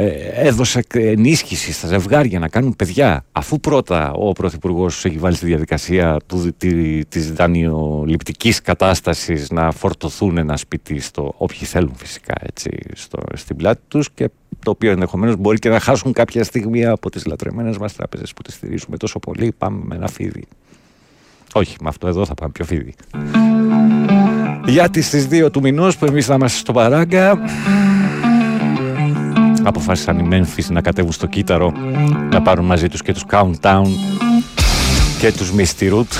Ε, έδωσε ενίσχυση στα ζευγάρια να κάνουν παιδιά. Αφού πρώτα ο Πρωθυπουργός έχει βάλει στη διαδικασία του, τη, της δανειοληπτικής κατάστασης να φορτωθούν ένα σπίτι στο όποιοι θέλουν φυσικά έτσι, στο, στην πλάτη τους και το οποίο ενδεχομένως μπορεί και να χάσουν κάποια στιγμή από τις λατρεμένες μας τράπεζες που τις στηρίζουμε τόσο πολύ. Πάμε με ένα φίδι. Όχι, με αυτό εδώ θα πάμε πιο φίδι. Γιατί στις 2 του μηνός που εμείς θα είμαστε στο Παράγκα αποφάσισαν οι Memphis να κατέβουν στο κύτταρο να πάρουν μαζί τους και τους Countdown και τους Misty Root.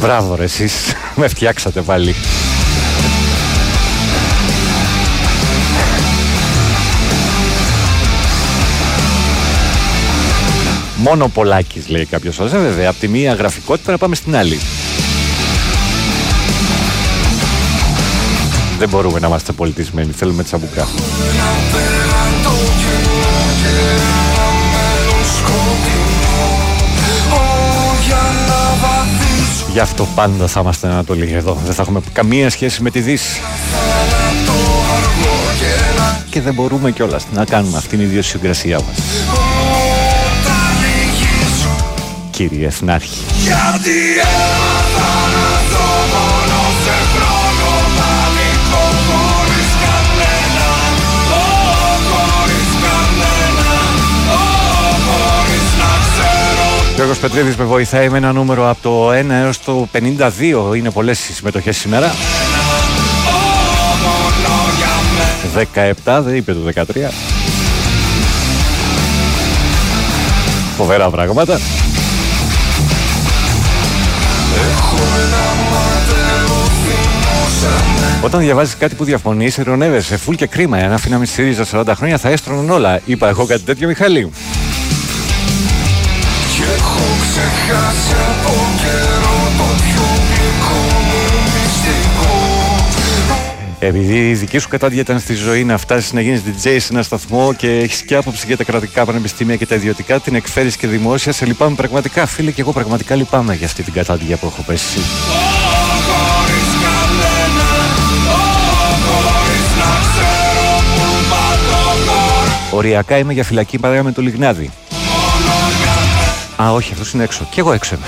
Μπράβο ρε εσείς, με φτιάξατε πάλι. Μόνο πολλάκι λέει κάποιος άλλος. Ε, βέβαια, από τη μία γραφικότητα να πάμε στην άλλη. Δεν μπορούμε να είμαστε πολιτισμένοι. Θέλουμε τσαμπουκά. Γι' αυτό πάντα θα είμαστε Ανατολή εδώ. Δεν θα έχουμε καμία σχέση με τη Δύση. Και δεν μπορούμε κιόλας να κάνουμε αυτήν την ιδιοσυγκρασία μας κύριε Εθνάρχη. Γιατί έμαθα να ζω μόνο σε χρόνο πανικό χωρίς κανένα χωρίς κανένα χωρίς να ξέρω Γιώργος Πετρίδης με βοηθάει με ένα νούμερο από το 1 έως το 52 είναι πολλές οι συμμετοχές σήμερα 17 δεν είπε το 13 Φοβερά πράγματα όταν διαβάζεις κάτι που διαφωνείς, ειρωνεύεσαι. Φουλ και κρίμα. Αν αφήναμε στη ΣΥΡΙΖΑ 40 χρόνια θα έστρωναν όλα. Είπα εγώ κάτι τέτοιο, Μιχαλή. Και έχω ξεχάσει από καιρό το πιο Επειδή η δική σου κατάδια ήταν στη ζωή να φτάσεις να γίνεις DJ σε ένα σταθμό και έχεις και άποψη για τα κρατικά πανεπιστήμια και τα ιδιωτικά, την εκφέρεις και δημόσια, σε λυπάμαι πραγματικά. Φίλε, και εγώ πραγματικά λυπάμαι για αυτή την κατάδια που έχω πέσει. Οριακά είμαι για φυλακή παρέα με το Λιγνάδι. Α, όχι, αυτός είναι έξω. Κι εγώ έξω είμαι.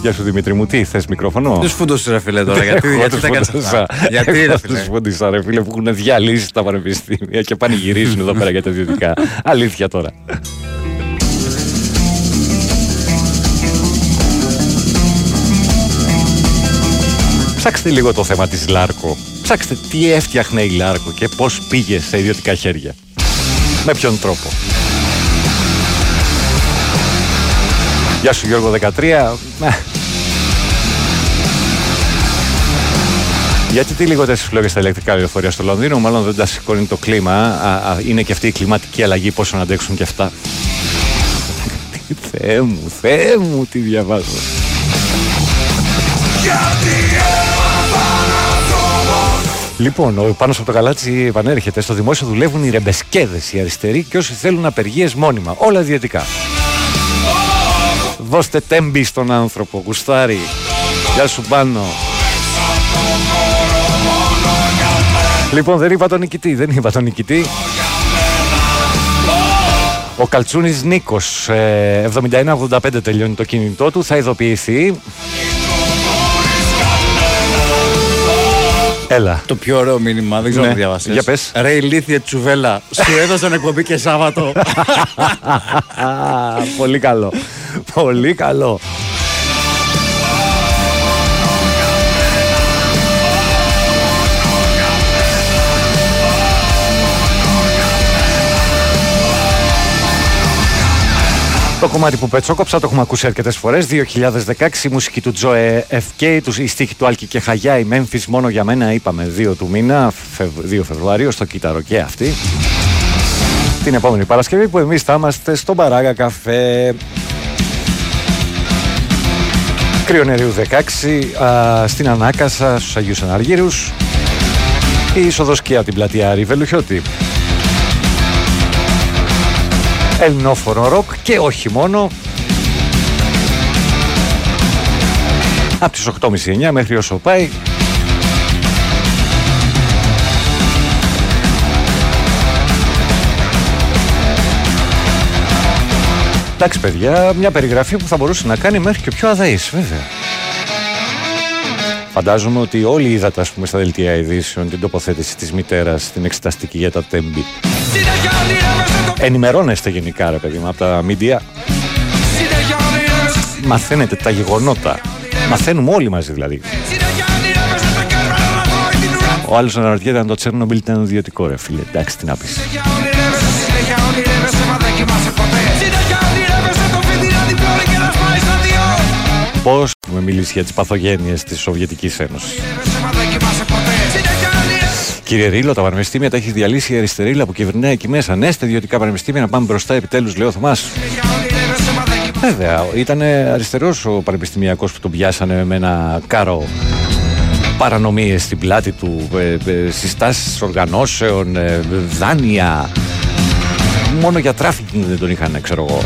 Γεια σου Δημήτρη μου, τι θες μικρόφωνο; Τους φούντωσε ρε φίλε τώρα, γιατί, γιατί τα κάνεις Γιατί ρε φίλε. Τους φούντισα ρε φίλε που έχουν διαλύσει τα πανεπιστήμια και πανηγυρίζουν εδώ πέρα για τα ιδιωτικά. Αλήθεια τώρα. Ψάξτε λίγο το θέμα της Λάρκο. Ψάξτε τι έφτιαχνε η Λάρκο και πώς πήγε σε ιδιωτικά χέρια. Με ποιον τρόπο. Γεια σου Γιώργο 13. Γιατί τι λιγότερε φλόγε στα ηλεκτρικά λεωφορεία στο Λονδίνο, μάλλον δεν τα σηκώνει το κλίμα. Α, α, είναι και αυτή η κλιματική αλλαγή, πόσο να αντέξουν και αυτά. Θεέ μου, Θεέ μου, τι διαβάζω. Λοιπόν, ο πάνω από το καλάτσι επανέρχεται. Στο δημόσιο δουλεύουν οι ρεμπεσκέδες, οι αριστεροί και όσοι θέλουν απεργίες μόνιμα. Όλα ιδιωτικά. Δώστε τέμπι στον άνθρωπο, γουστάρι. Γεια σου πάνω. Λοιπόν, δεν είπα τον νικητή, δεν είπα τον νικητή. Ο Καλτσούνης Νίκος, 71-85 ε, τελειώνει το κινητό του, θα ειδοποιηθεί. Έλα. Το πιο ωραίο μήνυμα, δεν ξέρω Ναι. αν διάβασες. Για πες. Ρε ηλίθιε τσουβέλα, σου έδωσαν εκπομπή και Σάββατο. Πολύ καλό. Πολύ καλό. Το κομμάτι που πετσόκοψα το έχουμε ακούσει αρκετές φορές. 2016 η μουσική του Τζοε FK, τους- η στίχη του Άλκη και Χαγιά, η Memphis μόνο για μένα, είπαμε 2 του μήνα, Φευ- 2 Φεβρουαρίου, στο Κύτταρο και αυτή. Την επόμενη Παρασκευή που εμείς θα είμαστε στο Μπαράγκα Καφέ. Κρύο νερίου 16, α, στην Ανάκασα, στους Αγίους Αναργύρους. Η είσοδος και από την πλατεία Άρη Βελουχιώτη. Ελληνόφωνο ροκ και όχι μόνο. Από τις 8.30-9 μέχρι όσο πάει. Εντάξει παιδιά, μια περιγραφή που θα μπορούσε να κάνει μέχρι και πιο αδαής βέβαια. Φαντάζομαι ότι όλοι είδατε ας πούμε στα δελτία ειδήσεων την τοποθέτηση της μητέρας στην εξεταστική για τα τέμπη. Ενημερώνεστε γενικά ρε παιδί μου από τα μίντια. Μαθαίνετε τα γεγονότα. Μαθαίνουμε όλοι μαζί δηλαδή. Ο άλλος αναρωτιέται αν το Τσέρνομπιλ ήταν ιδιωτικό ρε φίλε. Εντάξει τι να πεις. Πώς έχουμε μιλήσει για τις παθογένειες της Σοβιετικής Ένωσης. Κύριε Ρίλο, τα πανεπιστήμια τα έχει διαλύσει η αριστερίλα που κυβερνάει εκεί μέσα. Ναι, στα ιδιωτικά πανεπιστήμια να πάμε μπροστά επιτέλους, λέει ο Θωμάς. Βέβαια, ήταν αριστερός ο πανεπιστημιακός που τον πιάσανε με ένα κάρο παρανομίες στην πλάτη του, ε, ε, συστάσεις οργανώσεων, ε, δάνεια. Μόνο για τράφικινγκ δεν τον είχαν, ξέρω εγώ.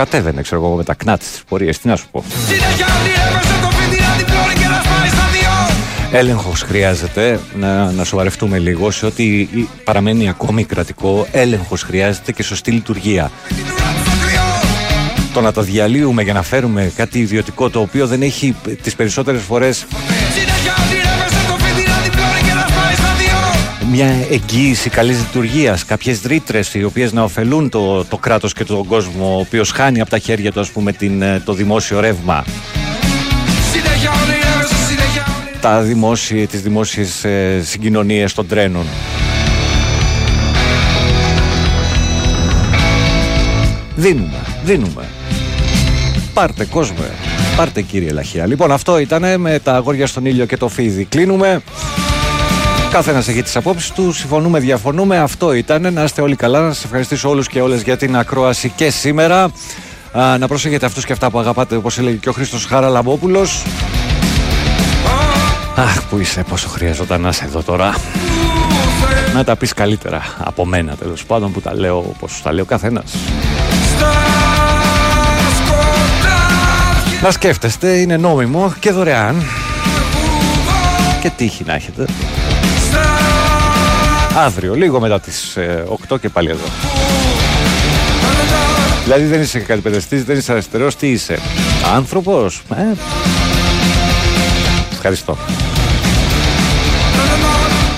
Κατέβαινε, ξέρω εγώ, με τα κνάτς της πορείας. Τι να σου πω. Έλεγχος χρειάζεται να, να σοβαρευτούμε λίγο σε ό,τι παραμένει ακόμη κρατικό. Έλεγχος χρειάζεται και σωστή λειτουργία. Το να τα διαλύουμε για να φέρουμε κάτι ιδιωτικό το οποίο δεν έχει τις περισσότερες φορές μια εγγύηση καλής λειτουργίας, κάποιες ρήτρες οι οποίες να ωφελούν το, το κράτος και τον κόσμο ο οποίος χάνει από τα χέρια του ας πούμε την, ε, το δημόσιο ρεύμα. Τα δημόσια, τις δημόσιες ε, συγκοινωνίες των τρένων. Δίνουμε, δίνουμε. Πάρτε κόσμο, πάρτε κύριε Λαχία. Λοιπόν αυτό ήταν με τα αγόρια στον ήλιο και το φίδι. Κλείνουμε. Κάθε ένας έχει τις απόψεις του, συμφωνούμε, διαφωνούμε. Αυτό ήταν. Να είστε όλοι καλά. Να σας ευχαριστήσω όλους και όλες για την ακρόαση και σήμερα. Α, να προσέχετε αυτούς και αυτά που αγαπάτε, όπως έλεγε και ο Χρήστος Χαραλαμπόπουλος. Αχ, που είσαι, πόσο χρειαζόταν να είσαι εδώ τώρα. Να τα πεις καλύτερα από μένα τέλος πάντων που τα λέω όπως τα λέει ο καθένας. Να σκέφτεστε, είναι νόμιμο και δωρεάν. Και τύχη να έχετε. Αύριο, λίγο μετά τις ε, 8 και πάλι εδώ. Δηλαδή δεν είσαι καλυπαιδευτής, δεν είσαι αριστερός, τι είσαι. Άνθρωπος, ε; Ευχαριστώ.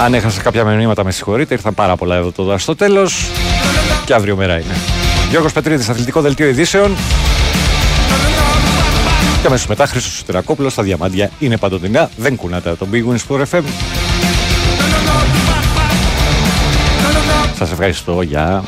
Αν έχασα κάποια μηνύματα με συγχωρείτε, ήρθαν πάρα πολλά εδώ τώρα στο τέλος. Και αύριο μέρα είναι. Γιώργος Πετρίδης, Αθλητικό Δελτίο Ειδήσεων. Και αμέσως μετά Χρήστος Σωτηρακόπουλος στα διαμάντια είναι παντοτινά. Δεν κουνάτε από τον Big Wins Sport FM. Σας ευχαριστώ. Γεια.